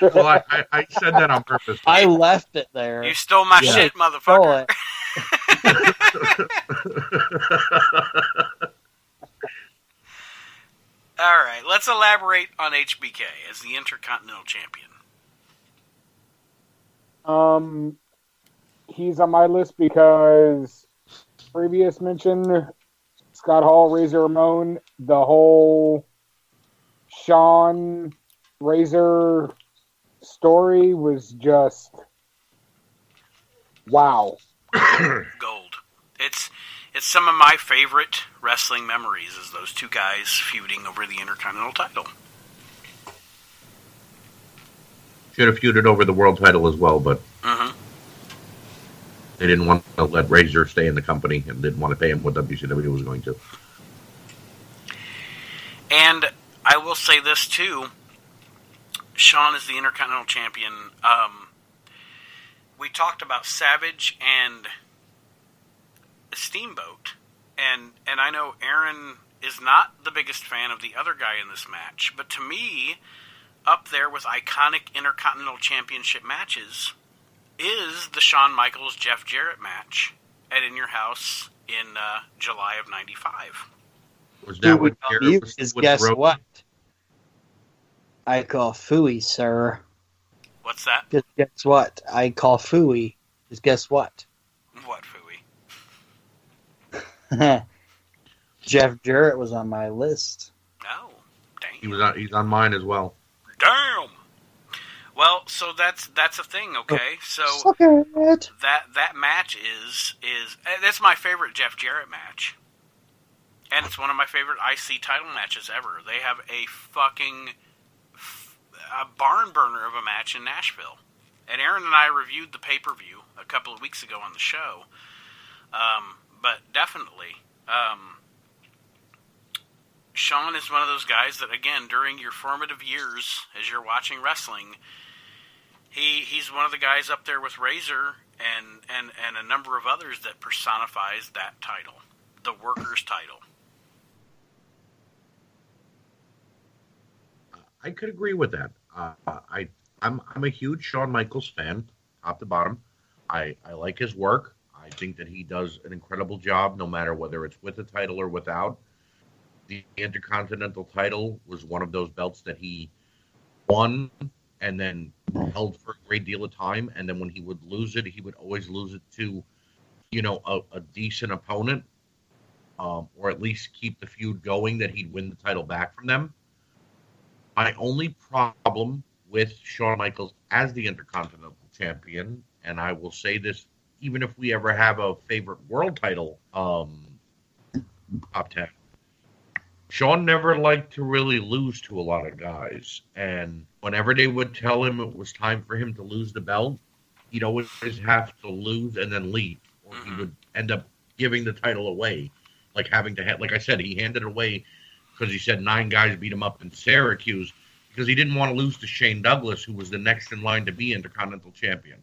Well, I, I, I said that on purpose. I left it there. You stole my Yeah. shit, Stole motherfucker. it. All right, let's elaborate on HBK as the Intercontinental Champion. Um, he's on my list because previous mention Scott Hall, Razor Ramon, the whole Shawn Razor story was just wow. Gold. It's it's some of my favorite wrestling memories is those two guys feuding over the Intercontinental title. Should have feuded over the world title as well, but hmm they didn't want to let Razor stay in the company and didn't want to pay him what WCW was going to. And I will say this too. Shawn is the Intercontinental Champion. Um, we talked about Savage and Steamboat, and and I know Aaron is not the biggest fan of the other guy in this match, but to me, up there with iconic Intercontinental Championship matches is the Shawn Michaels Jeff Jarrett match at In Your House in uh, July of '95. Was Who that would what Jarrett you was is with guess Road? what? I call fooey, sir. What's that? Just guess what? I call fooey. Just guess what? What Fooey? Jeff Jarrett was on my list. Oh, dang. He was on. He's on mine as well. Damn. Well, so that's that's a thing, okay? So it. that that match is is eh, that's my favorite Jeff Jarrett match, and it's one of my favorite IC title matches ever. They have a fucking f- a barn burner of a match in Nashville, and Aaron and I reviewed the pay per view a couple of weeks ago on the show. Um, but definitely, um, Shawn is one of those guys that, again, during your formative years as you're watching wrestling, he he's one of the guys up there with Razor and and and a number of others that personifies that title, the workers' title. I could agree with that. Uh, I I'm I'm a huge Shawn Michaels fan, top to bottom. I I like his work. I think that he does an incredible job, no matter whether it's with a title or without. The Intercontinental title was one of those belts that he won and then held for a great deal of time. And then when he would lose it, he would always lose it to, you know, a, a decent opponent, um, or at least keep the feud going that he'd win the title back from them. My only problem with Shawn Michaels as the Intercontinental Champion, and I will say this even if we ever have a favorite world title um, top 10, Shawn never liked to really lose to a lot of guys. And whenever they would tell him it was time for him to lose the belt, he'd always have to lose and then leave, or he Mhm. would end up giving the title away, like having to, ha- like I said, he handed it away because he said nine guys beat him up in Syracuse because he didn't want to lose to Shane Douglas, who was the next in line to be Intercontinental Champion.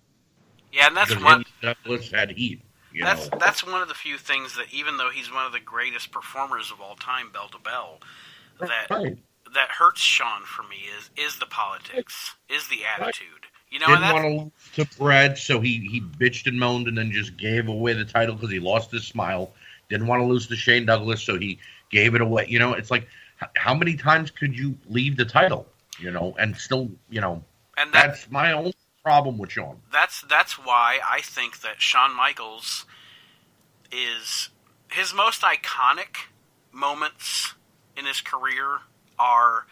Yeah, and that's because one. Douglas had heat. You That's know, that's one of the few things that even though he's one of the greatest performers of all time, bell to bell, that right. that hurts Shawn for me is is the politics, is the attitude. You know, didn't want to lose to Brad, so he he bitched and moaned and then just gave away the title because he lost his smile. Didn't want to lose to Shane Douglas, so he gave it away. You know, it's like how many times could you leave the title? You know, and still, you know, and that, that's my only problem with Shawn. that's that's why I think that Shawn Michaels is his most iconic moments in his career are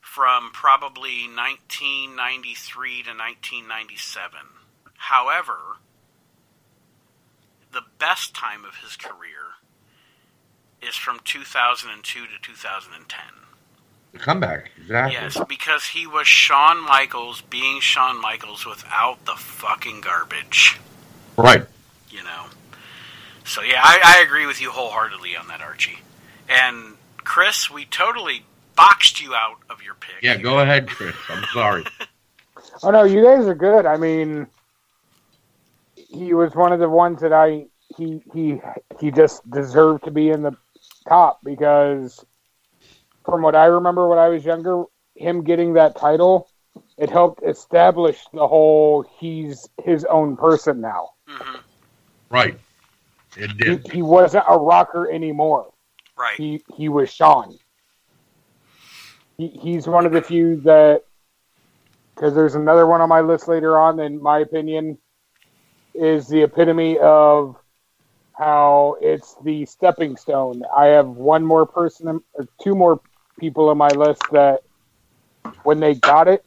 from from probably 1993 to 1997. However, the best time of his career is from 2002 to 2010. The comeback, exactly. Yes, because he was Shawn Michaels being Shawn Michaels without the fucking garbage, Right. you know. So yeah, I, I agree with you wholeheartedly on that, Archie. And Chris, we totally boxed you out of your pick. Yeah, go ahead, Chris. I'm sorry. Oh no, you guys are good. I mean, he was one of the ones that I he he he just deserved to be in the top because from what I remember when I was younger, him getting that title, it helped establish the whole he's his own person now. hmm Right. It He, did. he wasn't a rocker anymore. Right. He he was Shawn. He, he's one of the few that because there's another one on my list later on. In my opinion, is the epitome of how it's the stepping stone. I have one more person, or two more people on my list that when they got it,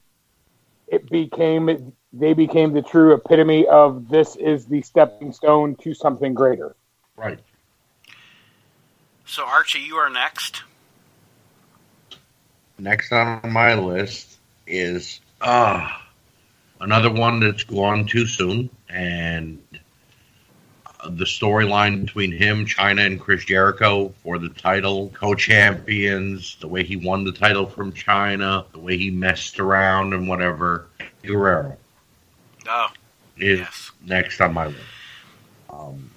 it became they became the true epitome of this is the stepping stone to something greater. Right. So Archie, you are next. Next on my list is uh, another one that's gone too soon, and the storyline between him, Chyna, and Chris Jericho for the title, co-champions, the way he won the title from Chyna, the way he messed around and whatever. Guerrero Oh, is yes. next on my list. Um,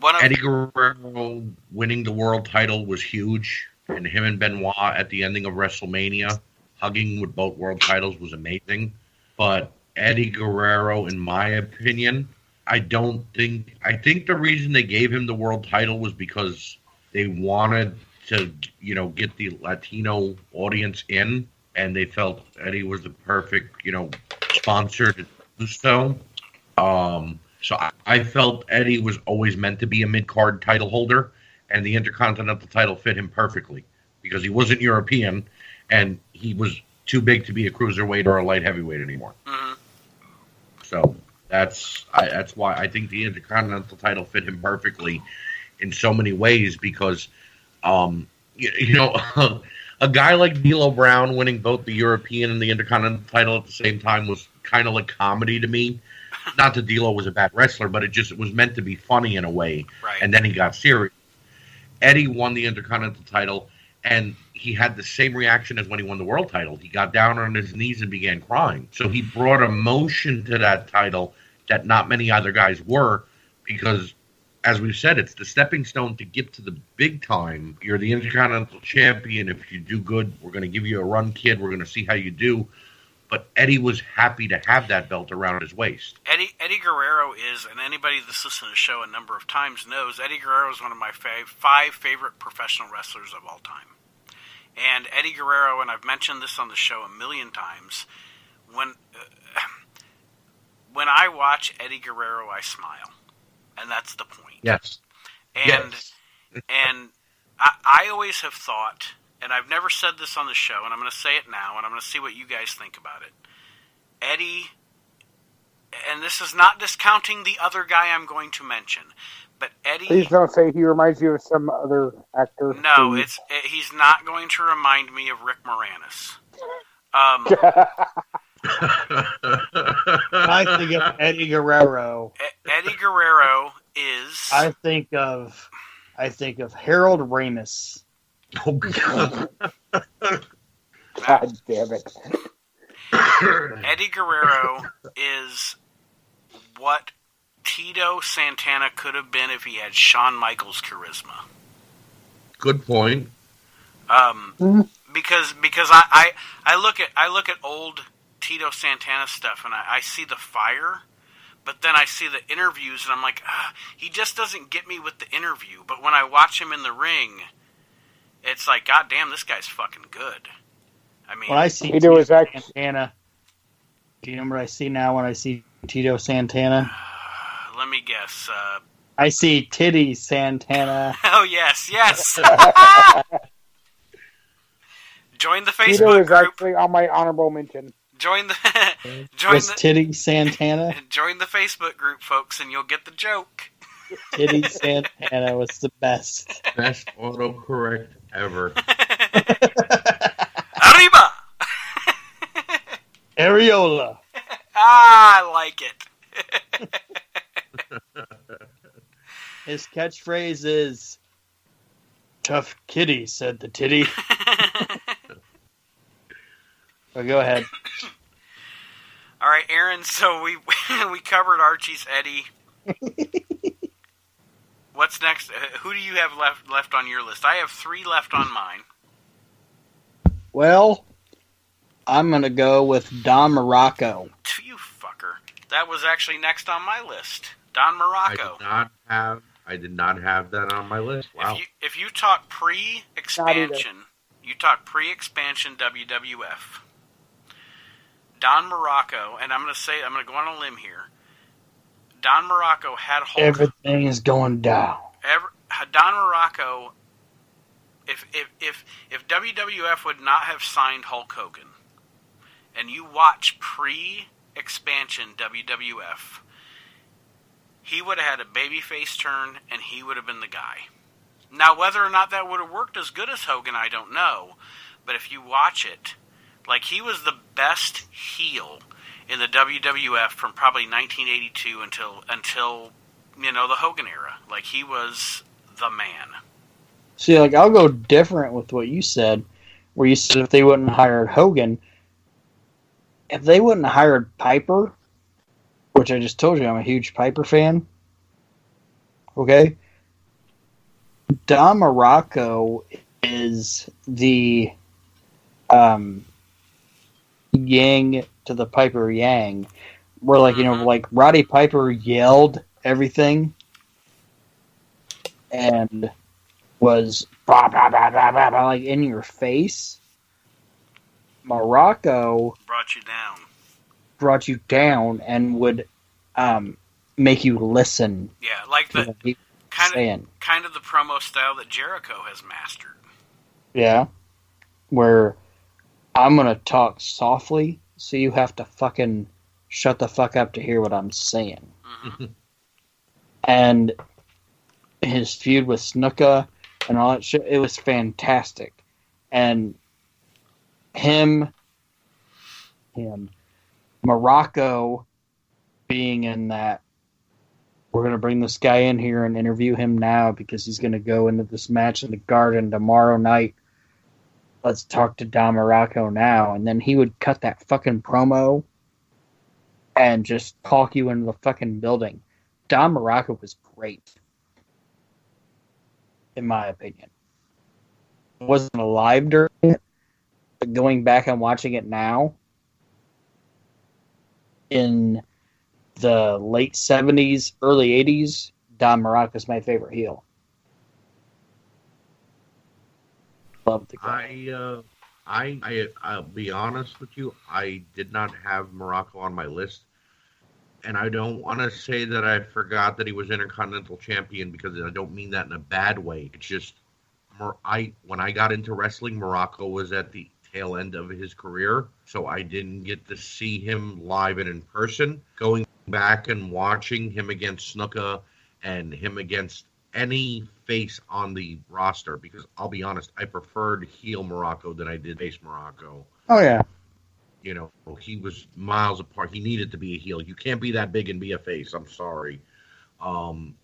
One of Eddie Guerrero winning the world title was huge, and him and Benoit at the ending of WrestleMania hugging with both world titles was amazing. But Eddie Guerrero, in my opinion, I don't think. I think the reason they gave him the world title was because they wanted to, you know, get the Latino audience in, and they felt Eddie was the perfect, you know, sponsor to do so. Um, so I, I felt Eddie was always meant to be a mid card title holder, and the Intercontinental title fit him perfectly because he wasn't European and he was too big to be a cruiserweight or a light heavyweight anymore. mhm. So that's I, that's why I think the Intercontinental title fit him perfectly in so many ways because, um, you, you know, a guy like D'Lo Brown winning both the European and the Intercontinental title at the same time was kind of like comedy to me. Not that D'Lo was a bad wrestler, but it just it was meant to be funny in a way, right. and then he got serious. Eddie won the Intercontinental title, and he had the same reaction as when he won the world title. He got down on his knees and began crying. So he brought emotion to that title that not many other guys were, because, as we've said, it's the stepping stone to get to the big time. You're the Intercontinental Champion. If you do good, we're going to give you a run, kid. We're going to see how you do. But Eddie was happy to have that belt around his waist. Eddie Eddie Guerrero is, and anybody that's listened to the show a number of times knows, Eddie Guerrero is one of my fav- five favorite professional wrestlers of all time. And Eddie Guerrero, and I've mentioned this on the show a million times, when uh, when I watch Eddie Guerrero, I smile, and that's the point. Yes. And and I, I always have thought, and I've never said this on the show, and I'm going to say it now, and I'm going to see what you guys think about it. Eddie, and this is not discounting the other guy I'm going to mention, but Eddie. Please don't say he reminds you of some other actor. No, please. it's it, he's not going to remind me of Rick Moranis. Um, I think of Eddie Guerrero, E- Eddie Guerrero is I think of I think of Harold Ramis. Oh, God. God damn it. Eddie Guerrero is what Tito Santana could have been if he had Shawn Michaels' charisma. Good point. Um, Mhm. because because I, I I look at I look at old Tito Santana stuff and I, I see the fire, but then I see the interviews and I'm like, ah, he just doesn't get me with the interview. But when I watch him in the ring, it's like, God damn, this guy's fucking good. I mean, When I see Tito is act- Santana, do you know what I see now when I see Tito Santana? let me guess. Uh, I see Titty Santana. oh yes, yes. Join the Facebook Tito Facebook is group. actually on my honorable mention. Join the join Was the Titty Santana? join the Facebook group, folks, and you'll get the joke. Titty Santana was the best. Best autocorrect ever. Arriba! Areola. ah, I like it. His catchphrase is "Tough kitty," said the titty. Go ahead. All right, Aaron. So we we covered Archie's Eddie. What's next? Uh, Who do you have left left on your list? I have three left on mine. Well, I'm gonna go with Don Muraco. You fucker. That was actually next on my list. Don I Muraco. did not have. I did not have that on my list. Wow. If you if you talk pre-expansion, you talk pre-expansion WWF. Don Muraco, and I'm going to say I'm going to go on a limb here. Don Muraco had Hulk. Everything is going down. ever, Don Muraco. If if if if WWF would not have signed Hulk Hogan, and you watch pre-expansion WWF, he would have had a babyface turn, and he would have been the guy. Now, whether or not that would have worked as good as Hogan, I don't know. But if you watch it, like he was the best heel in the WWF from probably 1982 until until you know the Hogan era. Like he was the man. See, like I'll go different with what you said, where you said if they wouldn't hired Hogan, if they wouldn't hired Piper, which I just told you I'm a huge Piper fan. Okay, Don Muraco is the um, Yang to the Piper Yang, where like you know Mhm. like Roddy Piper yelled everything, and was like in your face. Muraco Brought you down. Brought you down and would um, make you listen Yeah, like the what he was kind of kind of the promo style that Jericho has mastered. Yeah. Where I'm going to talk softly, so you have to fucking shut the fuck up to hear what I'm saying. hmm and his feud with Snuka and all that shit. It was fantastic, and him, him, Muraco, being in that. We're gonna bring this guy in here and interview him now because he's gonna go into this match in the Garden tomorrow night. Let's talk to Don Muraco now, and then he would cut that fucking promo and just talk you into the fucking building. Don Muraco was great, in my opinion. Wasn't alive during it, but going back and watching it now, in the late seventies, early eighties, Don Muraco's my favorite heel. Love the guy. I, uh, I, I, I'll be honest with you. I did not have Muraco on my list, and I don't want to say that I forgot that he was Intercontinental Champion because I don't mean that in a bad way. It's just, I when I got into wrestling, Muraco was at the tail end of his career, so I didn't get to see him live and in person. Going back and watching him against Snuka and him against any face on the roster because I'll be honest, I preferred heel Muraco than I did face Muraco. Oh yeah, You know, he was miles apart. He needed to be a heel. You can't be that big and be a face. I'm sorry. Um,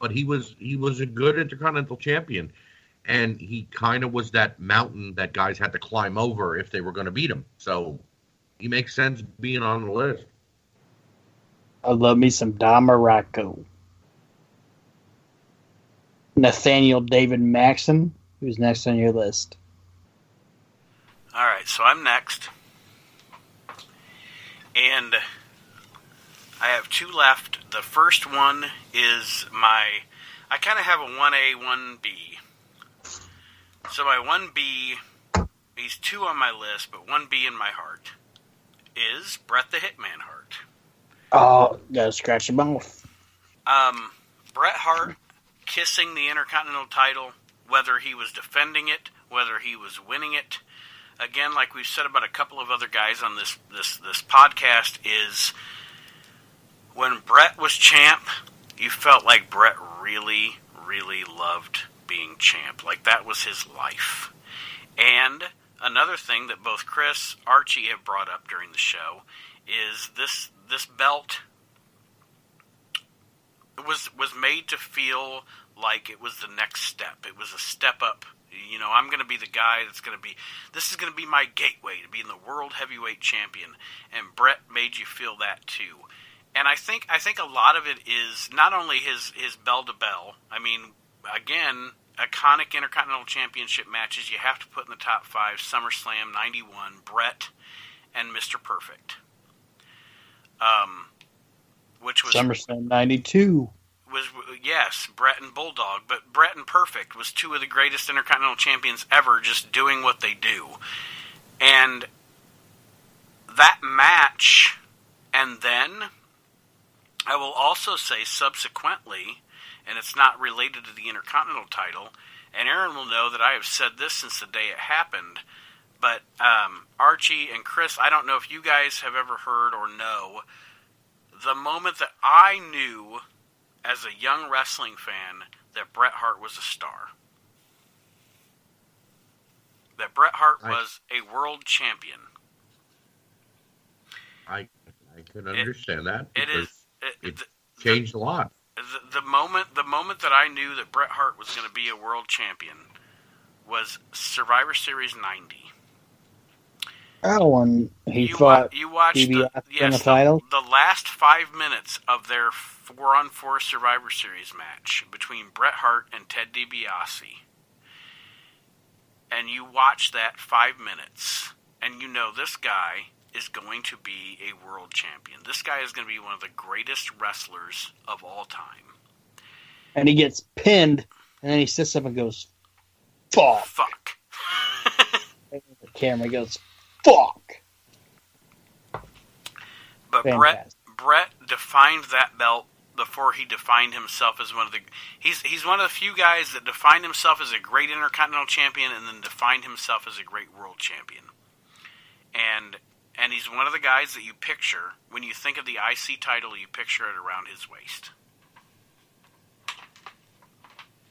but he was he was a good intercontinental champion, and he kind of was that mountain that guys had to climb over if they were going to beat him. So he makes sense being on the list. I love me some Don Muraco. Nathaniel David Maxon, who's next on your list. All right, so I'm next, and I have two left. The first one is my. I kind of have a one A, one B. So my one B, he's two on my list, but one B in my heart is Bret the Hitman Hart. Oh, gotta scratch him off. Um, Bret Hart kissing the Intercontinental title, whether he was defending it, whether he was winning it, again, like we've said about a couple of other guys on this this this podcast, is when Bret was champ, you felt like Bret really, really loved being champ. Like that was his life. And another thing that both Chris Archie have brought up during the show is this this belt was was made to feel like it was the next step. It was a step up. You know, I'm going to be the guy that's going to be. This is going to be my gateway to being the world heavyweight champion. And Bret made you feel that too. And I think I think a lot of it is not only his his bell to bell. I mean, again, iconic Intercontinental Championship matches you have to put in the top five: SummerSlam '91, Bret, and Mr. Perfect. Um, which was SummerSlam '92 was yes, Bret and Bulldog, but Bret and Perfect was two of the greatest Intercontinental Champions ever, just doing what they do, and that match, and then I will also say subsequently, and it's not related to the Intercontinental title, and Aaron will know that I have said this since the day it happened. But um, Archie and Chris, I don't know if you guys have ever heard or know the moment that I knew as a young wrestling fan that Bret Hart was a star. That Bret Hart I- was a world champion. I I can understand that. It is it, it the, changed a lot. The, the moment the moment that I knew that Bret Hart was going to be a world champion was Survivor Series 90. Oh, and he you, fought. wa- you watched the, yes, the title? the last five minutes of their four on four Survivor Series match between Bret Hart and Ted DiBiase, and you watch that five minutes, and you know this guy is going to be a world champion. This guy is going to be one of the greatest wrestlers of all time. and he gets pinned, and then he sits up and goes, "Fuck!" Fuck. The camera goes, "Fuck!" But Bret Bret defined that belt before he defined himself as one of the he's he's one of the few guys that defined himself as a great intercontinental champion and then defined himself as a great world champion. And and he's one of the guys that you picture when you think of the IC title, you picture it around his waist.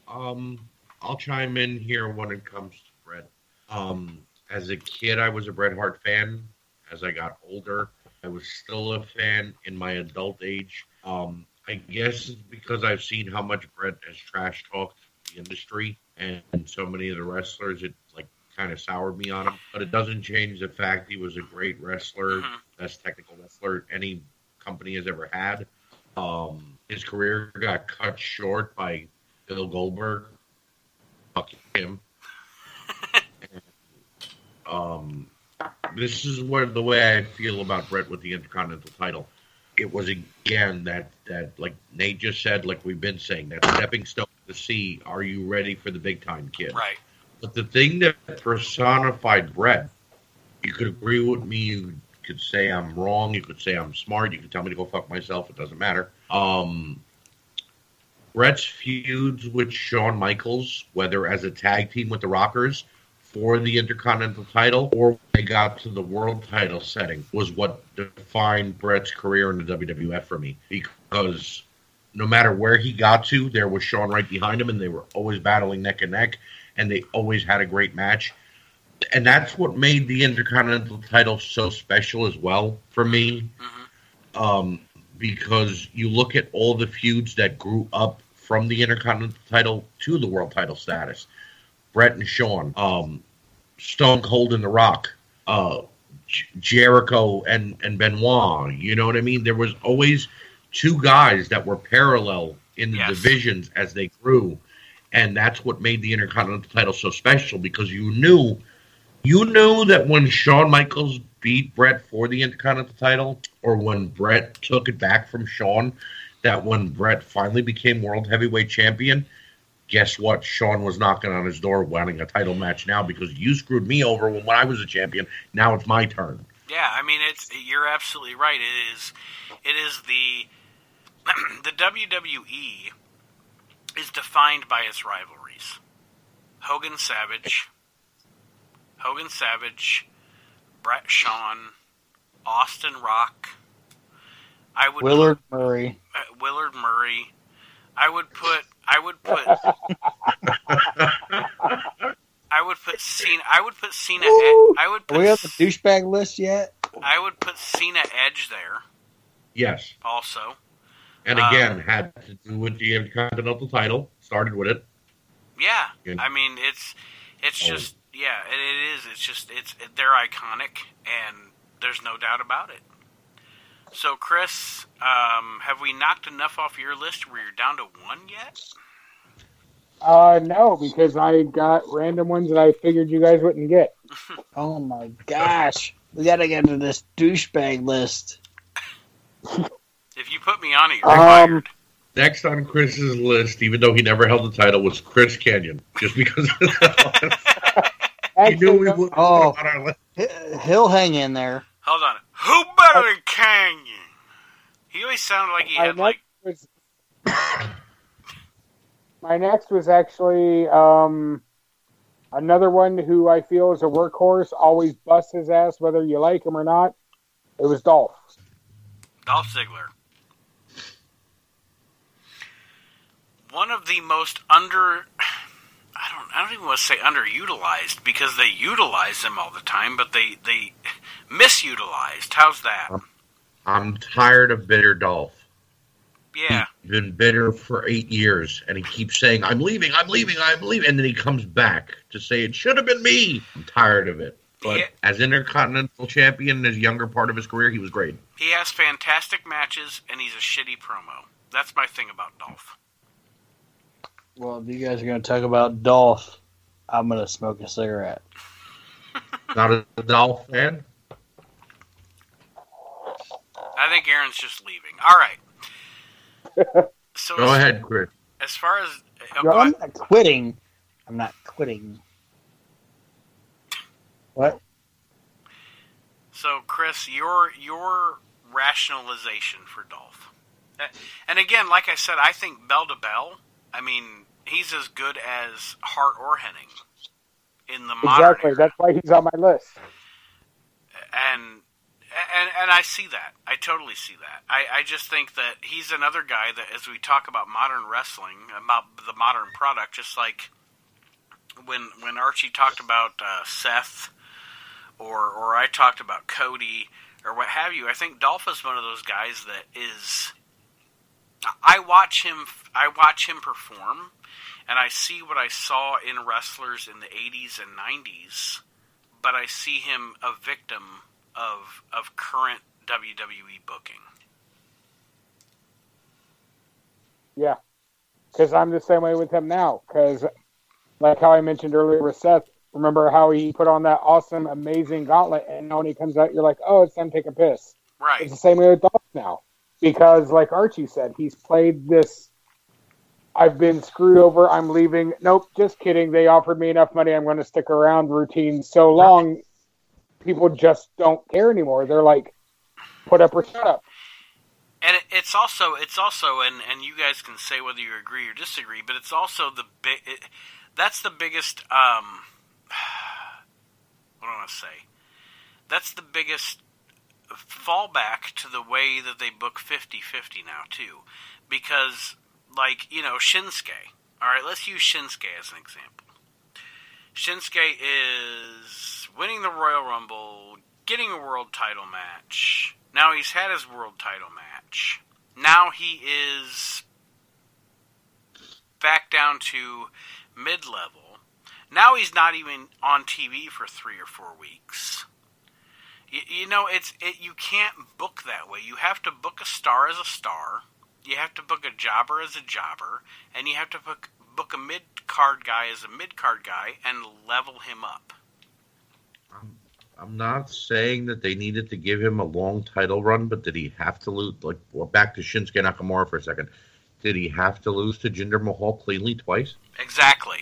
Um, I'll chime in here when it comes to Bret. Um, as a kid, I was a Bret Hart fan. As I got older, I was still a fan in my adult age. Um, I guess it's because I've seen how much Bret has trash talked the industry and, so many of the wrestlers. It kind of soured me on him, but it doesn't change the fact he was a great wrestler, Mhm. best technical wrestler any company has ever had. Um, his career got cut short by Bill Goldberg. Fuck him. um, this is what the way I feel about Bret with the Intercontinental title. It was again that that like Nate just said, like we've been saying, that stepping stone to see. Are you ready for the big time, kid? Right. But the thing that personified Bret, you could agree with me. You could say I'm wrong. You could say I'm smart. You could tell me to go fuck myself. It doesn't matter. Um, Bret's feuds with Shawn Michaels, whether as a tag team with the Rockers for the Intercontinental title or when they got to the world title setting, was what defined Bret's career in the WWF for me. Because no matter where he got to, there was Shawn right behind him, and they were always battling neck and neck, and they always had a great match. And that's what made the Intercontinental title so special as well for me. Mhm. Um, because you look at all the feuds that grew up from the Intercontinental title to the world title status. Bret and Shawn, um, Stone Cold and The Rock, uh, J- Jericho and, and Benoit. You know what I mean? There was always two guys that were parallel in the Yes. divisions as they grew. And that's what made the Intercontinental title so special because you knew you knew that when Shawn Michaels beat Bret for the Intercontinental title, or when Bret took it back from Shawn, that when Bret finally became World Heavyweight Champion, guess what? Shawn was knocking on his door wanting a title match now because you screwed me over when, I was a champion. Now it's my turn. Yeah, I mean it's you're absolutely right. It is it is the the WWE is defined by its rivalries. Hogan Savage, Hogan Savage, Bret Shawn, Austin Rock. I would Willard Murray. uh, Willard Murray. I would put I would put I would put Cena I would put Cena Woo! I would Are we on the douchebag list yet? I would put Cena Edge there Yes. also. And Um, again, had to do with the Intercontinental title. Started with it. Yeah, Good. I mean it's it's Oh. just yeah, it, it is. It's just it's they're iconic, and there's no doubt about it. So, Chris, um, have we knocked enough off your list where you're down to one yet? Uh, no, because I got random ones that I figured you guys wouldn't get. Oh my gosh. We gotta get to this douchebag list. If you put me on it, you're Um, fired. Next on Chris's list, even though he never held the title, was Chris Kanyon. Just because he knew Actually, we no, would Oh. on our list. He- He'll hang in there. Hold on. Who better than Kanyon? He always sounded like he my had like was my next was actually um, another one who I feel is a workhorse, always busts his ass whether you like him or not. It was Dolph. Dolph Ziggler. One of the most under I don't I don't even want to say underutilized because they utilize him all the time, but they they misutilized. How's that? I'm tired of bitter Dolph. Yeah. He's been bitter for eight years, and he keeps saying, "I'm leaving, I'm leaving, I'm leaving," and then he comes back to say, "It should have been me." I'm tired of it. But Yeah. as Intercontinental Champion in his younger part of his career, he was great. He has fantastic matches and he's a shitty promo. That's my thing about Dolph. Well, if you guys are gonna talk about Dolph, I'm gonna smoke a cigarette. Not a Dolph fan. I think Aaron's just leaving. All right. So Go as, ahead, Chris. as far as oh, No, I'm not quitting. I'm not quitting. What? So, Chris, your your rationalization for Dolph, and again, like I said, I think bell to bell. I mean, he's as good as Hart or Hennig in the modern Exactly. era. That's why he's on my list. and and and I see that. I totally see that. I, I just think that he's another guy that, as we talk about modern wrestling, about the modern product, just like when when Archie talked about uh, Seth, or or I talked about Cody, or what have you. I think Dolph is one of those guys that is. I watch him. I watch him perform, and I see what I saw in wrestlers in the '80s and '90s but I see him a victim of of current WWE booking. Yeah, because I'm the same way with him now. Because, like how I mentioned earlier with Seth, remember how he put on that awesome, amazing gauntlet, and now when he comes out, you're like, oh, it's time to take a piss. Right. It's the same way with Dolph now, because like Archie said, he's played this. I've been screwed over. I'm leaving. Nope, just kidding. They offered me enough money. I'm going to stick around. Routine so long, people just don't care anymore. They're like, put up or shut up. And it's also it's also and and you guys can say whether you agree or disagree, but it's also the big. That's the biggest. Um, what do I want to say? That's the biggest fallback to the way that they book 50-50 now too, because like you know Shinsuke. All right, let's use Shinsuke as an example. Shinsuke is winning the Royal Rumble, getting a world title match. Now he's had his world title match. Now he is back down to mid level. Now he's not even on TV for three or four weeks. You, you know, it's it, you can't book that way. You have to book a star as a star. You have to book a jobber as a jobber, and you have to book book a mid card guy as a mid card guy and level him up. I'm not saying that they needed to give him a long title run, but did he have to lose? Like, well, back to Shinsuke Nakamura for a second. Did he have to lose to Jinder Mahal cleanly twice? Exactly.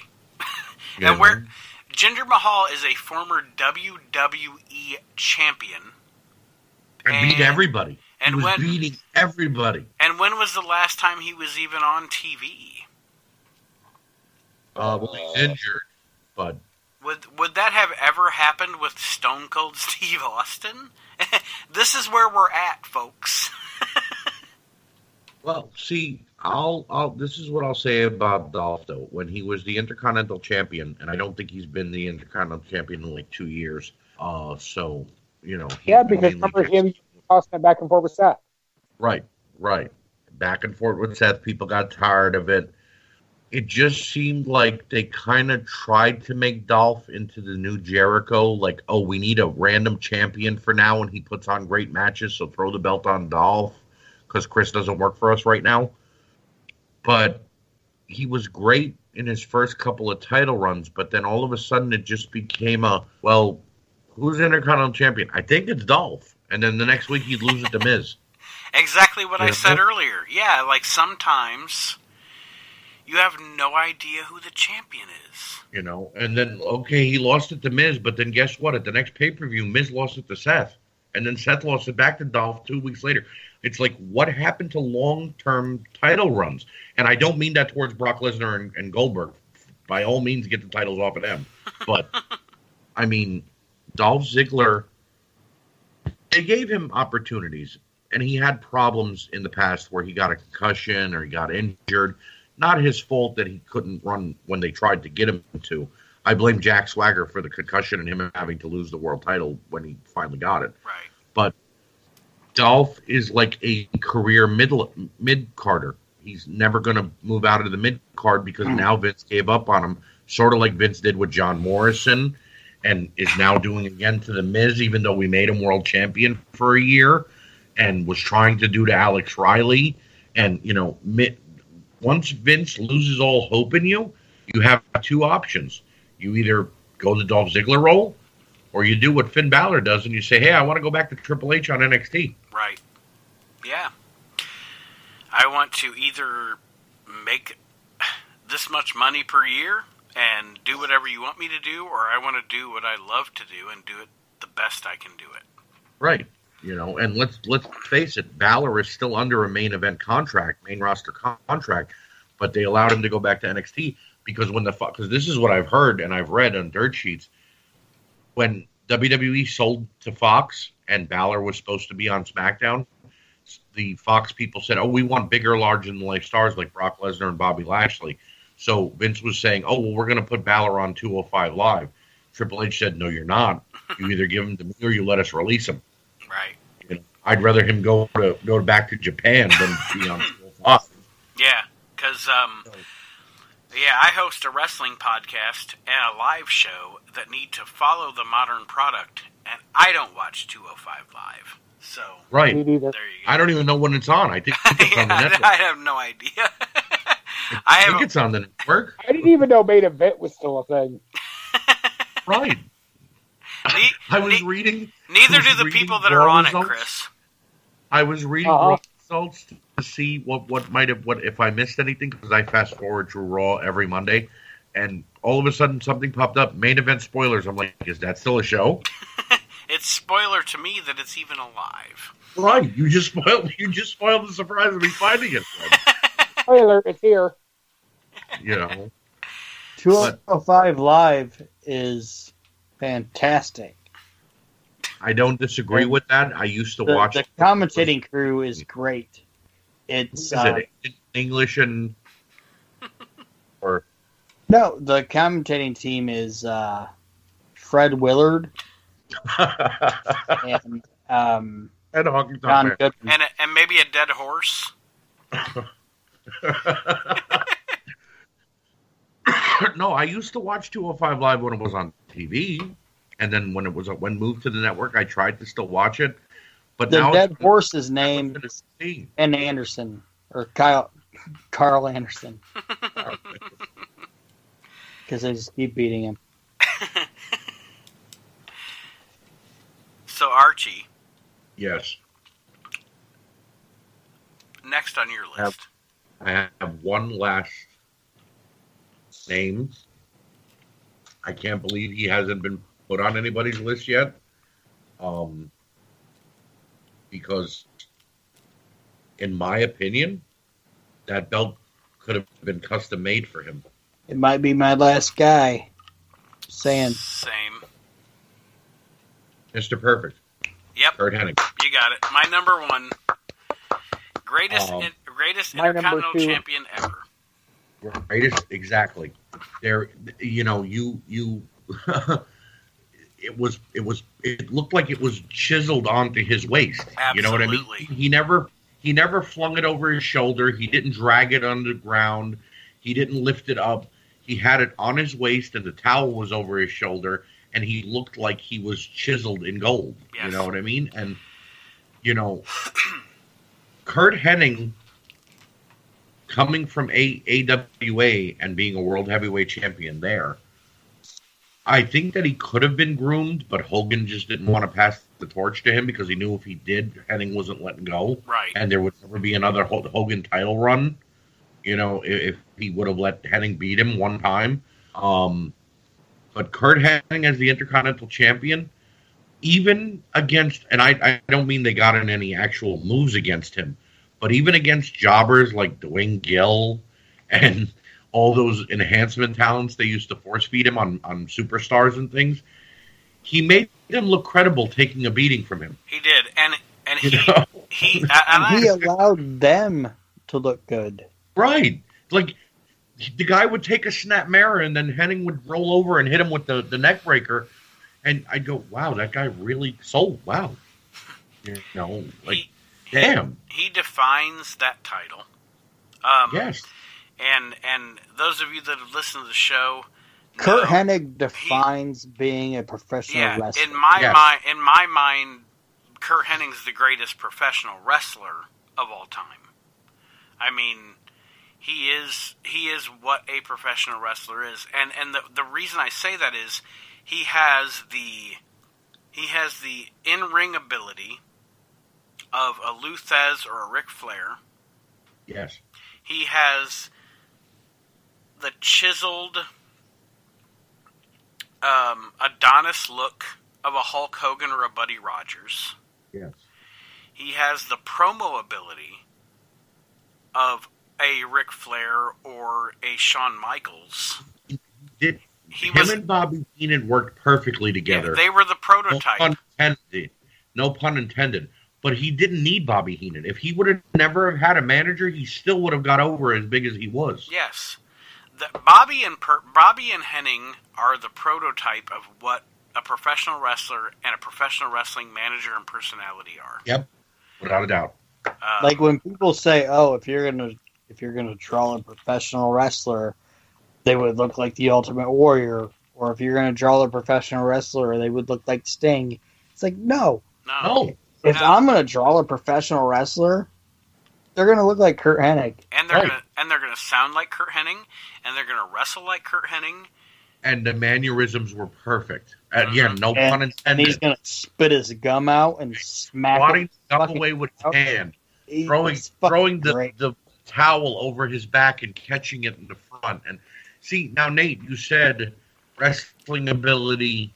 And where Jinder Mahal is a former WWE champion. and beat everybody. And he was when- beating everybody. And when was the last time he was even on TV? Uh, well, he's injured, but Would would that have ever happened with Stone Cold Steve Austin? this is where we're at, folks. Well, see, I'll, I'll. This is what I'll say about Dolph though. When he was the Intercontinental Champion, and I don't think he's been the Intercontinental Champion in like two years. Uh, so you know. he Yeah, because mainly remember just- him tossing it back and forth with Seth. Right, right. Back and forth with Seth. People got tired of it. It just seemed like they kind of tried to make Dolph into the new Jericho. Like, oh, we need a random champion for now, and he puts on great matches, so throw the belt on Dolph because Chris doesn't work for us right now. But he was great in his first couple of title runs, but then all of a sudden it just became a well, who's the Intercontinental Champion? I think it's Dolph. And then the next week he'd lose it to Miz. exactly what I Yeah. said earlier. Yeah, like sometimes you have no idea who the champion is. you know. And then okay, he lost it to Miz, but then guess what? At the next pay per view, Miz lost it to Seth, and then Seth lost it back to Dolph two weeks later. It's like what happened to long term title runs? And I don't mean that towards Brock Lesnar and, and Goldberg. By all means, get the titles off of them. But I mean, Dolph Ziggler. They gave him opportunities, and he had problems in the past where he got a concussion or he got injured not his fault that he couldn't run when they tried to get him to. I blame Jack Swagger for the concussion and him having to lose the world title when he finally got it. Right. But Dolph is like a career middle mid carder. He's never going to move out of the mid card because hmm. now Vince gave up on him, sort of like Vince did with John Morrison, and is now doing again to the Miz, even though we made him world champion for a year, and was trying to do to Alex Riley. And you know, once Vince loses all hope in you, you have two options. You either go the Dolph Ziggler role, or you do what Finn Balor does and you say, "Hey, I want to go back to Triple H on NXT." Right. Yeah. I want to either make this much money per year and do whatever you want me to do, or I want to do what I love to do and do it the best I can do it. Right. You know, and let's let's face it, Balor is still under a main event contract, main roster con- contract, but they allowed him to go back to NXT because when the fuck because this is what I've heard and I've read on dirt sheets when WWE sold to Fox and Balor was supposed to be on SmackDown, the Fox people said, "Oh, we want bigger, larger than life stars like Brock Lesnar and Bobby Lashley." So Vince was saying, "Oh, well, we're going to put Balor on 205 Live." Triple H said, "No, you're not. You either give him to me or you let us release him." Right. You know, I'd rather him go to go back to Japan than be on 205. Yeah, because um, yeah, I host a wrestling podcast and a live show that need to follow the modern product, and I don't watch 205 Live. So Right. There you go. I don't even know when it's on. I think it's on the Yeah, network. I have no idea. I I think it's on the network. I didn't even know main event was still a thing. Right. ne- I was ne- reading. neither was do the people that are on results. it, Chris. I was reading Uh-huh. Raw results to see what what might have what if I missed anything because I fast forward through Raw every Monday, and all of a sudden something popped up. Main event spoilers. I'm like, is that still a show? It's spoiler to me that it's even alive. Right. You just spoiled. You just spoiled the surprise of me finding it. Spoiler, it's here. You know. 205 Live is fantastic. I don't disagree with that. I used to The, watch. the commentating crew is great. It's is uh, it in English and or no, the commentating team is uh, Fred Willard and um, and Honky John Tonk Man. Goodman. And and maybe a dead horse. no, I used to watch 205 Live when it was on TV, and then when it was when moved to the network, I tried to still watch it. But The now dead it's, horse's name is See. Ken Anderson or Kyle Karl Anderson because they just keep beating him. So Archie, Yes, next on your list. I have one last name. I can't believe he hasn't been put on anybody's list yet. Um, because, in my opinion, that belt could have been custom made for him. It might be my last guy. Saying Same. Mr. Perfect, Yep, Curt Hennig. you got it. My number one. Greatest, Um, in, greatest my number intercontinental two. champion ever. greatest exactly. There you know you you it was it was it looked like it was chiseled onto his waist. Absolutely. you know what i mean? He never he never flung it over his shoulder. He didn't drag it on the ground. He didn't lift it up. He had it on his waist and the towel was over his shoulder and he looked like he was chiseled in gold. You know what i mean? And you know curt hennig coming from a- AWA and being a world heavyweight champion there, I think that he could have been groomed, but Hogan just didn't want to pass the torch to him because he knew if he did, Hennig wasn't letting go, Right. and there would never be another Ho- Hogan title run. You know, i- if he would have let Hennig beat him one time. Um, but Curt Hennig as the Intercontinental Champion, even against, and I, I don't mean they got in any actual moves against him, but even against jobbers like Duane Gill and all those enhancement talents they used to force feed him on, on superstars and things, he made them look credible taking a beating from him. He did, and and You he know? he and I, he allowed them to look good. Right. Like the guy would take a snap mare and then Hennig would roll over and hit him with the, the neck breaker. And I'd go, wow, that guy really sold. Wow. You know, like, he, damn. he defines that title. Um, Yes. And and those of you that have listened to the show, Curt know- Hennig defines being a professional yeah, wrestler. in my Yes. mind, in my mind, Curt Hennig's the greatest professional wrestler of all time. I mean, he is he is what a professional wrestler is, and and the the reason I say that is he has the he has the in ring ability of a Lou Thesz or a Ric Flair. Yes. He has the chiseled um, Adonis look of a Hulk Hogan or a Buddy Rogers. Yes. He has the promo ability of a Ric Flair or a Shawn Michaels. Did He him was and Bobby Heenan worked perfectly yeah, together. they were the no prototype. pun intended. No pun intended. But he didn't need Bobby Heenan. If he would have never have had a manager, he still would have got over as big as he was. Yes, the, Bobby and per, Bobby and Hennig are the prototype of what a professional wrestler and a professional wrestling manager and personality are. Yep. Without a doubt. Uh, like when people say, "Oh, if you're gonna if you're gonna draw a professional wrestler, they would look like the Ultimate Warrior," or if you're gonna draw a professional wrestler, they would look like Sting. It's like no. no, No. If No. I'm gonna draw a professional wrestler, they're gonna look like Curt Hennig. and they're Right. gonna and they're gonna sound like Curt Hennig, and they're gonna wrestle like Curt Hennig. And the mannerisms were perfect. Again, mm-hmm. no And- pun And intended. he's gonna spit his gum out and smack swatting it. stuff away with his hand, throwing throwing the, great. the towel over his back and catching it in the front. And see now, Nate, you said wrestling ability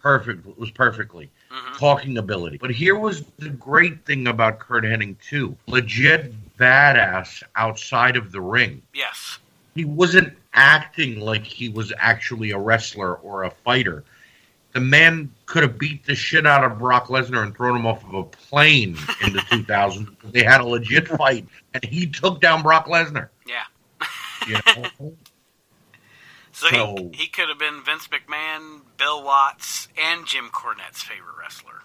perfect was perfectly hmm talking ability. But here was the great thing about Curt Hennig too: legit badass outside of the ring. Yes, He wasn't acting like he was actually a wrestler or a fighter. The man could have beat the shit out of Brock Lesnar and thrown him off of a plane in the 2000s. They had a legit fight, and he took down Brock Lesnar. yeah. You know? So, So- he he could have been Vince McMahon, Bill Watts, and Jim Cornette's favorite wrestler.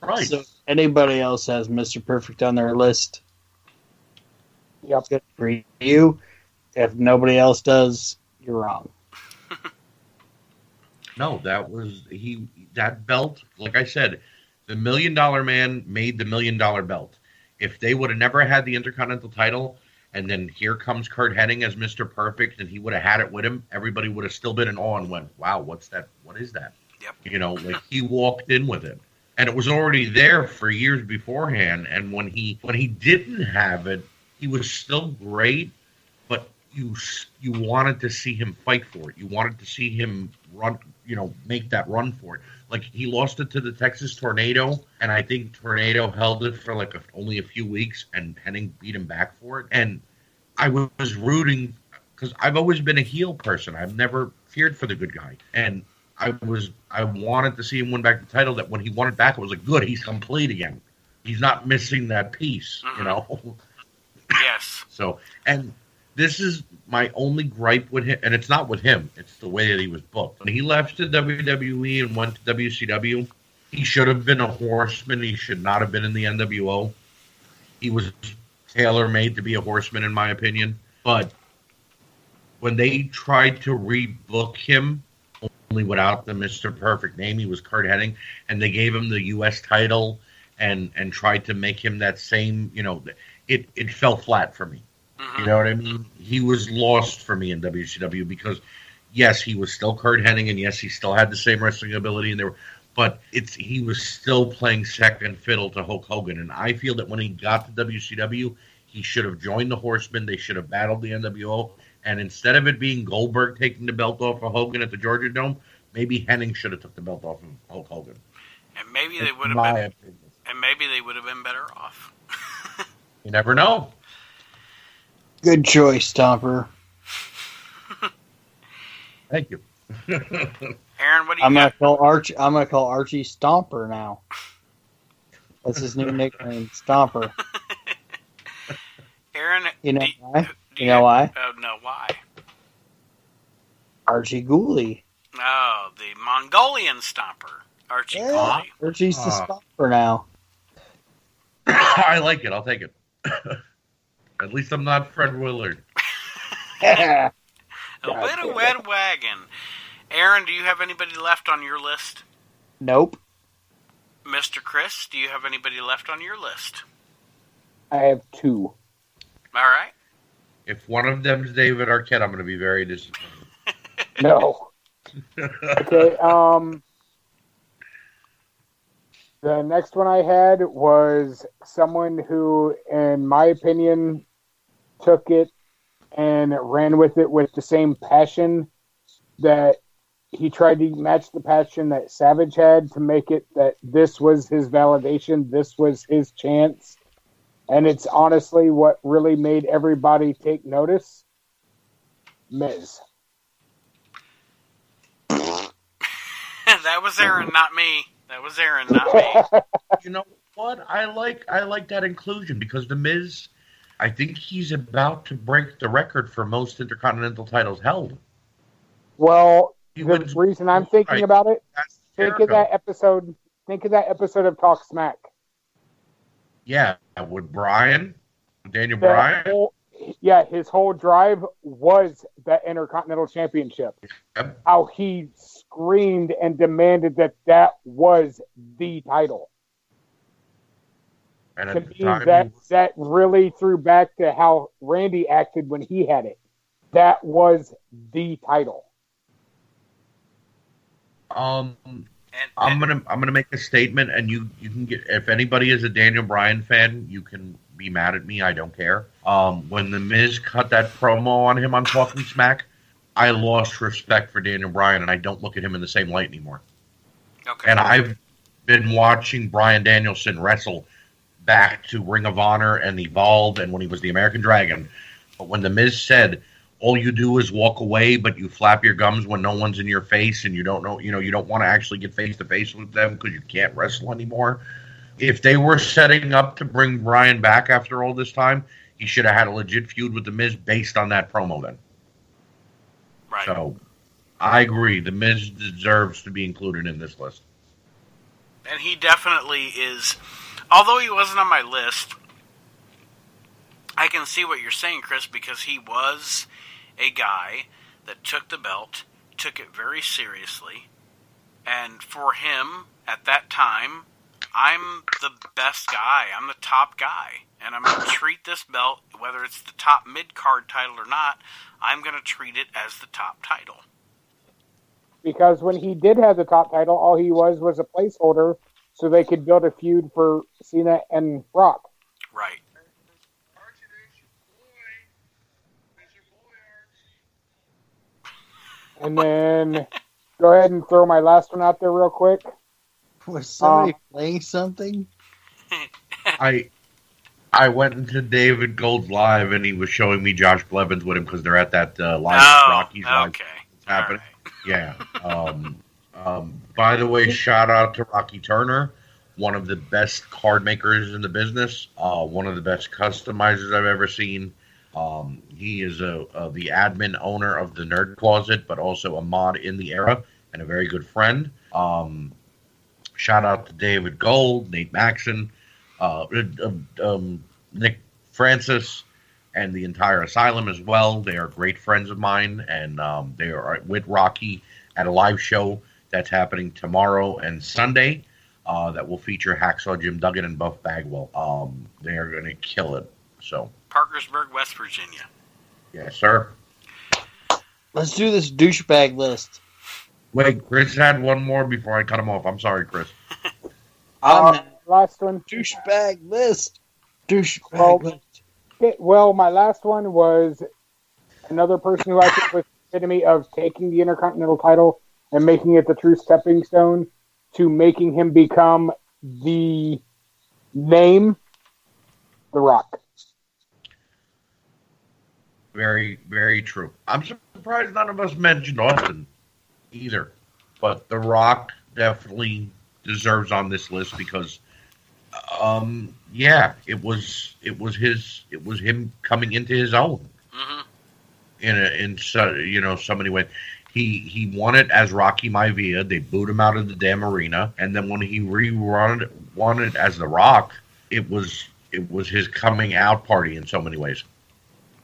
right. So anybody else has Mr. Perfect on their list, Yep. good for you. If nobody else does, you're wrong. No, that was he. That belt, like I said, the Million Dollar Man made the Million Dollar Belt. If they would have never had the Intercontinental title, and then here comes Curt Hennig as Mister Perfect, and he would have had it with him, everybody would have still been in awe and went, "Wow, what's that? What is that?" Yep. You know, like he walked in with it, and it was already there for years beforehand. And when he when he didn't have it, he was still great, but you you wanted to see him fight for it. You wanted to see him run, you know, make that run for it. Like he lost it to the Texas Tornado, and I think Tornado held it for like a, only a few weeks, and Hennig beat him back for it. And I was rooting because I've always been a heel person. I've never feared for the good guy, and I was I wanted to see him win back the title. That when he won it back, it was like, good, he's complete again. He's not missing that piece, you mm-hmm. know. Yes. So, and this is my only gripe with him, and it's not with him; it's the way that he was booked. When he left the WWE and went to WCW, he should have been a horseman. He should not have been in the NWO. He was tailor made to be a horseman, in my opinion. But when they tried to rebook him, only without the Mister Perfect name, he was Curt Hennig, and they gave him the U.S. title and and tried to make him that same, you know, it it fell flat for me. Mm-hmm. You know what I mean? He was lost for me in WCW because yes, he was still Curt Hennig, and yes, he still had the same wrestling ability, and there were, but it's he was still playing second fiddle to Hulk Hogan, and I feel that when he got to WCW, he should have joined the Horsemen. They should have battled the NWO, and instead of it being Goldberg taking the belt off of Hogan at the Georgia Dome, maybe Hennig should have took the belt off of Hulk Hogan. And maybe they would have been, opinion. and maybe they would have been better off. You never know. Good choice, Stomper. Thank you. Aaron, what do you I'm got? gonna call Archie. I'm gonna call Archie Stomper now. That's his new nickname, Stomper. Aaron, You know do why? do You know why? Oh no, why? Archie Gouldie. Oh, the Mongolian stomper, Archie Yeah, Cooley. Archie's the Ah. Stomper now. I like it. I'll take it. At least I'm not Fred Willard. A God little damn red wagon. Aaron, do you have anybody left on your list? nope. Mr. Chris, do you have anybody left on your list? I have two. All right. If one of them's David Arquette, I'm going to be very disappointed. No. okay. Um. The next one I had was someone who, in my opinion, took it and ran with it with the same passion that he tried to match the passion that Savage had to make it that this was his validation, this was his chance. And it's honestly what really made everybody take notice. Miz. that was Aaron, not me. That was Aaron, not me. you know what? I like I like that inclusion because the Miz, I think he's about to break the record for most intercontinental titles held. Well, He the wins- reason I'm thinking Right. about it, think of that episode. Think of that episode of Talk Smack. Yeah, with Bryan, Daniel The Bryan. whole- yeah, his whole drive was that Intercontinental Championship. Yep. How he screamed and demanded that that was the title. And To me, that he was- that really threw back to how Randy acted when he had it. That was the title. um, And, I'm gonna I'm gonna make a statement, and you you can get if anybody is a Daniel Bryan fan, you can be mad at me. I don't care. Um, when the Miz cut that promo on him on Talking Smack, I lost respect for Daniel Bryan, and I don't look at him in the same light anymore. okay. And I've been watching Bryan Danielson wrestle back to Ring of Honor and Evolve, and when he was the American Dragon. But when the Miz said, "All you do is walk away, but you flap your gums when no one's in your face, and you don't know, you know, you don't want to actually get face to face with them because you can't wrestle anymore." If they were setting up to bring Bryan back after all this time, he should have had a legit feud with the Miz based on that promo. Then, right. so I agree. The Miz deserves to be included in this list. and he definitely is. Although he wasn't on my list, I can see what you're saying, Chris, because he was a guy that took the belt, took it very seriously, and for him at that time, I'm the best guy. I'm the top guy, and I'm going to treat this belt, whether it's the top mid card title or not, I'm going to treat it as the top title. because when he did have the top title, all he was was a placeholder so they could build a feud for Cena and Rock. Right. And then go ahead and throw my last one out there real quick. Was somebody Uh, playing something? I I went into David Gold's live and he was showing me Josh Blevins with him because they're at that uh, live Oh, Rockies live okay. happening. All Yeah. Um, um, by the way, shout out to Rocky Turner, one of the best card makers in the business, uh, one of the best customizers I've ever seen. Um, he is a, a, the admin owner of the Nerd Closet, but also a mod in the era and a very good friend. Um, shout out to David Gold, Nate Maxon, uh, um, Nick Francis, and the entire asylum as well. They are great friends of mine, and um, they are with Rocky at a live show that's happening tomorrow and Sunday. Uh, that will feature Hacksaw Jim Duggan and Buff Bagwell. Um, they are going to kill it. So Parkersburg, West Virginia. Yes, sir. Let's do this douchebag list. Wait, Chris had one more before I cut him off. I'm sorry, Chris. uh, last one. Douchebag list. Douchebag well, list. Okay, well, my last one was another person who I think was the epitome of taking the Intercontinental title and making it the true stepping stone to making him become the name, The Rock. Very, very true. I'm surprised none of us mentioned Austin either, but The Rock definitely deserves on this list because, um, yeah, it was it was his it was him coming into his own mm-hmm. in a, in so you know so many ways. He he won it as Rocky Maivia. They booed him out of the damn arena, and then when he rerun it, won it as The Rock, it was it was his coming out party in so many ways.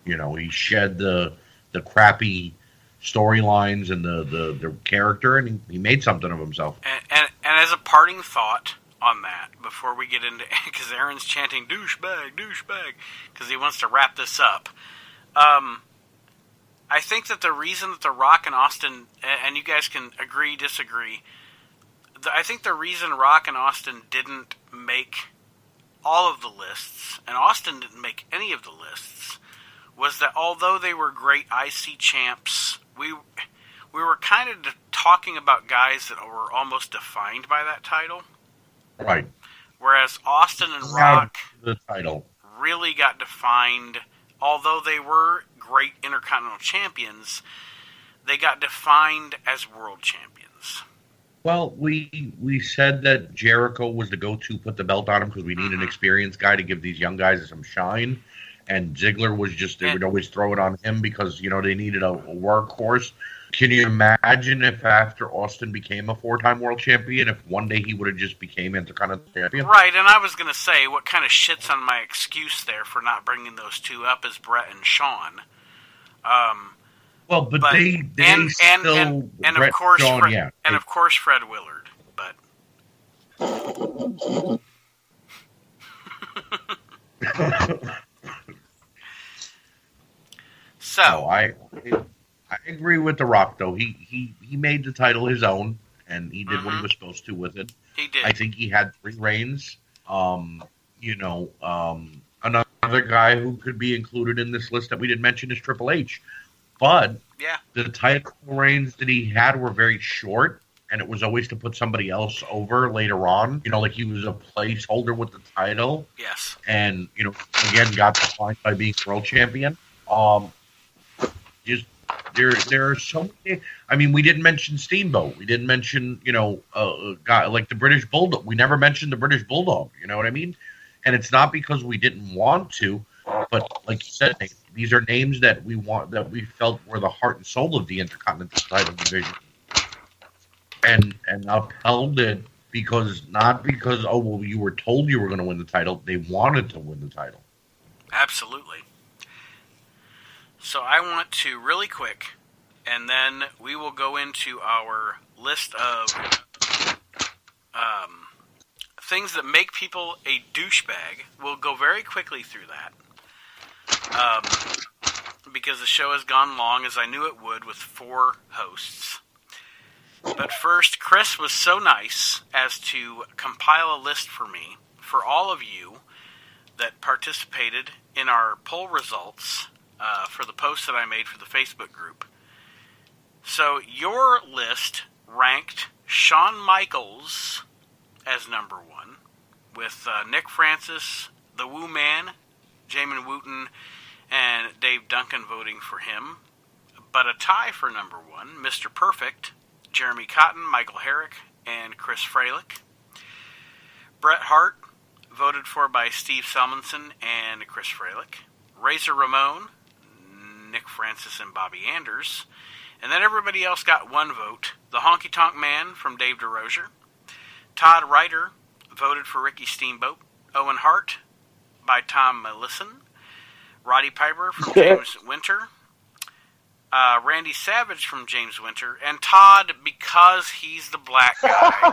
You know, he shed the the crappy storylines and the, the, the character, and he, he made something of himself. And, and, and as a parting thought on that, before we get into, because Aaron's chanting douchebag, douchebag, because he wants to wrap this up. Um, I think that the reason that The Rock and Austin, and you guys can agree, disagree, I think the reason Rock and Austin didn't make all of the lists, and Austin didn't make any of the lists, was that although they were great IC champs, we we were kind of talking about guys that were almost defined by that title. Right. Whereas Austin and Rock the title really got defined, although they were great intercontinental champions, they got defined as world champions. Well, we we said that Jericho was the go-to put the belt on him because we need mm-hmm. an experienced guy to give these young guys some shine and Ziggler was just they would always throw it on him because you know they needed a, a workhorse. Can you imagine if after Austin became a four-time world champion, if one day he would have just became Intercontinental champion? Right, and I was going to say what kind of shits on my excuse there for not bringing those two up as Bret and Shawn. Um, well, but, but they they and, still and, and, and of course Fred, yeah, and of course Fred Willard, but. So no, I I agree with The Rock though. He he he made the title his own, and he did mm-hmm. what he was supposed to with it. He did. I think he had three reigns. Um, you know, um, another guy who could be included in this list that we didn't mention is Triple H, but yeah, the title reigns that he had were very short. And it was always to put somebody else over later on. You know, like he was a placeholder with the title. Yes. And, you know, again, got defined by being world champion. Um, just there there are so many. I mean, we didn't mention Steamboat. We didn't mention you know a guy like the British Bulldog. We never mentioned the British Bulldog. You know what I mean? And it's not because we didn't want to, but like you said, these are names that we want that we felt were the heart and soul of the Intercontinental title division, and and upheld it because not because oh well you were told you were going to win the title. They wanted to win the title. Absolutely. So I want to really quick, and then we will go into our list of um, things that make people a douchebag. We'll go very quickly through that. Um, because the show has gone long, as I knew it would, with four hosts. But first, Chris was so nice as to compile a list for me for all of you that participated in our poll results uh, for the post that I made for the Facebook group. So your list ranked Shawn Michaels as number one, with uh, Nick Francis, the Woo Man, Jamin Wooten, and Dave Duncan voting for him. but a tie for number one, Mr. Perfect, Jeremy Cotton, Michael Herrick, and Chris Fralick. Bret Hart, voted for by Steve Selmanson and Chris Fralick. Razor Ramon, Nick Francis, and Bobby Anders. And then everybody else got one vote. The Honky Tonk Man from Dave DeRozier. Todd Ryder voted for Ricky Steamboat. Owen Hart by Tom Mellison. Roddy Piper from James Winter. Uh, Randy Savage from James Winter, and Todd because he's the black guy.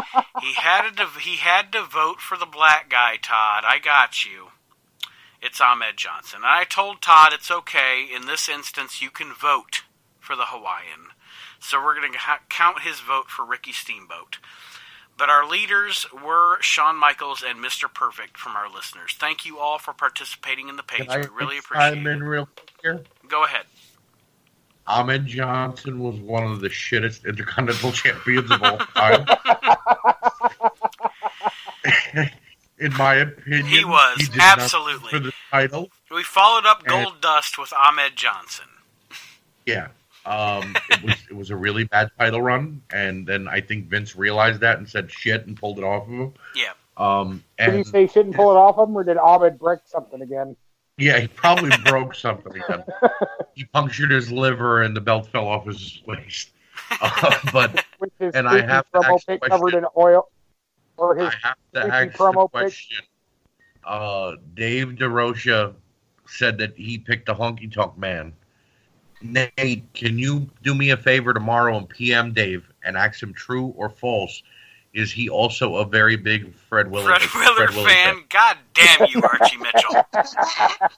he had to he had to vote for the black guy. Todd, I got you. It's Ahmed Johnson. And I told Todd it's okay. In this instance, you can vote for the Hawaiian. So we're going to ha- count his vote for Ricky Steamboat. But our leaders were Shawn Michaels and Mr. Perfect from our listeners. Thank you all for participating in the page. I We really appreciate in it. real quick here? Go ahead. Ahmed Johnson was one of the shittest intercontinental champions of all time. In my opinion, He was, did absolutely. for the title. We followed up And- Goldust with Ahmed Johnson. Yeah, um, it was it was a really bad title run, and then I think Vince realized that and said shit and pulled it off of him. Yeah. Um, Did he and say shouldn't pull it off of him, or did Ahmed break something again? yeah, he probably broke something again. He punctured his liver, and the belt fell off his waist. Uh, but With his And I have to promo ask a pic covered in oil, or his I have to ask promo the question. Uh, Dave DeRocha said that he picked a honky tonk man. Nate, can you do me a favor tomorrow and PM Dave and ask him true or false? Is he also a very big Fred Willard, Fred Willard Willard fan. God damn you, Archie Mitchell.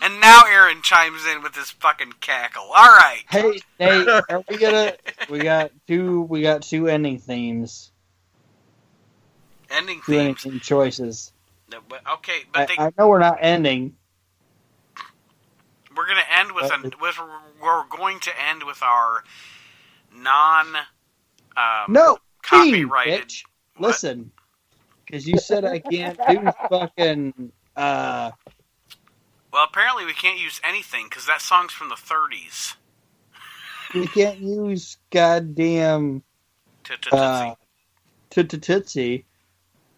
and now Aaron chimes in with his fucking cackle. All right. Hey, Nate, are we gonna? We got two. We got two ending themes. Ending Two ending themes. theme choices. No, but- Okay, I, but they, I know we're not ending. We're going to end with, but a, with we're going to end with our non um, No, copyrighted. Listen, because you said I can't do fucking. Uh, Well, apparently we can't use anything because that song's from the 30s. we can't use goddamn To, to, to uh, tootsie.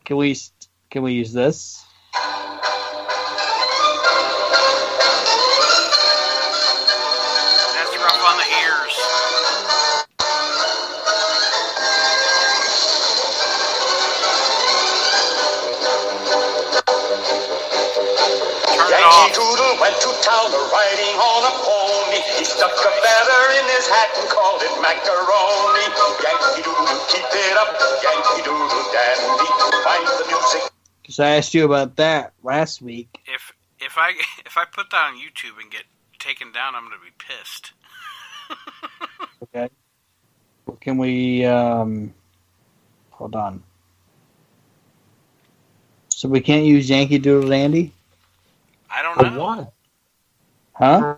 Can we? Can we use this? Went to riding on a pony. He stuck a feather in his hat and called it macaroni. Yankee Doodle, keep it up. Yankee Doodle dandy. Find the music. Because I asked you about that last week. If if I if I put that on YouTube and get taken down, I'm gonna be pissed. Okay. Can we? um Hold on. So we can't use Yankee Doodle Dandy, I don't For know. what? Huh?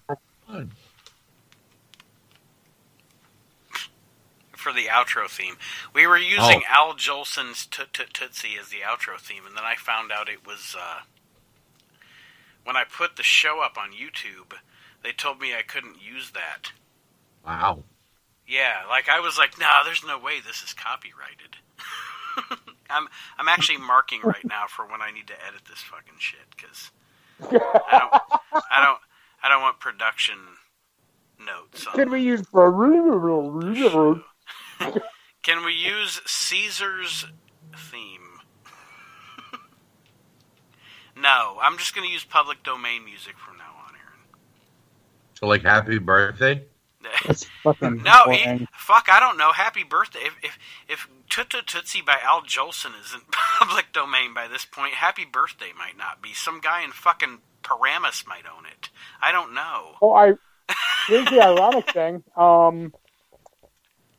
For the outro theme, we were using Al Jolson's Toot Toot Tootsie as the outro theme, and then I found out it was uh, when I put the show up on YouTube. They told me I couldn't use that. Wow. Yeah, like I was like, no, there's no way this is copyrighted. I'm I'm actually marking right now for when I need to edit this fucking shit because I don't I don't I don't want production notes. On Could we use? Can we use Caesar's theme? no, I'm just going to use public domain music from now on, Aaron. So like happy birthday? That's fucking No, he, fuck, I don't know. Happy birthday. If if if Toot Toot Tootsie by Al Jolson isn't public domain by this point, Happy Birthday might not be. Some guy in fucking Paramus might own it. I don't know. Well, I here's the ironic thing. Um,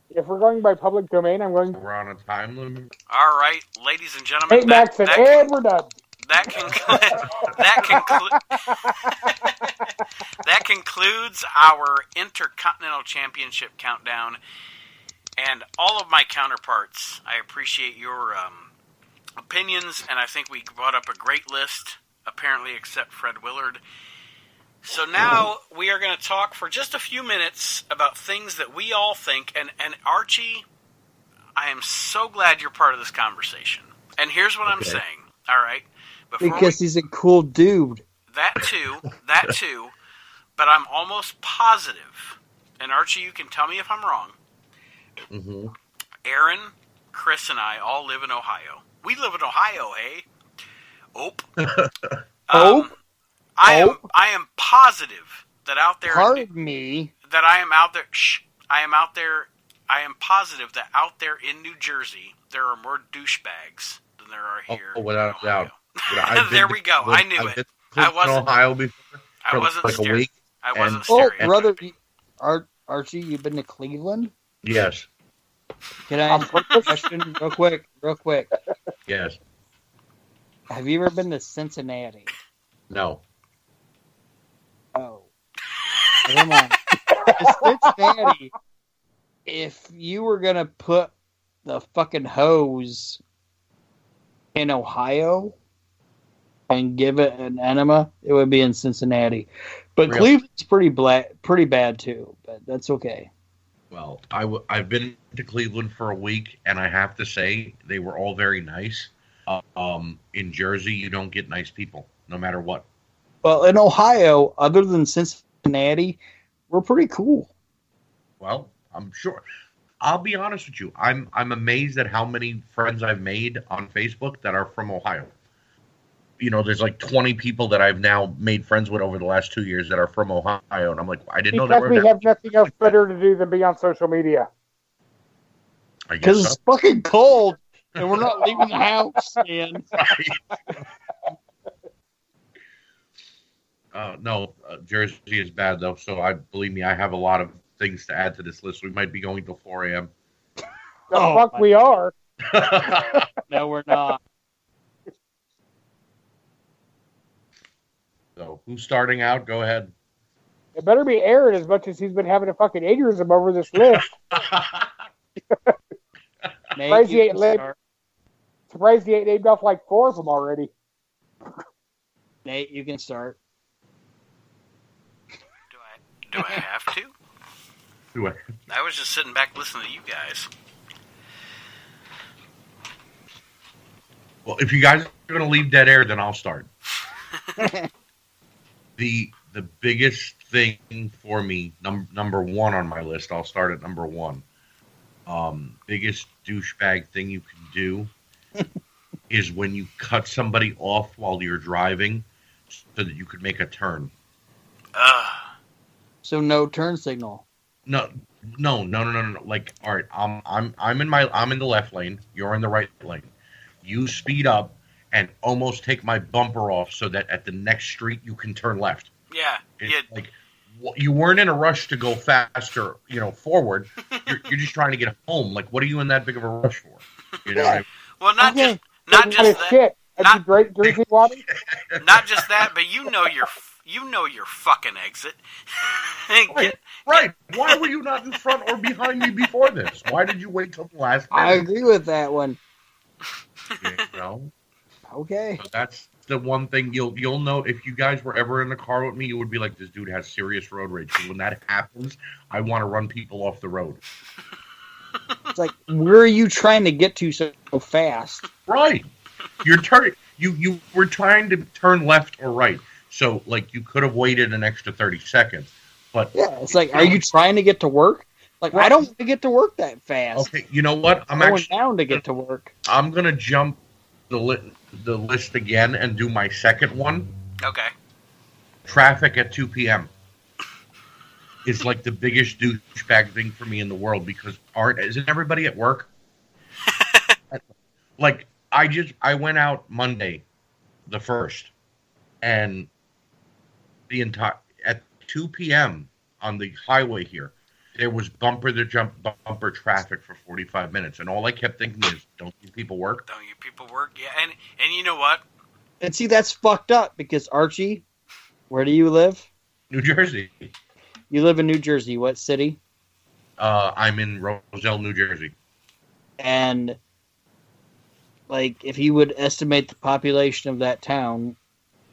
if we're going by public domain, I'm going. We're on a time limit. All right, ladies and gentlemen, Hey, that, Maxon, that, and we're done. that, conclu- that, conclu- that concludes our Intercontinental Championship countdown. And all of my counterparts, I appreciate your um, opinions, and I think we brought up a great list, apparently, except Fred Willard. So now we are going to talk for just a few minutes about things that we all think. And, and Archie, I am so glad you're part of this conversation. And here's what I'm saying. All right. Before Because he's a cool dude. that too, that too. But I'm almost positive. And Archie, you can tell me if I'm wrong. hmm Aaron, Chris, and I all live in Ohio. We live in Ohio, eh? Ope. Um, I am. Ope. I am positive that out there. Pardon me. that I am out there. Shh, I am out there. I am positive that out there in New Jersey there are more douchebags than there are here. oh, without a doubt. Ohio. There we go. Cleveland- I knew I've it. I wasn't. Ohio before I wasn't like a stere- week. I wasn't and- Oh, brother, you- Archie, you've been to Cleveland? Yes, Can I ask a question real quick? Real quick. yes. Have you ever been to Cincinnati? No. Oh. Cincinnati, if you were going to put the fucking hose in Ohio and give it an enema, it would be in Cincinnati. But Really? Cleveland's pretty black, pretty bad too. But that's okay. Well, I w- I've been to Cleveland for a week, and I have to say they were all very nice. Um, in Jersey, you don't get nice people, no matter what. Well, in Ohio, other than Cincinnati, we're pretty cool. Well, I'm sure. I'll be honest with you. I'm I'm amazed at how many friends I've made on Facebook that are from Ohio. You know, there's like 20 people that I've now made friends with over the last two years that are from Ohio, and I'm like, I didn't know that were we that. have nothing else better to do than be on social media. Because guess it's fucking cold and we're not leaving the house, man. so. uh, no, uh, Jersey is bad though. So I believe me, I have a lot of things to add to this list. We might be going till 4 a.m. The Oh, fuck my- we are. No, we're not. so who's starting out? Go ahead. It better be Aaron as much as he's been having a fucking aneurysm over this list. Crazy you ain't can lit. start. Surprised he ain't named off like four of them already. Nate, you can start. Do I? Do I have to? Do I- I was just sitting back listening to you guys. Well, if you guys are going to leave dead air, then I'll start. the the biggest thing for me, num- number one on my list, I'll start at number one. Um, biggest douchebag thing you can do is when you cut somebody off while you're driving, so that you could make a turn. Ugh. So no turn signal. No, no, no, no, no, no. Like, all right, I'm, I'm, I'm in my, I'm in the left lane. You're in the right lane. You speed up and almost take my bumper off, so that at the next street you can turn left. Yeah. It's Yeah. like wh- you weren't in a rush to go faster, you know, forward. You're, you're just trying to get home. Like, what are you in that big of a rush for? You know, I mean? Well, not Okay. just not What just that. shit? Have Not- you drank Jersey water? Not just that, but you know your you know your fucking exit. Get- right, right. Why were you not in front or behind me before this? Why did you wait till the last I agree with that one. You know, Okay. so that's the one thing you'll you'll note if you guys were ever in the car with me, you would be like, this dude has serious road rage. 'Cause when that happens, I want to run people off the road. It's like, where are you trying to get to so fast? Right. You're turning. You you were trying to turn left or right, so like you could have waited an extra thirty seconds. But Yeah, it's like, are you trying to get to work? Like, I don't want to get to work that fast. okay, you know what? I'm I'm going actually down to get to work. I'm gonna jump the li- the list again and do my second one. okay. Traffic at two p.m. is like the biggest douchebag thing for me in the world because aren't isn't everybody at work? like I just I went out Monday, the first, and the entire at two p.m. on the highway here, there was bumper to jump bumper traffic for forty five minutes, and all I kept thinking is, don't these people work? Don't you people work? Yeah, and and you know what? And see, that's fucked up because Archie, where do you live? New Jersey. You live in New Jersey. What city? Uh, I'm in Roselle, New Jersey. And like, if you would estimate the population of that town,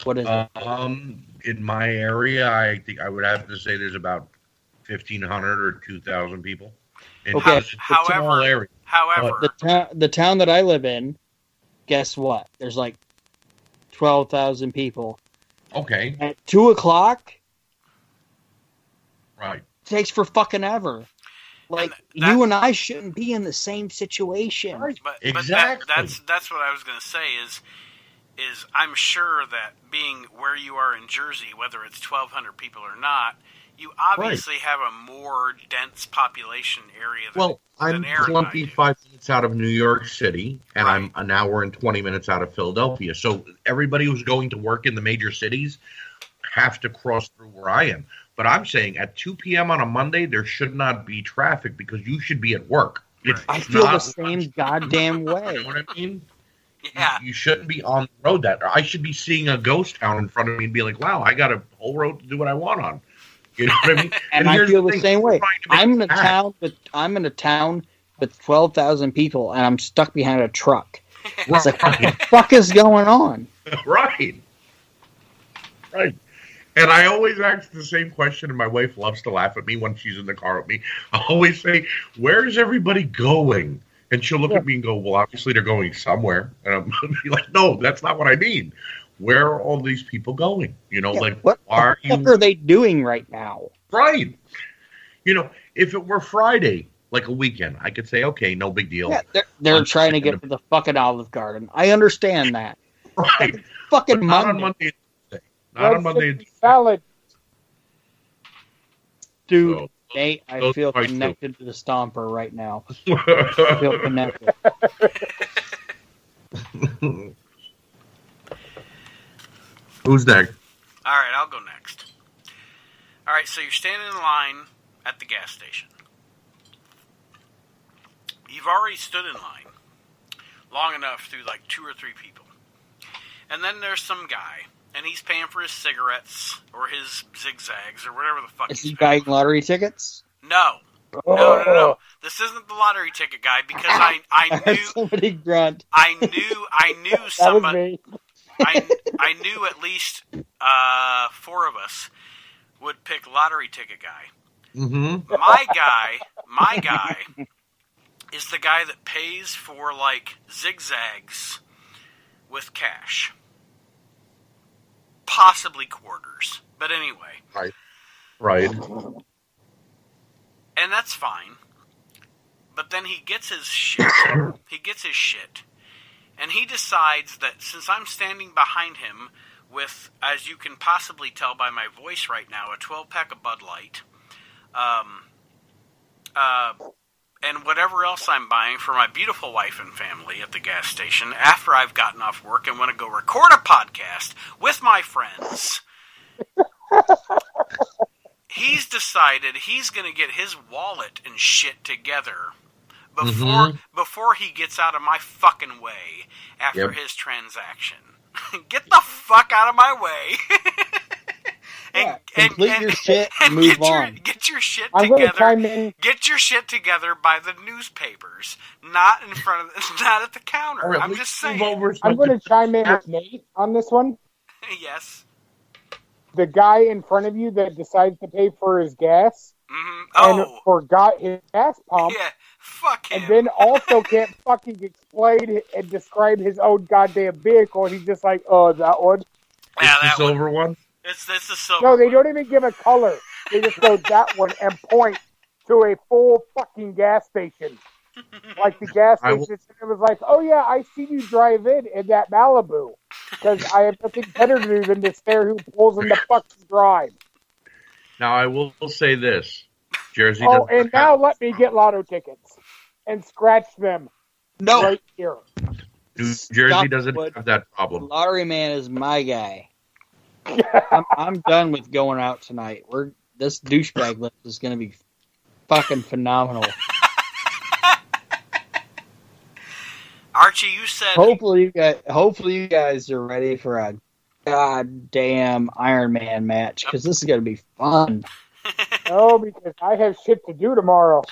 What is it? Um, in my area, I think I would have to say there's about fifteen hundred or two thousand people. It's Okay. just a However- area. However, The town, the town that I live in. Guess what? There's like twelve thousand people. Okay, At two o'clock, right. takes for fucking ever. Like And you and I shouldn't be in the same situation. But, but Exactly. that, that's that's what I was going to say is is I'm sure that being where you are in Jersey, whether it's 1,200 people or not, you obviously have a more dense population area. Than, Well, I'm than Aaron and I do. 25 minutes out of New York City, and I'm an hour and 20 minutes out of Philadelphia. So everybody who's going to work in the major cities have to cross through where I am. But I'm saying at 2 p.m. on a Monday, there should not be traffic because you should be at work. It's I feel the not- same goddamn You know way. what I mean? Yeah, You shouldn't be on the road that. I should be seeing a ghost town in front of me and be like, "Wow, I got a whole road to do what I want on." You know what I mean? And I feel the thing, same way. trying to make I'm in a it town with I'm in a town with twelve thousand people, and I'm stuck behind a truck. It's like, what the fuck is going on? right. Right. And I always ask the same question, and my wife loves to laugh at me when she's in the car with me. I always say, Where is everybody going? And she'll look at me and go, Well, obviously they're going somewhere. And I'm like, No, that's not what I mean. Where are all these people going? You know, Yeah, like, what are the fuck you are they doing right now? right? You know, if it were Friday, like a weekend, I could say, Okay, no big deal. Yeah, they're, they're trying to get to the fucking Olive Garden. I understand that. Right. Fucking But not on Monday, Monday. Not Red on Monday and salad. dude. So- Nate, I feel are my two. connected to the Stomper right now. I feel connected. Who's next? All right, I'll go next. All right, so you're standing in line at the gas station. You've already stood in line long enough through like two or three people. And then there's some guy, and he's paying for his cigarettes or his zigzags or whatever the fuck Is he buying lottery tickets? for. No, no, no, no. This isn't the lottery ticket guy because I I knew somebody grunt. I knew I knew somebody. I I knew at least uh, four of us would pick lottery ticket guy. Mm-hmm. My guy, my guy, is the guy that pays for like zigzags with cash, possibly quarters. But anyway, Right. Right. and that's fine. But then he gets his shit. he gets his shit. And he decides that since I'm standing behind him with, as you can possibly tell by my voice right now, a 12 pack of Bud Light, um, uh, and whatever else I'm buying for my beautiful wife and family at the gas station after I've gotten off work and want to go record a podcast with my friends he's decided he's going to get his wallet and shit together before Mhm. before he gets out of my fucking way after Yep. his transaction. get the fuck out of my way. Yeah, complete your shit and move get your, on. Get your shit I'm going to together. chime in. Get your shit together by the newspapers, not in front of, not at the counter. Or I'm just saying. over I'm going to chime in with Nate on this one. yes. The guy in front of you that decides to pay for his gas hmm and Oh, forgot his gas pump, yeah. Fuck him. and then also can't fucking explain and describe his own goddamn vehicle. And he's just like, "Oh, that one." yeah, It's the that one. silver one. It's it's the silver. No, they one. don't even give a color. They just go that one and point to a full fucking gas station. Like the gas I will- station, it was like, "Oh yeah, I see you drive in in that Malibu," because I have nothing better to do than to stare who pulls in the fucking drive. Now I will say this: Jersey. Oh, does and now let me get lotto tickets and scratch them No, right here. New Jersey Stop doesn't what- have that problem. Lottery Man is my guy. I'm, I'm done with going out tonight. We're this douchebag list is going to be fucking phenomenal. Archie, you said hopefully, you guys, hopefully you guys are ready for a goddamn Iron Man match because this is going to be fun. No, oh, because I have shit to do tomorrow.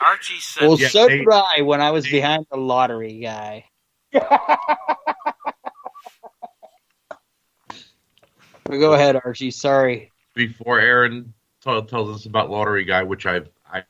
Archie said Well, Yeah, so they- did I when I was they- behind the lottery guy. But go ahead, Archie. Sorry. before Aaron t- tells us about Lottery Guy, which I I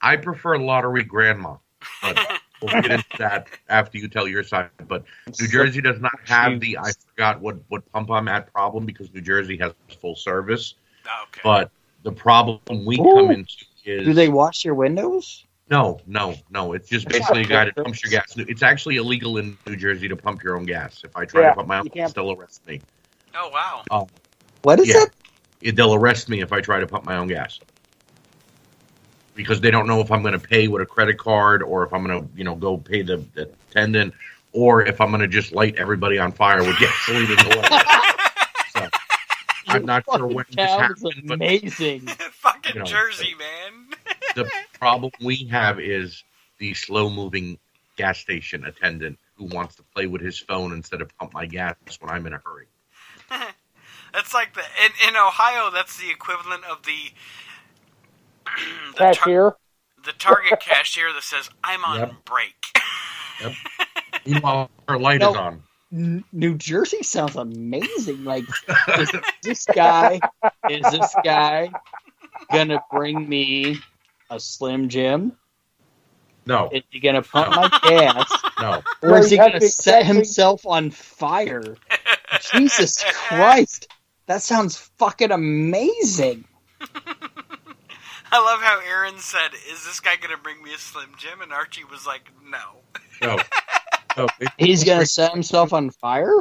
I prefer Lottery Grandma, but we'll get into that after you tell your side. But New Jersey does not have the I forgot what what pump I'm at problem because New Jersey has full service. Ah, okay. But the problem we Ooh. come into is Do they wash your windows? no, no, no. It's just basically a guy that pumps your gas. It's actually illegal in New Jersey to pump your own gas. If I try Yeah, to pump my own you gas, they'll arrest me. Oh wow. Oh. What is Yeah. it? it- they'll arrest me if I try to pump my own gas because they don't know if I'm going to pay with a credit card or if I'm going to, you know, go pay the, the attendant or if I'm going to just light everybody on fire with gasoline in the. So I'm not sure when this Sounds happened, but amazing. Fucking You know, Jersey, man. the problem we have is the slow moving gas station attendant who wants to play with his phone instead of pump my gas when I'm in a hurry. That's like the in, in Ohio. That's the equivalent of the the, tar- Cashier. the Target cashier that says, "I'm on Yep. break." Meanwhile, our light is on. New Jersey sounds amazing. Like, is this guy, is this guy gonna bring me a Slim Jim? No, Is he gonna pump my gas? no. Or is he gonna set himself on fire? Jesus Christ. That sounds fucking amazing. I love how Aaron said, "Is this guy gonna bring me a Slim Jim?" And Archie was like, "No." No. No, it- He's gonna set himself on fire?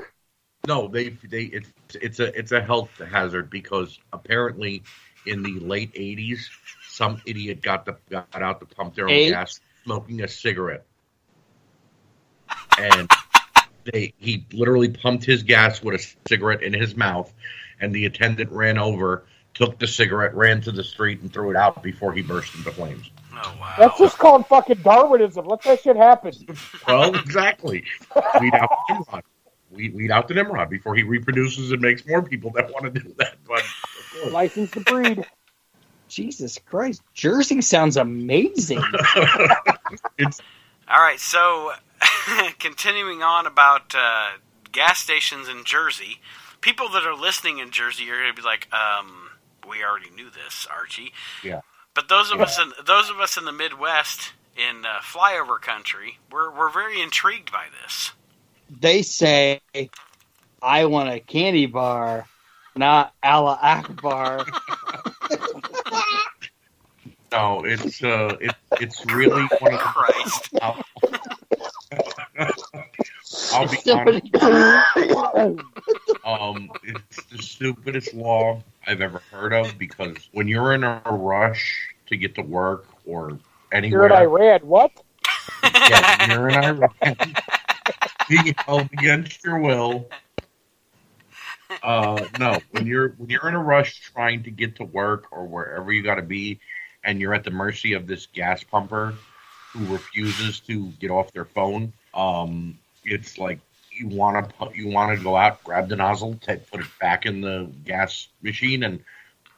No, they they it's it's a it's a health hazard because apparently in the late '80s, some idiot got the got out to pump their own Eight? gas, smoking a cigarette, and they he literally pumped his gas with a cigarette in his mouth, and the attendant ran over, took the cigarette, ran to the street, and threw it out before he burst into flames. Oh wow. That's just called fucking Darwinism. Let that shit happen. Well, exactly. Weed out the Nimrod. Weed, weed out the Nimrod before he reproduces and makes more people that want to do that. But. License to breed. Jesus Christ. Jersey sounds amazing. it's All right, so continuing on about uh, gas stations in Jersey, people that are listening in Jersey are going to be like, um, "We already knew this, Archie." Yeah. But those of us in those of us in the Midwest, in uh, flyover country, we're we're very intrigued by this. they say, I want a candy bar, not Allah Akbar. no, it's uh, it, it's really one of the. Christ. I'll, I'll be honest. Um, it's the stupidest law I've ever heard of because when you're in a rush to get to work or anywhere, You're anywhere, in Iran. What? yeah, you're in Iran, being held against your will. Uh, no, when you're when you're in a rush trying to get to work or wherever you got to be, and you're at the mercy of this gas pumper who refuses to get off their phone, um, it's like you want to you want to go out, grab the nozzle, take, put it back in the gas machine, and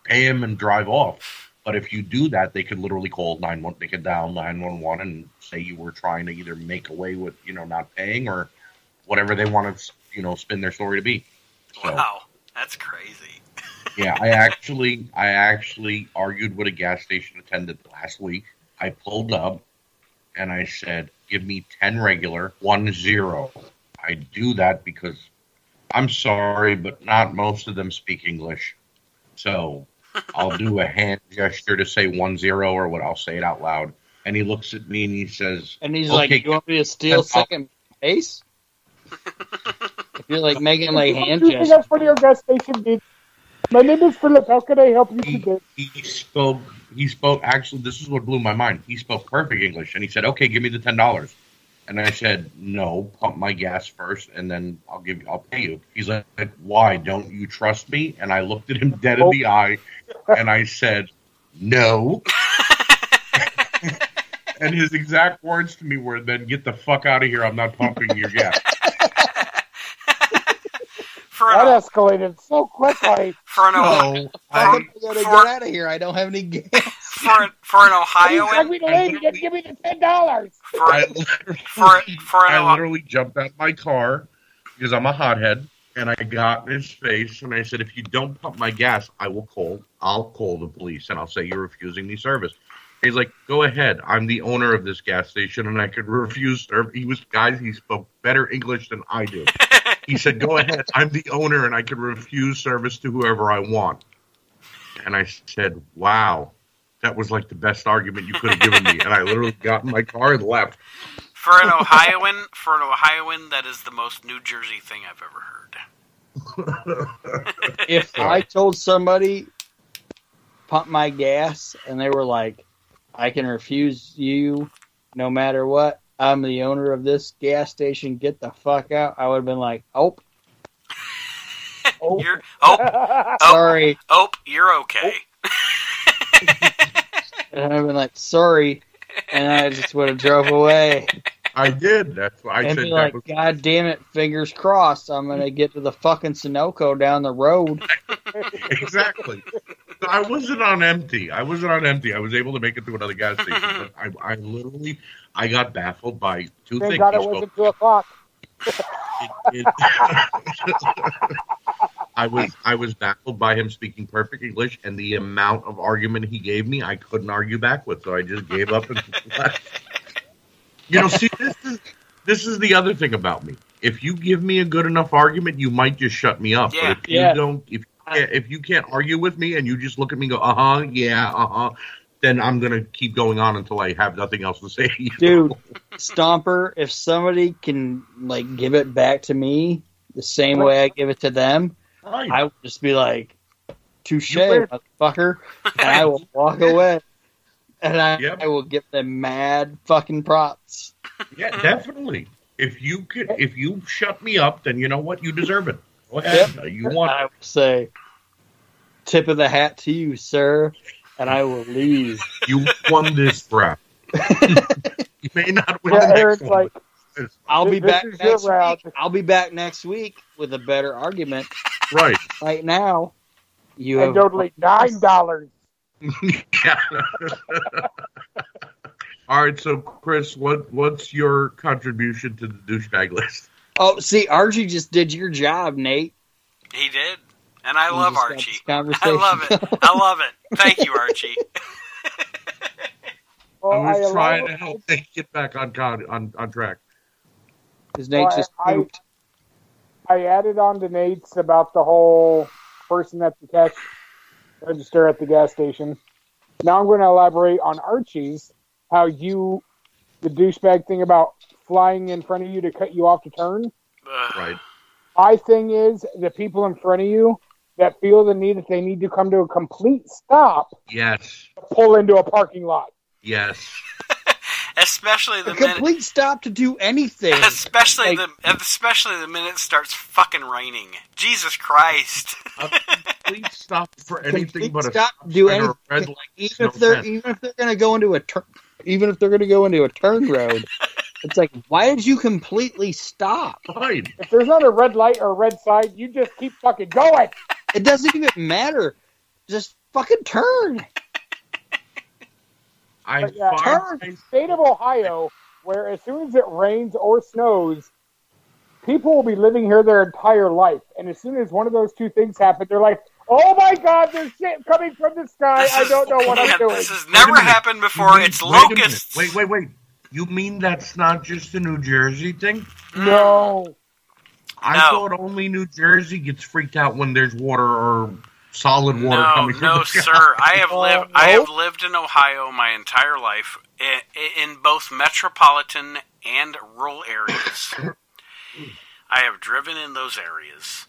pay him and drive off. But if you do that, they could literally call nine one. They could dial nine one one and say you were trying to either make away with you know not paying or whatever they want to you know spin their story to be. So Wow, that's crazy. yeah, I actually I actually argued with a gas station attendant last week. I pulled up and I said, "Give me ten regular, one zero." I do that because I'm sorry, but not most of them speak English. So I'll do a hand gesture to say one zero or what I'll say it out loud. And he looks at me and he says, And he's Okay. like, You want me to steal That's all- second base? if you're like making like hand What you think gestures. that's for your gas station, dude? My name is Philip. How can I help you he, today? he spoke he spoke actually this is what blew my mind. He spoke perfect english and he said okay give me the ten dollars. And i said no pump my gas first and then i'll give you i'll pay you. He's like why? Don't you trust me? And i looked at him dead in the oh. eye and i said no. And his exact words to me were then get the fuck out of here. I'm not pumping your gas For That an, escalated so quickly. for an, Ohio, no I I, gotta for- get out of here. I don't have any gas. for an, for an Hey, Ohioan, me to leave. Just give me the ten dollars. for I for, for an I literally jumped out my car because I'm a hothead, and I got in his face and I said, "If you don't pump my gas, I will call. I'll call the police and I'll say you're refusing me service." He's like, "Go ahead. I'm the owner of this gas station and I could refuse service." He was guys. He spoke better English than I do. he said, "Go ahead. I'm the owner and I can refuse service to whoever I want." And I said, "Wow." That was like the best argument you could have given me, and I literally got in my car and left. For an Ohioan, for an Ohioan, that is the most New Jersey thing I've ever heard. if I told somebody pump my gas and they were like, I can refuse you no matter what. I'm the owner of this gas station. Get the fuck out. I would have been like, oh, You're oh sorry. oh you're okay. And I've been like, sorry. And I just would have drove away. I did. That's why I and said be that like, was God damn it, fingers crossed. I'm going to get to the fucking Sunoco down the road. exactly. So I wasn't on empty. I wasn't on empty. I was able to make it to another gas station. But I, I literally, I got baffled by two Thank things. God He it spoke- wasn't two o'clock. it- I was I was baffled by him speaking perfect English and the amount of argument he gave me. I couldn't argue back with, so I just gave up and left. You know, see, this is this is the other thing about me. If you give me a good enough argument, you might just shut me up. Yeah. But if you Yeah. don't, if you can't, if you can't argue with me and you just look at me and go, uh huh, yeah, uh huh, then I'm gonna keep going on until I have nothing else to say. Dude, Stomper, if somebody can like give it back to me the same way I give it to them, Right. I would just be like, touche, You motherfucker. And I will walk away. And I, Yep. I will give them mad fucking props. Yeah, definitely. If you could, if you shut me up, then you know what you deserve it. Go ahead. You want I will say, tip of the hat to you, sir. And I will leave. you won this rap. you may not win Yeah, the next Eric's one. like, I'll be back is your next round. week. I'll be back next week with a better argument. right. Right now, you and have totally nine dollars. Yeah. All right, so Chris, what what's your contribution to the douchebag list? Oh, see, Archie just did your job, Nate. He did, and I You love Archie. I love it. I love it. Thank you, Archie. Well, I was allow- trying to help Nate get back on on on track. Because Nate Well, just I- pooped. I added on to Nate's about the whole person at the cash register at the gas station. Now I'm going to elaborate on Archie's, how you, the douchebag thing about flying in front of you to cut you off to turn. Right. My thing is the people in front of you that feel the need that they need to come to a complete stop, Yes. pull into a parking lot. Yes. Especially the A minute, complete stop to do anything. especially Like- the especially the minute it starts fucking raining. Jesus Christ! A complete stop for anything Complete but a stop stop do sign or a red anything. light. even no if they're sense. even if they're gonna go into a turn, even if they're gonna go into a turn road, it's like, why did you completely stop? Right. If there's not a red light or a red sign, you just keep fucking going. It doesn't even matter. Just fucking turn. I But yeah, find State of Ohio, where as soon as it rains or snows, people will be living here their entire life, and as soon as one of those two things happen, they're like, "Oh my God, there's shit coming from the sky! This I is- don't know what I'm doing." This has never happened before. It's Wait locusts. Wait, wait, wait. You mean that's not just a New Jersey thing? No, I No. thought only New Jersey gets freaked out when there's water or solid water No, coming no, the sky. sir. I have lived. I have lived in Ohio my entire life, in, in both metropolitan and rural areas. I have driven in those areas,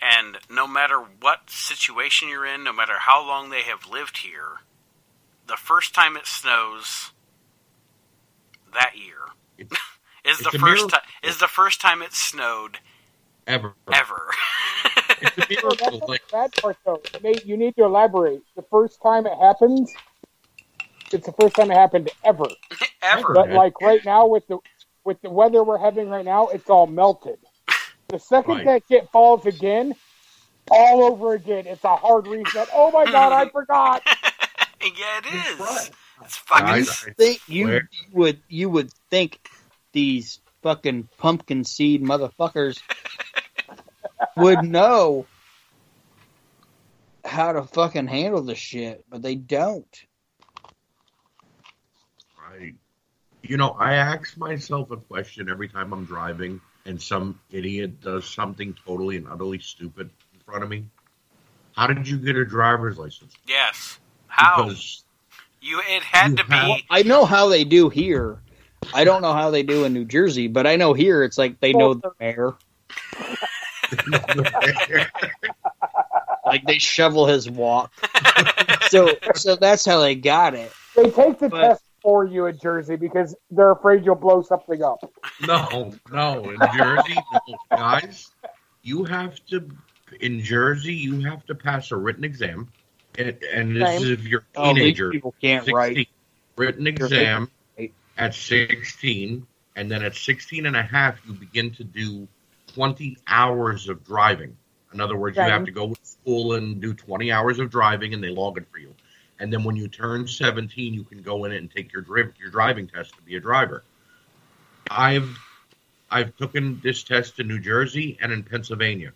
and no matter what situation you're in, no matter how long they have lived here, the first time it snows that year is the it's a first time is the first time it snowed Ever. ever. It's a So miracle. that's the Like, bad part, though. Nate, you need to elaborate. The first time it happens, it's the first time it happened ever. ever. But like right now with the with the weather we're having right now, it's all melted. The second Right. that shit falls again, all over again, it's a hard reset. Oh my god, I forgot. yeah, it is. right. It's fucking. Guys, I Think you swear. would you would think these fucking pumpkin seed motherfuckers would know how to fucking handle the shit, but they don't. I, you know, I ask myself a question every time I'm driving and some idiot does something totally and utterly stupid in front of me. How did you get a driver's license? Yes. How? Because you it had you to have- be I know how they do here. I don't know how they do in New Jersey, but I know here it's like they know the mayor. Like they shovel his walk. so so that's how they got it. They take the But- test for you in Jersey because they're afraid you'll blow something up. no, no, in Jersey, no, guys, you have to in Jersey, you have to pass a written exam, and, and this Same. is if you're a Oh, teenager. people can't 16, write. written exam right. At 16 and then at 16 and a half you begin to do 20 hours of driving. In other words you have to go to school and do 20 hours of driving and they log it for you. And then when you turn 17 you can go in and take your dri- your driving test to be a driver. I've i've taken this test in new jersey and in pennsylvania.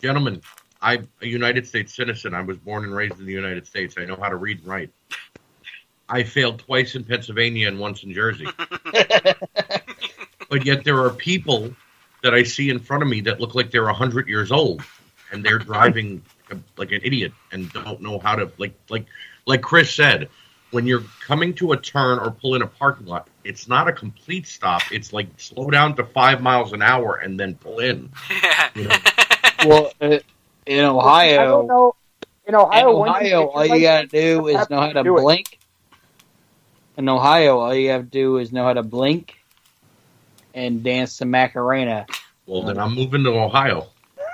Gentlemen i'm a united states citizen. I was born and raised in the united states. I know how to read and write I failed twice in Pennsylvania and once in Jersey. but yet there are people that I see in front of me that look like they're 100 years old and they're driving like, a, like an idiot and don't know how to like like like Chris said when you're coming to a turn or pull in a parking lot it's not a complete stop it's like slow down to 5 miles an hour and then pull in you know Well, uh, in I don't Ohio, know. In in Ohio, when Ohio, all you gotta do is know how to do it. blink. In Ohio, all you have to do is know how to blink and dance the Macarena. well then I'm moving to Ohio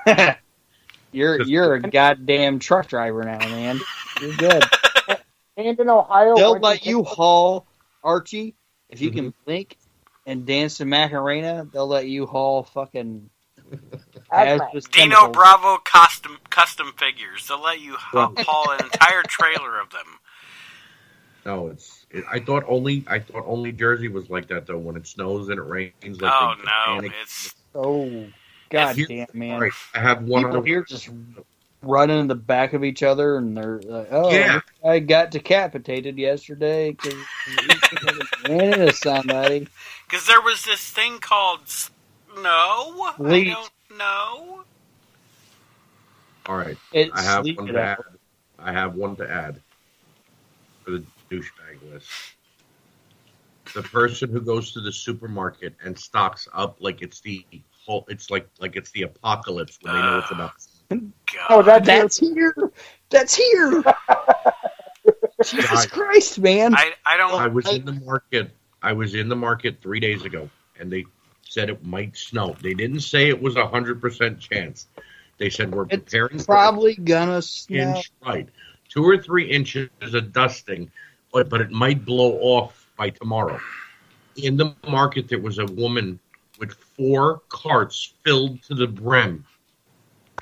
you're you're a goddamn truck driver now, man. You're good. And in Ohio, They'll let you get- haul Archie if you Mm-hmm. can blink and dance the Macarena. They'll let you haul fucking Dino. Bravo custom custom figures. They'll let you haul an entire trailer of them. No, it's. It, I thought only. I thought only Jersey was like that though. When it snows and it rains. Like Oh no, panic. it's Oh, god Here- damn, man. All right, I have one People other. here just running in the back of each other, and they're like, "Oh, Yeah. I got decapitated yesterday because ran into somebody." because there was this thing called snow. Sleet. I don't know. All right, It I have one to add. I have one to add for the douchebag list. The person who goes to the supermarket and stocks up like it's the whole. It's like like it's the apocalypse when they know it's about. Oh, oh, God. Oh, that That's here. That's here. Jesus Guys. Christ, man! I I don't. I was I- in the market. I was in the market three days ago, and they said it might snow. They didn't say it was a hundred percent chance. They said we're It's preparing for Probably gonna snow. inch right, two or three inches of dusting, but but it might blow off by tomorrow. In the market, there was a woman with four carts filled to the brim,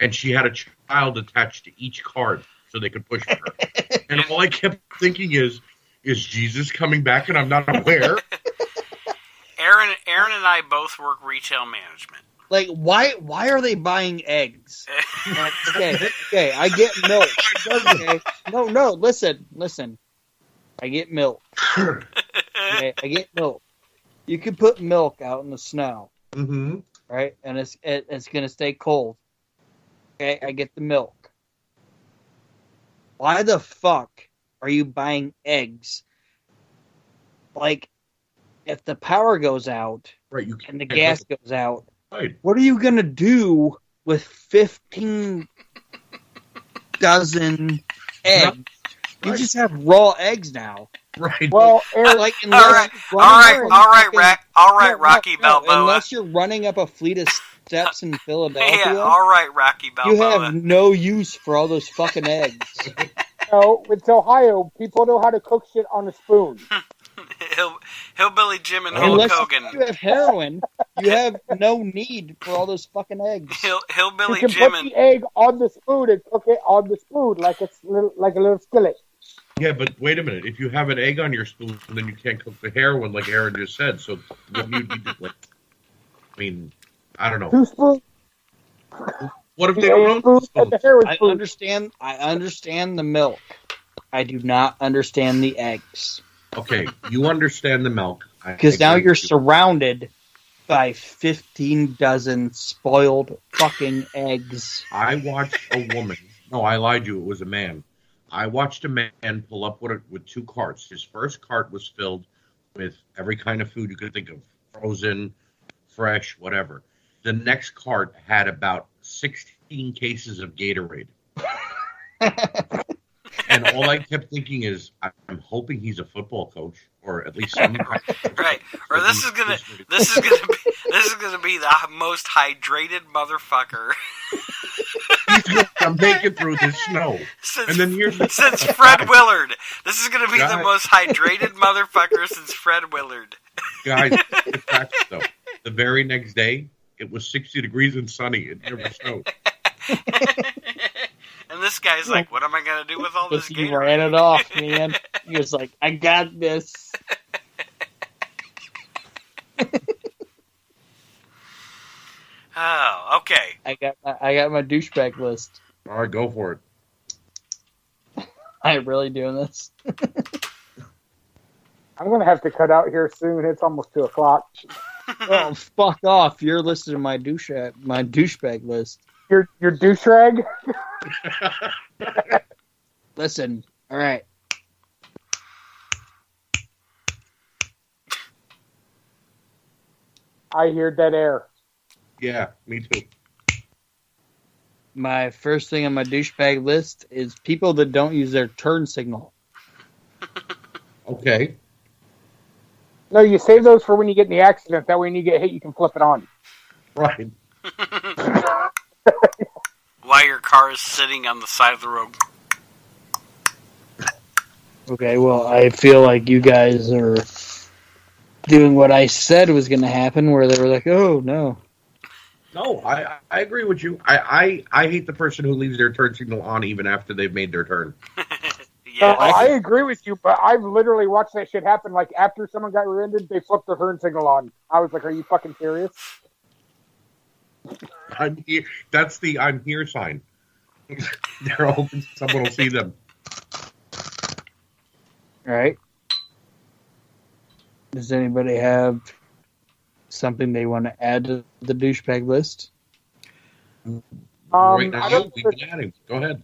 and she had a child attached to each cart so they could push her. and all I kept thinking is, is Jesus coming back and I'm not aware? Aaron Aaron and I both work retail management. Like, why? Why are they buying eggs? Like, okay, okay, I get milk. Okay, no, no, listen, listen. I get milk. Okay, I get milk. You can put milk out in the snow, mm-hmm. right? And it's it, it's gonna stay cold. Okay, I get the milk. Why the fuck are you buying eggs? Like, if the power goes out Right, you and the gas goes out, Right. what are you gonna do with fifteen dozen eggs? You Right. just have raw eggs now. Right. Well, Aaron, Like, all right, you're all running right, up all right, fucking- Rack, all right, no, no, Rocky no, Balboa. Unless you're running up a fleet of steps in Philadelphia, yeah, all right, Rocky Balboa. you have no use for all those fucking eggs. no, it's Ohio. People know how to cook shit on a spoon. Hill, Hillbilly Jim and Hulk Unless Hogan. you have heroin, you have no need for all those fucking eggs. Hill, You Hillbilly can Jim put and the egg on the spoon and cook it on the spoon like it's like a little skillet. Yeah, but wait a minute. If you have an egg on your spoon, then you can't cook the heroin like Aaron just said. So what do you need to like? I mean, I don't know. Two spoons. What if they The don't own was food, and the hair I food. understand. I understand the milk. I do not understand the eggs Okay, you understand the milk because now you're you. surrounded by fifteen dozen spoiled fucking eggs. I watched a woman. No, I lied to you. It was a man. I watched a man pull up with, a, with two carts. His first cart was filled with every kind of food you could think of frozen, fresh, whatever. The next cart had about 16 cases of Gatorade. and all I kept thinking is, I'm hoping he's a football coach or at least some kind of Right. Or this is gonna this is gonna be this is gonna be the most hydrated motherfucker He's I'm making through this snow. since And then here's the since Fred Willard. This is gonna be the most hydrated motherfucker since Fred Willard. guys. the fact, though, the very next day, it was 60 degrees and sunny. It never snowed. and this guy's like, "What am I gonna do with all this But you Gatorade?" ran it off, man. He was like, "I got this." Oh, okay. I got. My, I got my douchebag list. All right, go for it. I'm really doing this. I'm gonna have to cut out here soon. It's almost two o'clock. oh, fuck off! You're listed in my douche my douchebag list. Your your douche rag. Listen, all right. I hear dead air. Yeah, me too. My first thing on my douchebag list is people that don't use their turn signal. Okay. No, you save those for when you get in the accident. That way, when you get hit, you can flip it on. Right. While your car is sitting on the side of the road. Okay, well, I feel like you guys are doing what I said was going to happen, where they were like, "Oh no." No, I I agree with you. I, I I hate the person who leaves their turn signal on even after they've made their turn. Yeah. Uh, I agree with you, but I've literally watched that shit happen. Like after someone got rear-ended, they flipped their turn signal on. I was like, "Are you fucking serious?" I'm here. That's the I'm here sign. They're hoping someone will see them. All right. Does anybody have something they want to add to the douchebag list? Um, right now, we've think- been adding. Go ahead.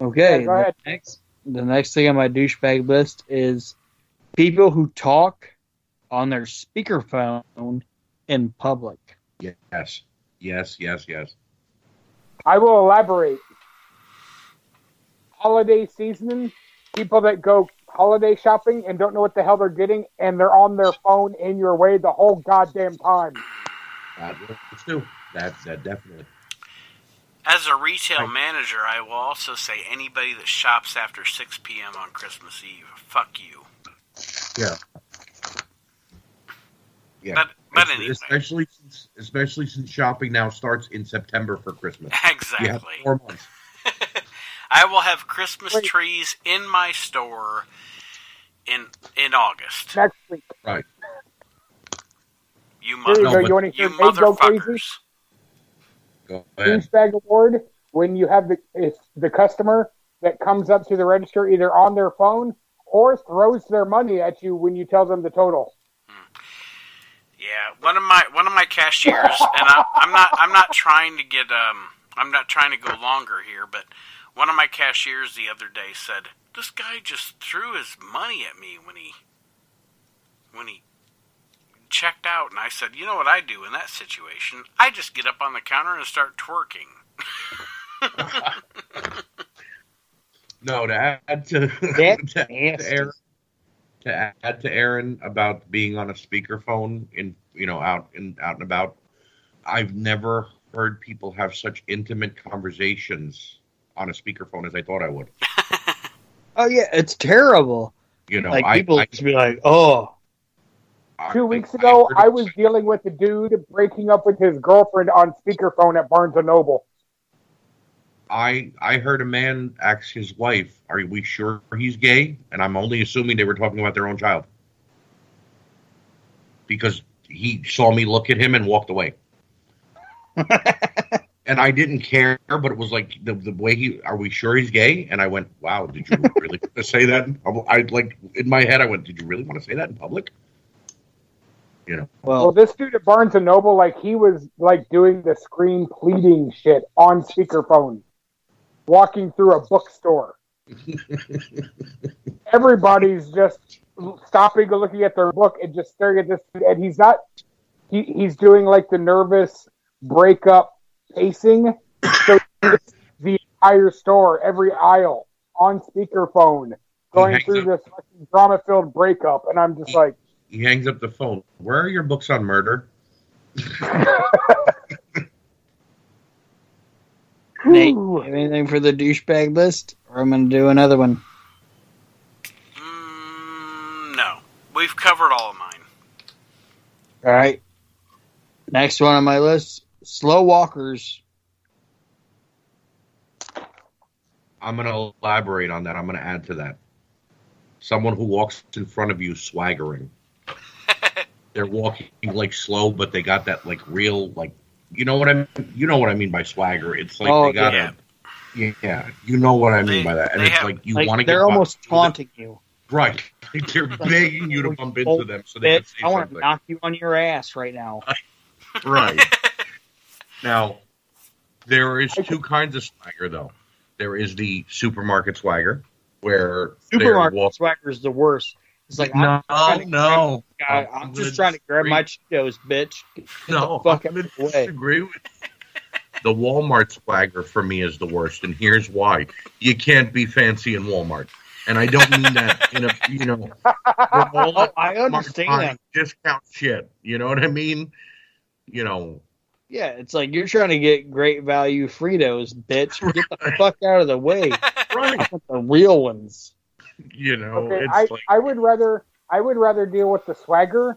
Okay. Yeah, go ahead. The next, the next thing on my douchebag list is people who talk on their speakerphone in public. Yes. Yes. Yes. Yes. I will elaborate. Holiday season, people that go holiday shopping and don't know what the hell they're getting, and they're on their phone in your way the whole goddamn time. That works too. That that definitely. As a retail manager, I will also say anybody that shops after 6 p.m. on Christmas Eve, fuck you. Yeah. Yeah. But but anyway, especially since especially since shopping now starts in September for Christmas. You have exactly. four months. I will have Christmas Wait. trees in my store in in August. Next week. Right. You Here mother, go. but- You you hear Meg go crazy? motherfuckers. Go ahead. douchebag award when you have the if the customer that comes up to the register either on their phone or throws their money at you when you tell them the total. Yeah, one of my one of my cashiers, and I, I'm not I'm not trying to get um I'm not trying to go longer here, but one of my cashiers the other day said this guy just threw his money at me when he when he checked out, and I said, you know what I do in that situation? I just get up on the counter and start twerking. No, to add to, That's to, nasty. to Aaron, to add to Aaron about being on a speakerphone in you know out and out and about. I've never heard people have such intimate conversations on a speakerphone as I thought I would. Oh yeah, it's terrible. You know, like I, people I, just be like, "Oh, Two I- weeks ago, heard I it- was dealing with a dude breaking up with his girlfriend on speakerphone at Barnes and Noble. I I heard a man ask his wife, "Are we sure he's gay?" And I'm only assuming they were talking about their own child because he saw me look at him and walked away. and I didn't care, but it was like the the way he. Are we sure he's gay? And I went, "Wow, did you really say that?" In public? I like in my head, I went, "Did you really want to say that in public?" You know, Well, Well, this dude at Barnes and Noble, like he was like doing the screen pleading shit on speakerphone, walking through a bookstore. Everybody's just stopping and looking at their book and just staring at this, and he's not. He, he's doing like the nervous breakup pacing. So the entire store, every aisle, on speakerphone, going through up- this drama-filled breakup, and I'm just like. he hangs up the phone. Where are your books on murder? Nate, anything for the douchebag list? Or I'm going to do another one. Mm, no, we've covered all of mine. All right. Next one on my list slow walkers. I'm going to elaborate on that. I'm going to add to that. Someone who walks in front of you swaggering. They're walking like slow, but they got that like real like you know what I mean? You know what I mean by swagger. It's like Oh, they got yeah. a yeah. You know what I mean They- by that, and it's have- like you Like, want to get they're almost taunting you. right. They're begging you to bump into them so they can Bitch, say I want to knock you on your ass right now. Right. Now, there is two kinds of swagger, though. There is the supermarket swagger, where Supermarket walk- swagger is the worst. It's like, no, I'm, no, grab, I'm, just trying to grab my Cheetos, bitch. no. fuck I'm gonna disagree with the Walmart swagger for me is the worst, and here's why: you can't be fancy in Walmart, and I don't mean that in a you know Oh, I understand. discount shit. You know what I mean? You know, Yeah, it's like you're trying to get great value Fritos, bitch. Get the fuck out of the way. right? I the real ones. You know, Okay, it's I, like I would rather I would rather deal with the swagger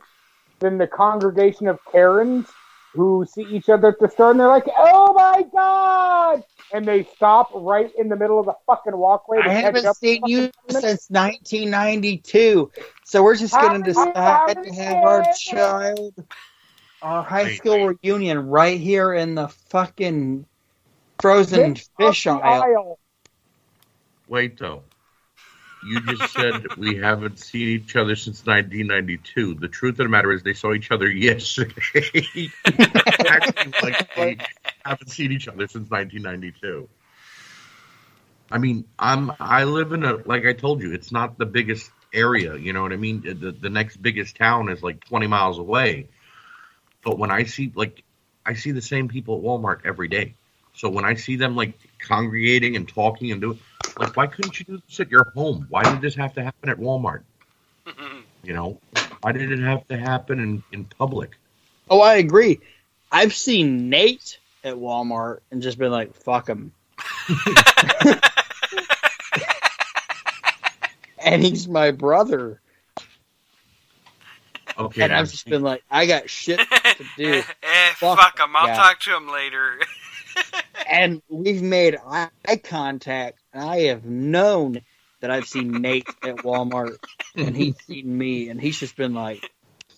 than the congregation of Karens who see each other at the store and they're like, "Oh my god!" and they stop right in the middle of the fucking walkway. To I haven't up seen you fucking- since 1992, so we're just going to decide to have our child, our high Wait, school wait. reunion right here in the fucking frozen Bitch fish up aisle. aisle. Wait though. You just said we haven't seen each other since 1992. The truth of the matter is, they saw each other yesterday. Acting like they haven't seen each other since 1992. I mean, I'm I live in a like I told you, it's not the biggest area. You know what I mean? The the next biggest town is like 20 miles away. But when I see like I see the same people at Walmart every day. So when I see them like congregating and talking and doing like, why couldn't you do this at your home? Why did this have to happen at Walmart? You know, why did it have to happen in, in public? Oh, I agree. I've seen Nate at Walmart and just been like, "Fuck him," and he's my brother, Okay, and I've just been like, "I got shit to do." eh, Fuck fuck him. I'll yeah. talk to him later. and we've made eye contact. And I have known that I've seen Nate at Walmart, and he's seen me, and he's just been like,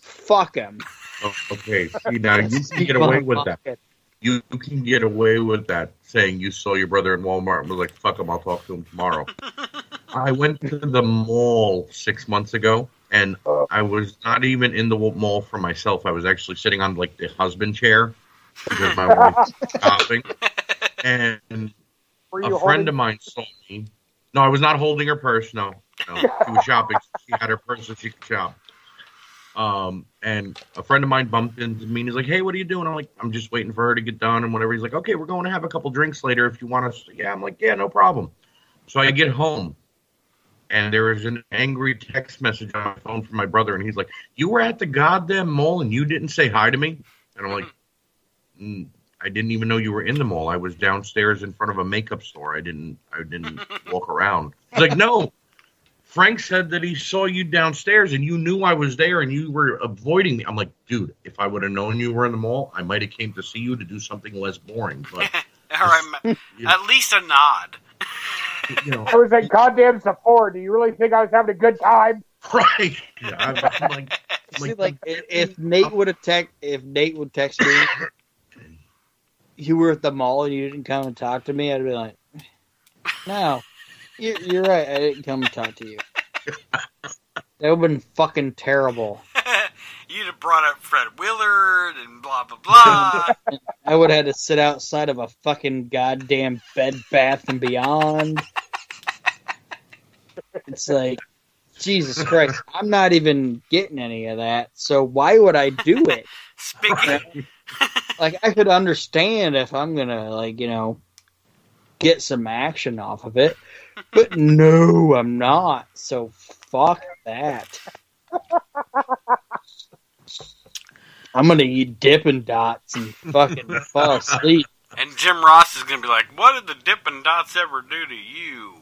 "Fuck him." Oh, okay, see now you can get away with that. You can get away with that saying you saw your brother in Walmart and was like, "Fuck him, I'll talk to him tomorrow." I went to the mall six months ago, and I was not even in the mall for myself. I was actually sitting on like the husband chair because my wife was shopping, and a friend holding- of mine saw me. No, I was not holding her purse. No, no, she was shopping. She had her purse so she could shop. Um, and a friend of mine bumped into me and he's like, "Hey, what are you doing?" I'm like, "I'm just waiting for her to get done and whatever." He's like, "Okay, we're going to have a couple drinks later if you want us." Yeah, I'm like, "Yeah, no problem." So I get home, and there was an angry text message on my phone from my brother, and he's like, "You were at the goddamn mall and you didn't say hi to me?" And I'm like, mm, "I didn't even know you were in the mall. I was downstairs in front of a makeup store. I didn't. I didn't walk around." He's like, "No." Frank said that he saw you downstairs and you knew I was there and you were avoiding me. I'm like, dude, if I would have known you were in the mall, I might have came to see you to do something less boring. But or you, at least a nod. You know, I was at goddamn Sephora. Do you really think I was having a good time? right? Yeah, I'm, I'm like, I'm See, like i- if Nate would have text, if Nate would text me, you were at the mall and you didn't come and talk to me, I'd be like, no, you're, you're right. I didn't come and talk to you. That would have been fucking terrible. You'd have brought up Fred Willard and blah blah blah. I would have had to sit outside of a fucking goddamn Bed Bath and Beyond. It's like, Jesus Christ, I'm not even getting any of that. So why would I do it? Speaking, Like, I could understand if I'm gonna, like, you know, get some action off of it, but no, I'm not. So fuck that. I'm gonna eat Dippin' Dots and fucking fall asleep. and Jim Ross is gonna be like, "What did the Dippin' Dots ever do to you?"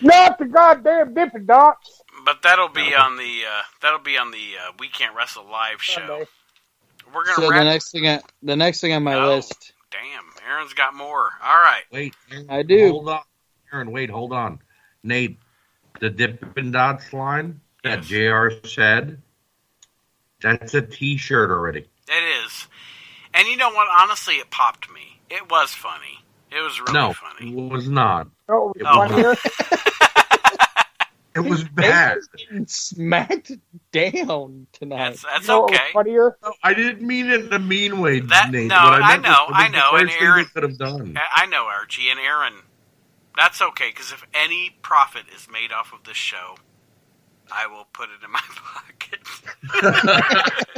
Not the goddamn Dippin' Dots. But that'll be on the uh, that'll be on the uh, We Can't Wrestle live show. Sunday. We're gonna So the next thing, I, the next thing on my Oh. list, Damn, Aaron's got more. All right. Wait, Aaron, I do. Hold on, Aaron. Wait, hold on, Nate. The Dippin' Dots line that Jr. said. That's a T-shirt already. It is. And you know what? Honestly, it popped me. It was funny. It was really no, funny. it was not. Oh, It was funnier. It was bad. smacked down tonight. That's that's You know what was okay. funnier? No, I didn't mean it in a mean way, That- Nate. no, What I meant know, was I know, and Aaron- could have done. I I know Archie and Aaron. That's okay because if any profit is made off of this show, I will put it in my pocket.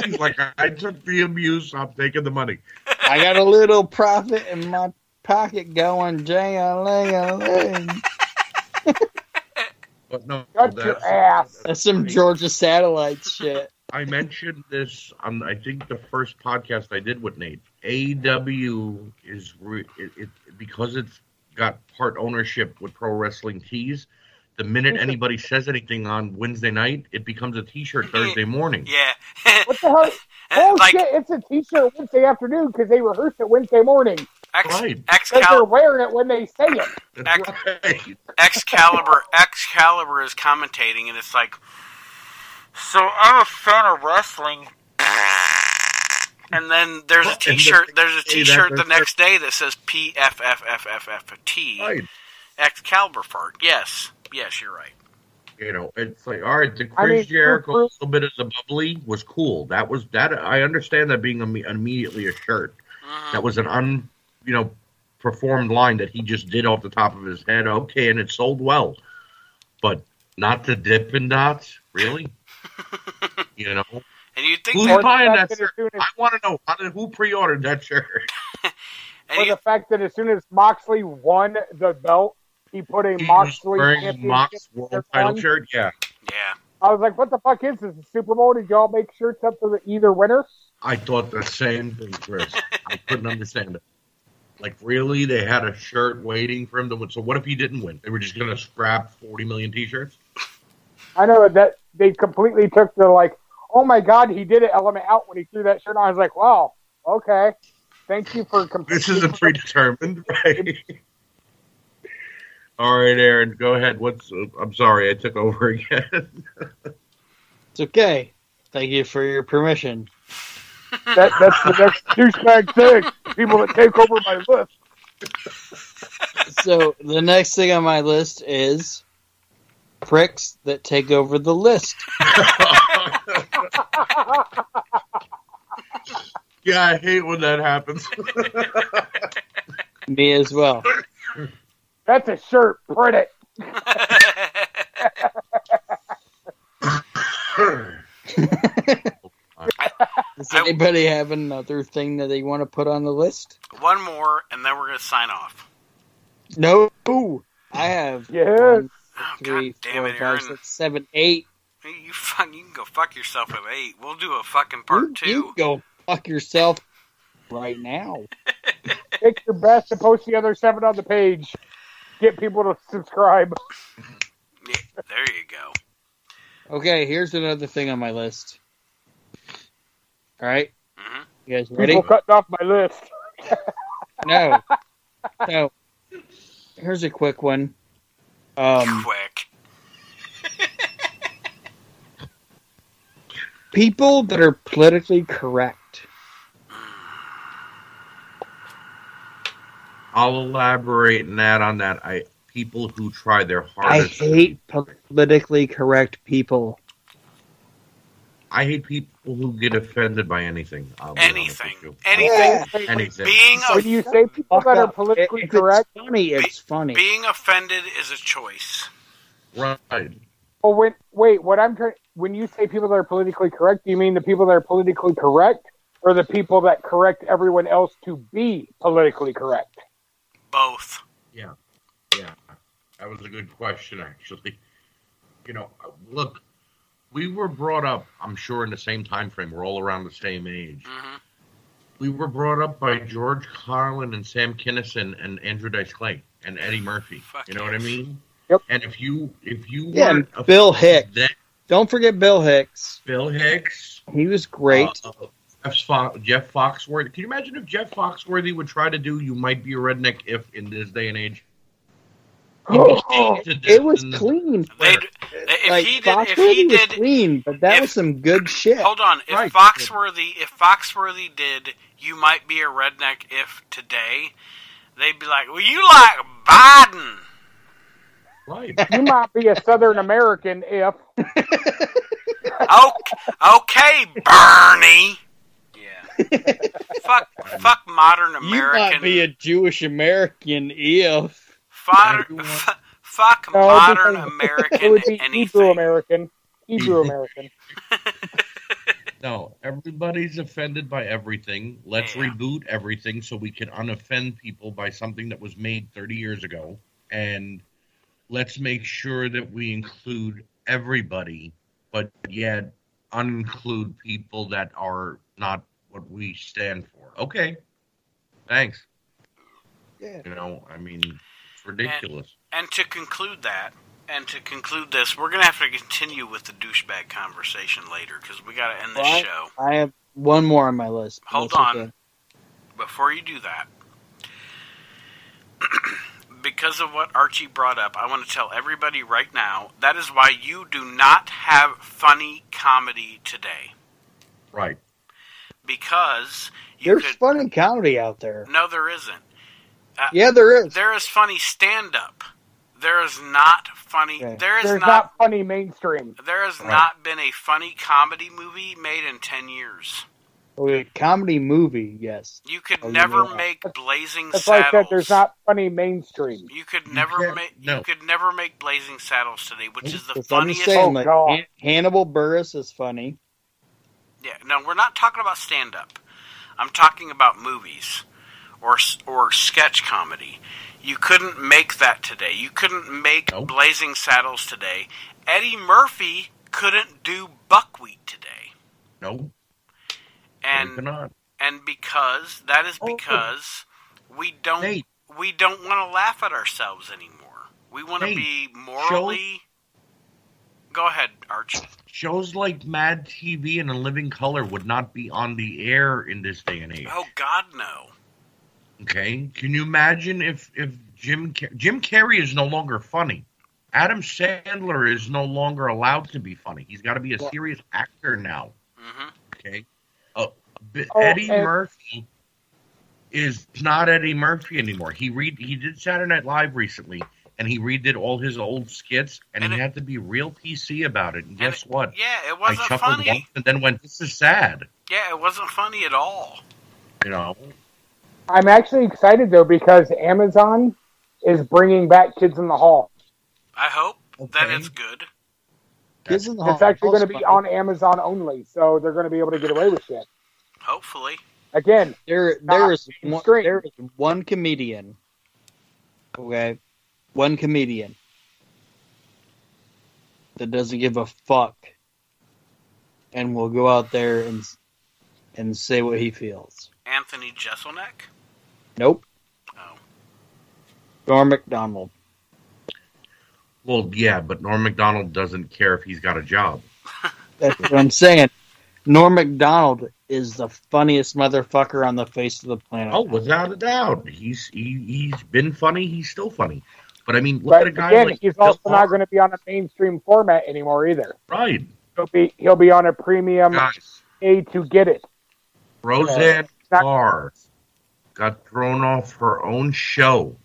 He's like, I took the abuse. I'm taking the money. I got a little profit in my pocket going jang-a-ling-a-ling. But no, Shut your that's- ass. That's some Georgia satellite shit. I mentioned this on I think the first podcast I did with Nate. AEW is re- it, it because it's got part ownership with Pro Wrestling Tees. The minute anybody says anything on Wednesday night, it becomes a T-shirt mm-hmm. Thursday morning. yeah. What the hell? Oh like shit! It's a T-shirt Wednesday afternoon because they rehearsed it Wednesday morning. X, Right. Because they're wearing it when they say it. X, Right. Excalibur Excalibur is commentating, and it's like, so I'm a fan of wrestling. And then there's a And the- T-shirt. There's a Hey, T-shirt the next day that says PFFFFFT Right. Excalibur fart. Yes, yes, you're right. You know, it's like all right. The Chris I mean, Jericho for- little bit of the bubbly was cool. That was that. I understand that being imme- immediately a shirt. Mhm. That was an un, you know, performed line that he just did off the top of his head. Okay, and it sold well, but not the Dippin' Dots, really. you know, And you think who's that, Or the buying that that shirt? I want to know how did, who pre-ordered that shirt. and Or you, the fact that as soon as Moxley won the belt, he put a He was Moxley wearing his championship Mox World shirt Title on. shirt. Yeah, yeah. I was like, "What the fuck is this? A Super Bowl? Did y'all make shirts up for the either winner?" I thought the same thing, Chris. I couldn't understand it. Like, really, they had a shirt waiting for him to win. So what if he didn't win? They were just going to scrap forty million T-shirts. I know that they completely took the like, "Oh my god, he did it!" element out when he threw that shirt on. I was like, "Wow, okay, thank you for completely." This isn't predetermined, right? All right, Aaron, go ahead. What's? Uh, I'm sorry, I took over again. It's okay. Thank you for your permission. That, that's the next douchebag thing. People that take over my list. So the next thing on my list is pricks that take over the list. yeah, I hate when that happens. Me as well. That's a shirt. Print it. Does I- anybody have another thing that they want to put on the list? One more, and then we're gonna sign off. No. I have Yes. one, Oh, three, God damn four, it, five, Aaron! six, seven, eight. You fuck, you can go fuck yourself with eight. We'll do a fucking part You, two. you go fuck yourself right now. Take your best and post the other seven on the page. Get people to subscribe. Yeah, there you go. Okay, here's another thing on my list. All right, hmm you guys ready? People cutting off my list. No. No. Here's a quick one. Um, Quick. people that are politically correct. I'll elaborate and add on that. I people who try their hardest. I hardest. hate politically correct people. I hate people who get offended by anything. I'll be Anything. with you. Anything. Anything. Being When you say people that are Fuck up. politically If it's correct, funny, it's funny. being offended is a choice. Right. well, when, wait, what I'm trying, when you say people that are politically correct, do you mean the people that are politically correct or the people that correct everyone else to be politically correct? Both. Yeah. Yeah. That was a good question, actually. You know, look, we were brought up, I'm sure, in the same time frame. We're all around the same age. hmm We were brought up by George Carlin and Sam Kinison and Andrew Dice Clay and Eddie Murphy. Fuck you know what I mean? Yep. And if you if you Yeah, weren't and Bill Hicks. then Don't forget Bill Hicks. Bill Hicks, He was great. uh, uh, Jeff, Fo- Jeff Foxworthy. Can you imagine if Jeff Foxworthy would try to do "You Might Be a Redneck" if in this day and age? Oh, He'd be changed to it was clean. They'd, if like he did, if Foxworthy he was clean, but that if- was some good shit. hold on. If Right. Foxworthy, if Foxworthy did, you might be a redneck. If today, they'd be like, "Well, you like Biden." Right. You might be a Southern American if. Okay, okay, Bernie. Yeah. fuck, fuck modern American. you might American. be a Jewish American if. Fodder- f- fuck No, modern because American It would be Hebrew anything. American. Hebrew American. No, everybody's offended by everything. Let's Yeah. reboot everything so we can unoffend people by something that was made 30 years ago. And let's make sure that we include everybody, but yet uninclude people that are not what we stand for. Okay. Thanks. Yeah. You know, I mean, it's ridiculous. And to conclude that, and to conclude this, we're gonna have to continue with the douchebag conversation later because we gotta end this Well, show. I have one more on my list. Hold on. okay. Before you do that, because of what Archie brought up, I want to tell everybody right now that is why you do not have funny comedy today. Right. Because you There's could. funny comedy out there. No, there isn't. Uh, yeah, there is. There is funny stand up. There is not funny. Okay. There is There's not. not funny mainstream. There has Right. not been a funny comedy movie made in ten years. Oh, okay, comedy movie, yes. You could Oh, never yeah. make Blazing That's why I Saddles. said there's not funny mainstream. You could never can't- make. no. You could never make Blazing Saddles today, which is the Because funniest. just saying, Oh, like, God. Hannibal Buress is funny. Yeah, no, we're not talking about stand up. I'm talking about movies or or sketch comedy. You couldn't make that today. You couldn't make Nope. Blazing Saddles today. Eddie Murphy couldn't do Buckwheat today. No, And and because that is Oh. because we don't Nate. we don't want to laugh at ourselves anymore. We want to be morally. Go ahead, Arch. Shows like Mad TV and A Living Color would not be on the air in this day and age. Oh God, no. Okay, can you imagine if if Jim Car- Jim Carrey is no longer funny? Adam Sandler is no longer allowed to be funny. He's got to be a serious actor now. hmm Okay, oh, Oh, Eddie and- Murphy is not Eddie Murphy anymore. He read he did Saturday Night Live recently, and he redid all his old skits, and, And he it- had to be real PC about it. And guess what? Yeah, it wasn't chuckled funny. once and then went, "This is sad." Yeah, it wasn't funny at all. You know, I'm actually excited though because Amazon is bringing back Kids in the Hall. I hope that Okay. it's good. Kids in the Hall. It's actually going to be funny. on Amazon only, so they're going to be able to get away with shit. Hopefully. Again, There, there is one, there is one comedian. Okay, one comedian that doesn't give a fuck, and will go out there and and say what he feels. Anthony Jeselnik. Nope. Oh. Norm Macdonald. well, yeah, but Norm Macdonald doesn't care if he's got a job. That's what I'm saying. Norm Macdonald is the funniest motherfucker on the face of the planet. Oh, without a doubt, he's he, he's been funny. He's still funny. But I mean, look but at a guy again, like he's Bill also not going to be on a mainstream format anymore either. right, He'll be he'll be on a premium guys. pay to get it. Roseanne Barr, got thrown off her own show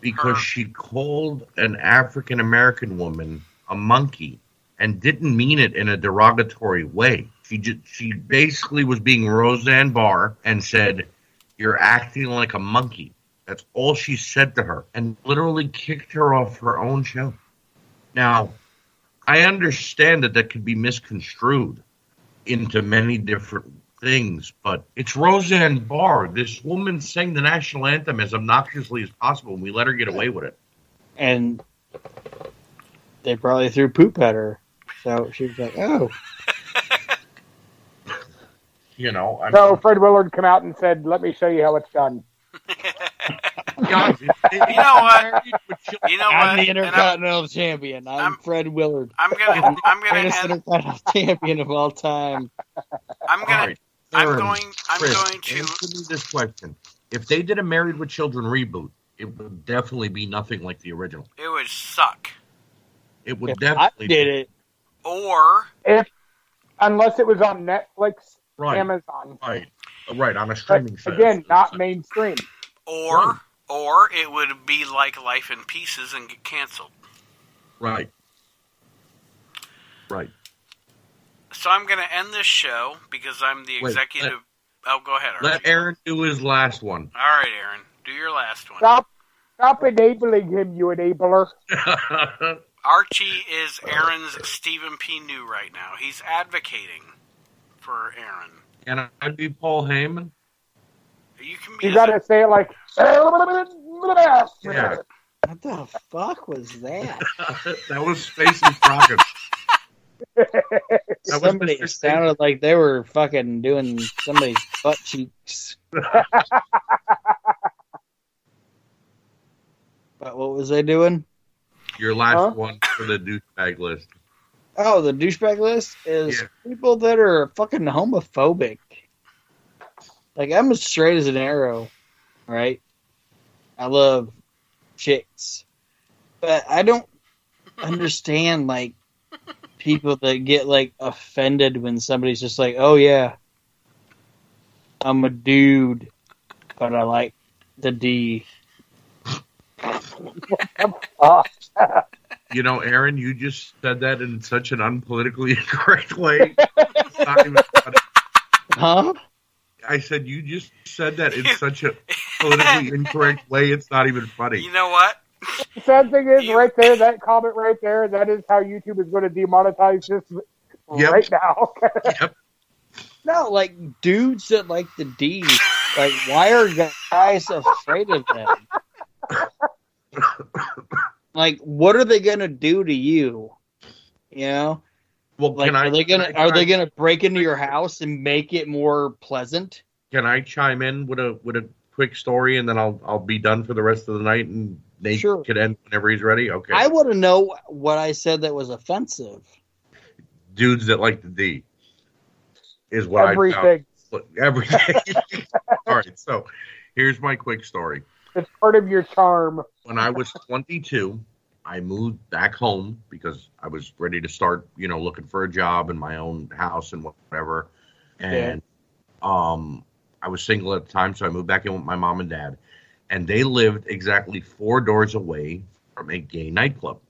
because she called an African American woman a monkey and didn't mean it in a derogatory way. She just, she basically was being Roseanne Barr and said, "You're acting like a monkey." That's all she said to her, and literally kicked her off her own show. Now, I understand that that could be misconstrued into many different things, but it's Roseanne Barr. This woman sang the national anthem as obnoxiously as possible, and we let her get away with it. and they probably threw poop at her. So she was like, "Oh, You know, I So mean, Fred Willard come out and said, "Let me show you how it's done." guys, You know what? married with children- You know I'm what? the And I'm, Intercontinental Champion. I'm, I'm- Fred Willard, I'm gonna I'm gonna greatest hand, Intercontinental Champion of all time." I'm gonna right, I'm Aaron, going I'm Chris, going to answer me this question: If they did a Married with Children reboot, it would definitely be nothing like the original. it would suck. It would If I definitely did be- it, Or If unless it was on Netflix, right, Amazon, right, right on a but streaming service. again, not mainstream. Or Right. or it would be like Life in Pieces and get canceled. Right, right. So I'm gonna end this show because I'm the Wait, executive. oh, go ahead. Archie. Let Aaron do his last one. All right, Aaron, do your last one. Stop, stop enabling him, you enabler. Archie is Aaron's Stephen P. New right now. He's advocating for Aaron. Can I'd be Paul Heyman? You can be. You gotta say it like. Yeah. what the fuck was that? that was Space and Crockett. Somebody it sounded like they were fucking doing somebody's butt cheeks. but what was they doing? Your last Huh? one for the douchebag list. Oh, the douchebag list is Yeah. people that are fucking homophobic. Like I'm as straight as an arrow, right? I love chicks, but I don't understand like people that get like offended when somebody's just like, "Oh yeah, I'm a dude, but I like the D." You know, Aaron, you just said that in such an unpolitically incorrect way. Not even funny. Huh? I said you just said that in such a politically incorrect way. It's not even funny. You know what? the sad thing is, You- right there, that comment right there, that is how YouTube is going to demonetize this Yep. right now. Yep. No, like dudes that like the D. Like, why are guys afraid of them? like, what are they gonna do to you? You know, Well, like, can I? are they gonna can I are they gonna break into your house and make it more pleasant? Can I chime in with a with a quick story, and then I'll I'll be done for the rest of the night, and Nate Sure. can end whenever he's ready. Okay. I want to know what I said that was offensive. Dudes that like the D is what I found. Everything. Everything. All right, so here's my quick story. It's part of your charm. When I was 22, I moved back home because I was ready to start, you know, looking for a job in my own house and whatever. And um, I was single at the time, so I moved back in with my mom and dad, and they lived exactly four doors away from a gay nightclub.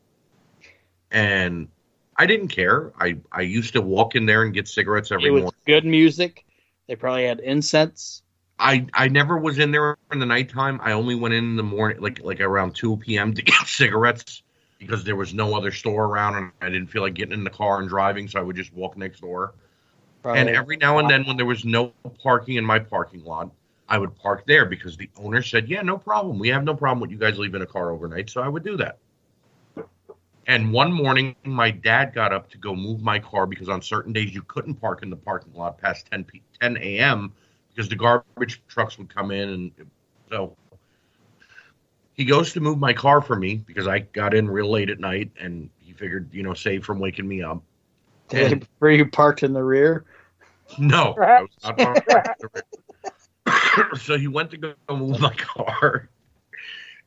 And I didn't care. I I used to walk in there and get cigarettes every It was morning. good music. They probably had incense. I I never was in there in the nighttime. I only went in, in the morning, like like around two p.m. to get cigarettes because there was no other store around, and I didn't feel like getting in the car and driving, so I would just walk next door. Probably. And every now and then, when there was no parking in my parking lot, I would park there because the owner said, "Yeah, no problem. We have no problem with you guys leaving a car overnight." So I would do that. And one morning, my dad got up to go move my car because on certain days you couldn't park in the parking lot past 10 p- 10 a.m. because the garbage trucks would come in, and so he goes to move my car for me because I got in real late at night, and he figured, you know, save from waking me up. Did they- were you parked in the rear? No, I was not parked. so he went to go move my car,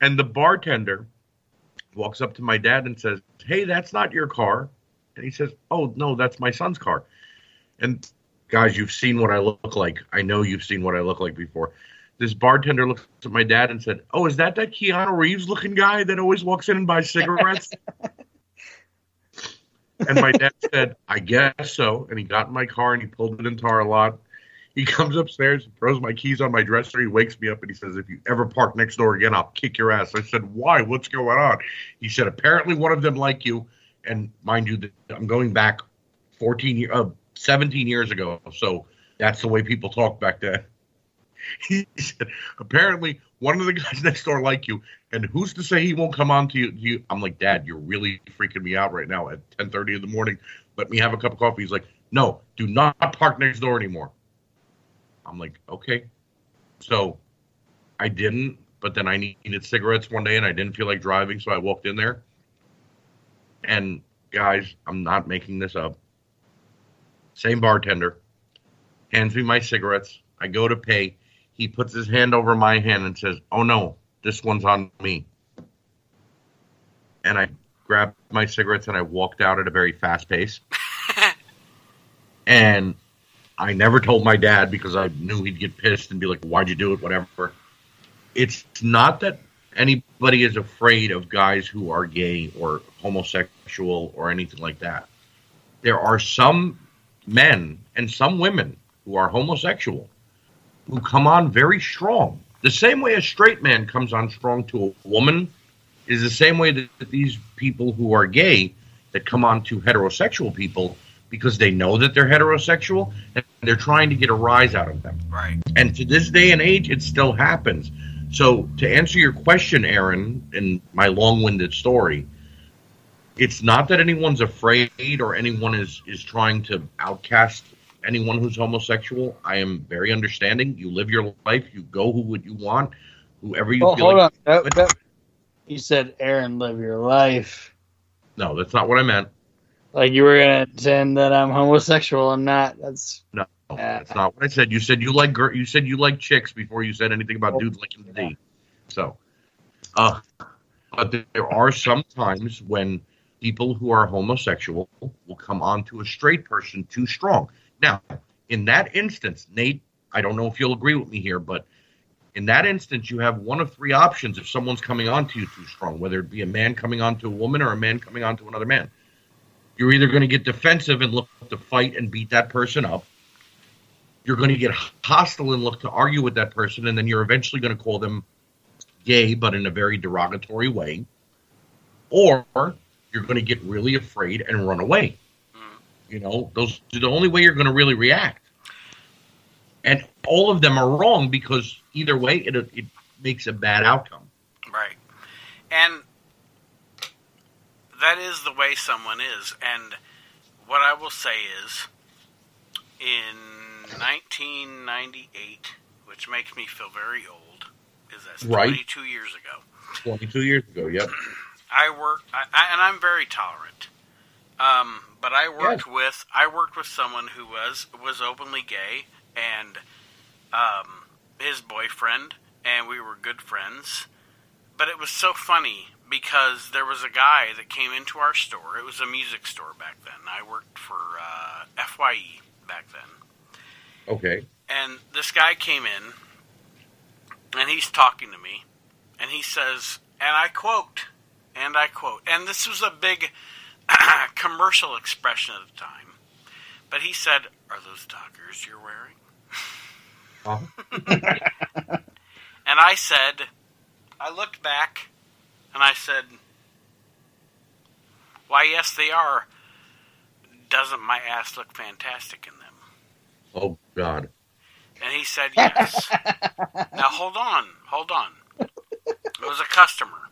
and the bartender walks up to my dad and says, "Hey, that's not your car." And he says, "Oh no, that's my son's car." And guys, you've seen what I look like. I know you've seen what I look like before. This bartender looked at my dad and said, "Oh, is that that Keanu Reeves looking guy that always walks in and buys cigarettes?" and my dad said, "I guess so." And he got in my car and he pulled it into our lot. He comes upstairs, throws my keys on my dresser. He wakes me up and he says, "If you ever park next door again, I'll kick your ass." I said, "Why? What's going on?" He said, "Apparently one of them like you." And mind you, I'm going back 14 years, uh, 17 years ago. So that's the way people talk back then. He said, apparently one of the guys next door like you, and who's to say he won't come on to you? you? I'm like, Dad, you're really freaking me out right now at 10:30 in the morning. Let me have a cup of coffee. He's like, No, do not park next door anymore. I'm like, okay. So I didn't, but then I needed cigarettes one day and I didn't feel like driving, so I walked in there. And guys, I'm not making this up. Same bartender hands me my cigarettes. I go to pay. He puts his hand over my hand and says, Oh no, this one's on me. And I grabbed my cigarettes and I walked out at a very fast pace. and I never told my dad because I knew he'd get pissed and be like, Why'd you do it? Whatever. It's not that anybody is afraid of guys who are gay or homosexual or anything like that. There are some men and some women who are homosexual who come on very strong. The same way a straight man comes on strong to a woman is the same way that these people who are gay that come on to heterosexual people because they know that they're heterosexual and they're trying to get a rise out of them. Right. And to this day and age, it still happens. So, to answer your question, Aaron, in my long winded story, it's not that anyone's afraid or anyone is, is trying to outcast anyone who's homosexual. I am very understanding. You live your life, you go who would you want, whoever you Well, feel hold like. on. That, that, you said, Aaron, live your life. No, that's not what I meant. Like you were gonna pretend that I'm homosexual. I'm not. That's No, that's not what I said. You said you like gir- you said you like chicks before you said anything about dudes liking the D. So, uh, but there are some times when people who are homosexual will come on to a straight person too strong. Now, in that instance, Nate, I don't know if you'll agree with me here, but in that instance, you have one of three options if someone's coming on to you too strong, whether it be a man coming on to a woman or a man coming on to another man. You're either going to get defensive and look to fight and beat that person up. You're going to get hostile and look to argue with that person, and then you're eventually going to call them gay, but in a very derogatory way. Or you're going to get really afraid and run away. You know, those are the only way you're going to really react. And all of them are wrong because either way, it, it makes a bad outcome. Right. And that is the way someone is. And what I will say is, in 1998, which makes me feel very old, is that's Right. 22 years ago. 22 years ago, yep. I work, I, I, and I'm very tolerant. Um, but I worked with I worked with someone who was was openly gay, and um, his boyfriend, and we were good friends. But it was so funny because there was a guy that came into our store. It was a music store back then. I worked for uh, Fye back then. Okay. And this guy came in, and he's talking to me, and he says, and I quote, and I quote, and this was a big commercial expression at the time, but he said, "Are those Dockers you're wearing?" Uh-huh. And I said, I looked back, and I said, "Why, yes, they are. Doesn't my ass look fantastic in them?" Oh, God. And he said yes. now hold on, hold on. It was a customer.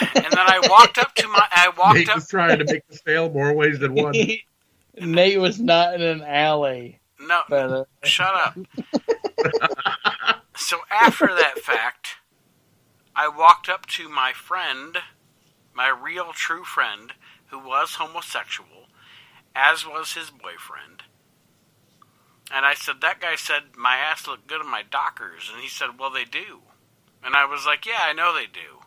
And then I walked up to my I walked Nate up was trying to make the sale more ways than one. Nate was not in an alley. no But, uh, shut up. so after that fact, I walked up to my friend, my real true friend, who was homosexual, as was his boyfriend. And I said, That guy said my ass looked good in my Dockers. And he said, Well, they do. And I was like, Yeah, I know they do.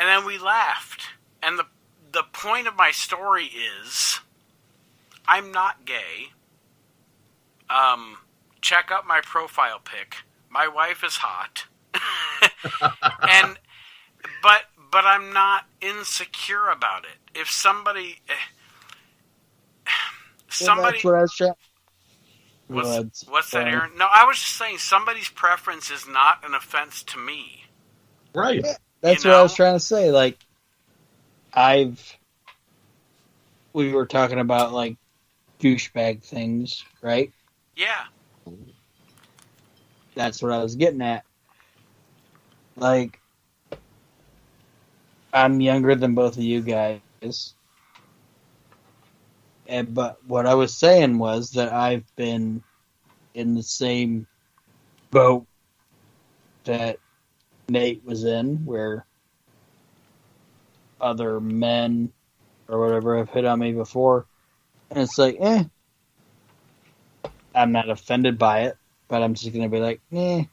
And then we laughed. And the, the point of my story is I'm not gay. Um, check out my profile pic. my wife is hot, and but but I'm not insecure about it. If somebody eh, somebody that's what I was what's, What's- what's that, Aaron? No, I was just saying somebody's preference is not an offense to me. Right. That's You what I was trying to say. Like, I've we were talking about like douchebag things, right? Yeah, That's what I was getting at. Like, I'm younger than both of you guys. And, but what I was saying was that I've been in the same boat that Nate was in, where other men or whatever have hit on me before. And it's like, eh. I'm not offended by it, but I'm just going to be like, eh.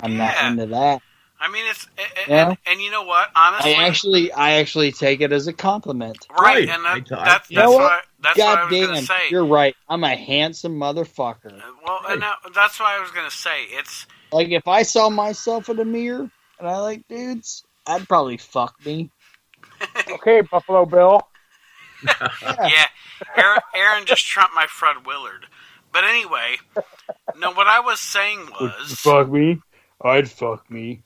I'm not into that. I mean it's a- a- Yeah. and, and you know what? Honestly, I actually, I actually take it as a compliment. right, Right. and that, t- I- that's You know that's what? what that's what I God was gonna damn, say. you're right. I'm a handsome motherfucker. Well, and that, that's what I was gonna say. It's Like if I saw myself in a mirror and I like dudes, I'd probably fuck me. Okay, Buffalo Bill. yeah, Aaron, Aaron just trumped my Fred Willard. But anyway, no, what I was saying was Fuck me. I'd fuck me.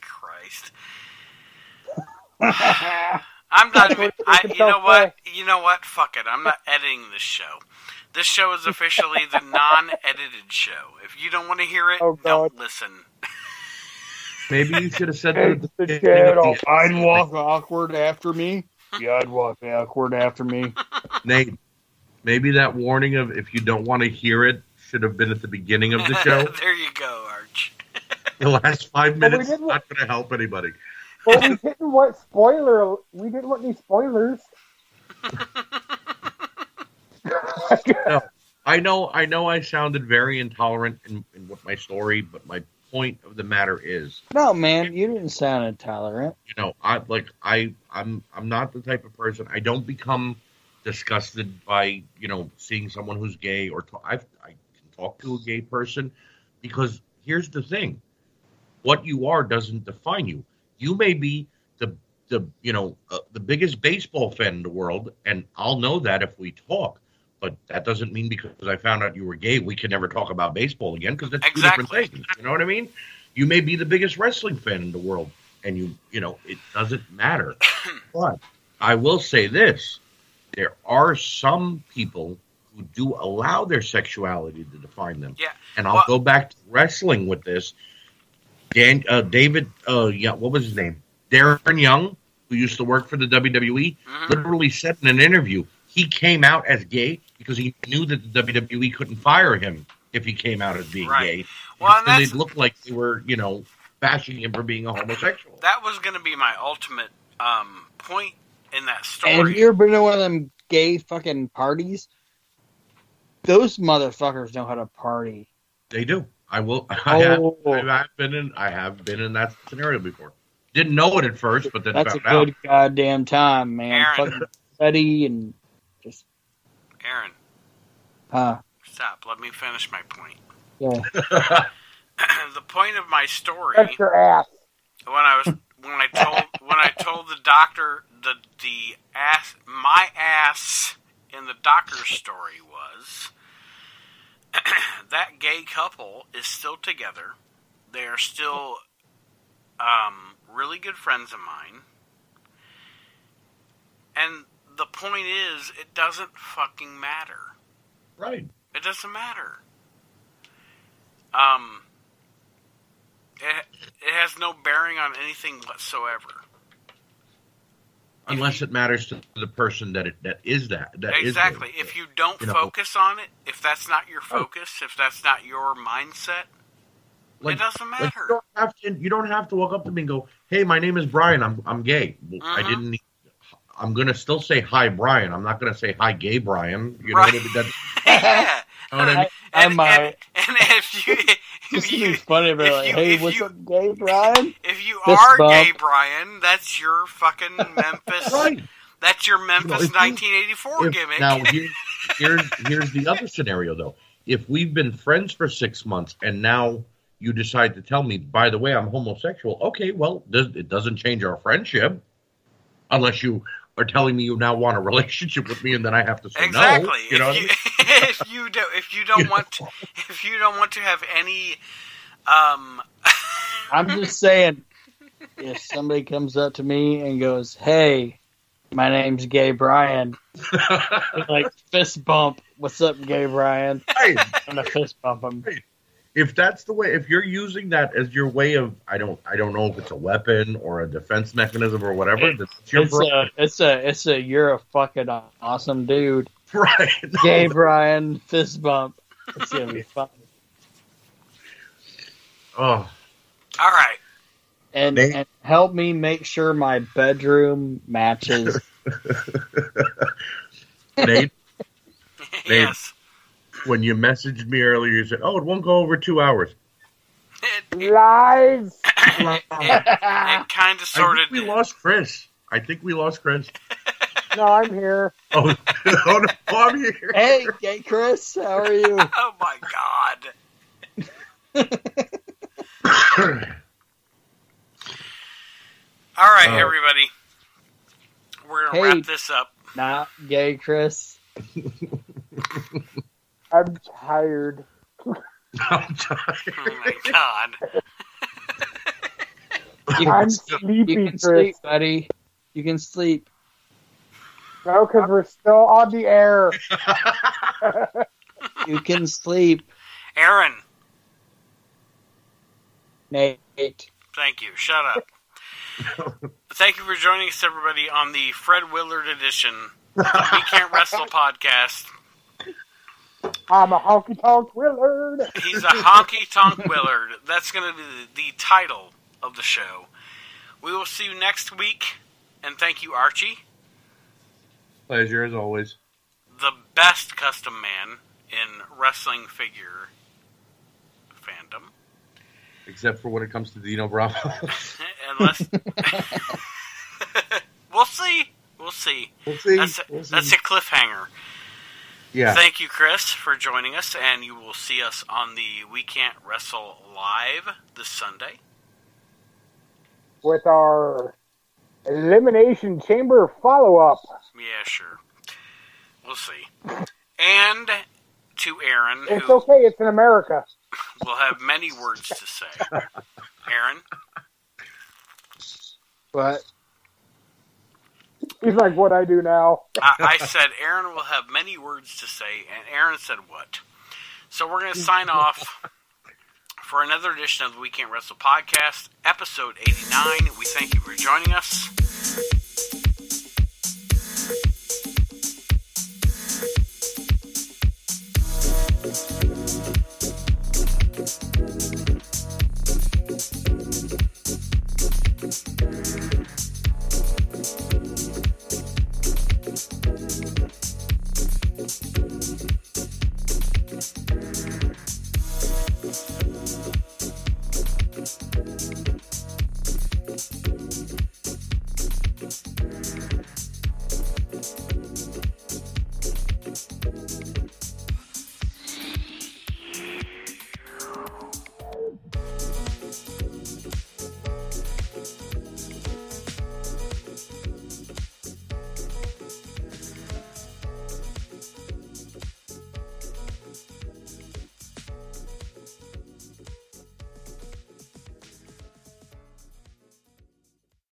Christ. I'm not even. I, you know what? You know what? Fuck it. I'm not editing this show. This show is officially the non-edited show. If you don't want to hear it, Oh, God. don't listen. Maybe you should have said Hey, that the the beginning of channel. the- I'd walk awkward after me. Yeah, I'd walk awkward after me. Nate, maybe that warning of if you don't want to hear it should have been at the beginning of the show. there you go, Arch. the last five Well, we minutes is didn't- going to help anybody. But we didn't want spoiler. We didn't want any spoilers. I know, I know, I sounded very intolerant in, in what my story, but my point of the matter is, No, man, you didn't sound intolerant. you know, I like I I'm I'm not the type of person. I don't become disgusted by you know seeing someone who's gay or talk, I I can talk to a gay person because here's the thing: what you are doesn't define you. You may be the the you know uh, the biggest baseball fan in the world, and I'll know that if we talk. But that doesn't mean because I found out you were gay, we can never talk about baseball again because that's two different things. You know what I mean? You may be the biggest wrestling fan in the world, and you you know it doesn't matter. but I will say this: there are some people who do allow their sexuality to define them. Yeah. And I'll Well- go back to wrestling with this. Dan, uh, David, uh, yeah, what was his name? Darren Young, who used to work for the WWE, Mhm. literally said in an interview he came out as gay because he knew that the WWE couldn't fire him if he came out as being Right. gay. Well, and Because that's they'd look like they were, you know, bashing him for being a homosexual. that was going to be my ultimate um, point in that Have story. you ever been to one of them gay fucking parties? Those motherfuckers know how to party. They do. I will. I have, Oh. I have been in. I have been in that scenario before. Didn't know it at first, but then That's a good out. goddamn time, man. Aaron. Fucking sweaty and Aaron, uh, stop. Let me finish my point. yeah. the point of my story That's your ass. when I was when I told when I told the doctor the the ass my ass in the doctor's story was that gay couple is still together. They are still um, really good friends of mine. And the point is, it doesn't fucking matter. right. It doesn't matter. Um, it, it has no bearing on anything whatsoever. Unless it matters to the person that it that is that that is exactly. gay. If you don't You know. focus on it, if that's not your focus, if that's not your mindset, Like- it doesn't Like, matter. you don't have to. You don't have to walk up to me and go, "Hey, my name is Brian. I'm I'm gay." Well, I Uh-huh. didn't. I'm gonna still say hi, Brian. I'm not gonna say hi, gay Brian. You Right. know what I mean? Yeah. know what I mean? I uh, And, might. and, and if you This if would you be funny, but if like, you- hey, if what's you- up, gay Brian? if you Fist are bump. gay, Brian, that's your fucking Memphis. Right. That's your Memphis if you- 1984 If- gimmick. Now here's here's here's the other scenario though. if we've been friends for six months and now you decide to tell me, by the way, I'm homosexual, okay, well, does, it doesn't change our friendship unless you are telling me you now want a relationship with me and then I have to say Exactly. no. You know if, I you, mean? if you do, if you don't want, to, if you don't want to have any, um, I'm just saying, if somebody comes up to me and goes, "Hey, my name's Gay Brian," like fist bump. What's up, Gay Brian? Hey, I'm gonna fist bump him. If that's the way if you're using that as your way of i don't i don't know if it's a weapon or a defense mechanism or whatever It- that's your It's a, it's a, it's a. You're a fucking awesome dude, right No, Gay Brian. Fist bump. It's gonna be fun. oh all right. And, Nate? and help me make sure my bedroom matches. nate yes. When you messaged me earlier you said oh it won't go over two hours It, it, Lies. it, it kind of i sort of we lost chris i think we lost chris No, I'm here. oh, oh no, I'm here. hey, Gay Chris, how are you? Oh my god. All right, Oh. everybody. We're gonna Hey. wrap this up. Not Gay Chris. I'm tired. I'm tired. Oh my god. You I'm can, sleepy, you can Chris. sleep, buddy. You can sleep. No, because we're still on the air. You can sleep, Aaron, Nate. thank you. Shut up. thank you for joining us, everybody, on the Fred Willard edition of the We Can't Wrestle podcast. I'm a honky tonk Willard. He's a honky tonk Willard. That's going to be the, the title of the show. We will see you next week, and thank you, Archie, Pleasure as always. the best custom man in wrestling figure fandom. Except for when it comes to Dino Bravo. Unless we'll see, we'll see. we'll see. That's a, We'll see. that's a cliffhanger. Yeah. Thank you, Chris, for joining us, and you will see us on the We Can't Wrestle live this Sunday. with our Elimination Chamber follow up. Yeah, sure. We'll see. And to Aaron, It's who okay, it's in America. We'll have many words to say. Aaron, But He's like, what I do now. I, I said Aaron will have many words to say, and Aaron said what? So we're going to sign off for another edition of the We Can't Wrestle podcast, episode 89. We thank you for joining us.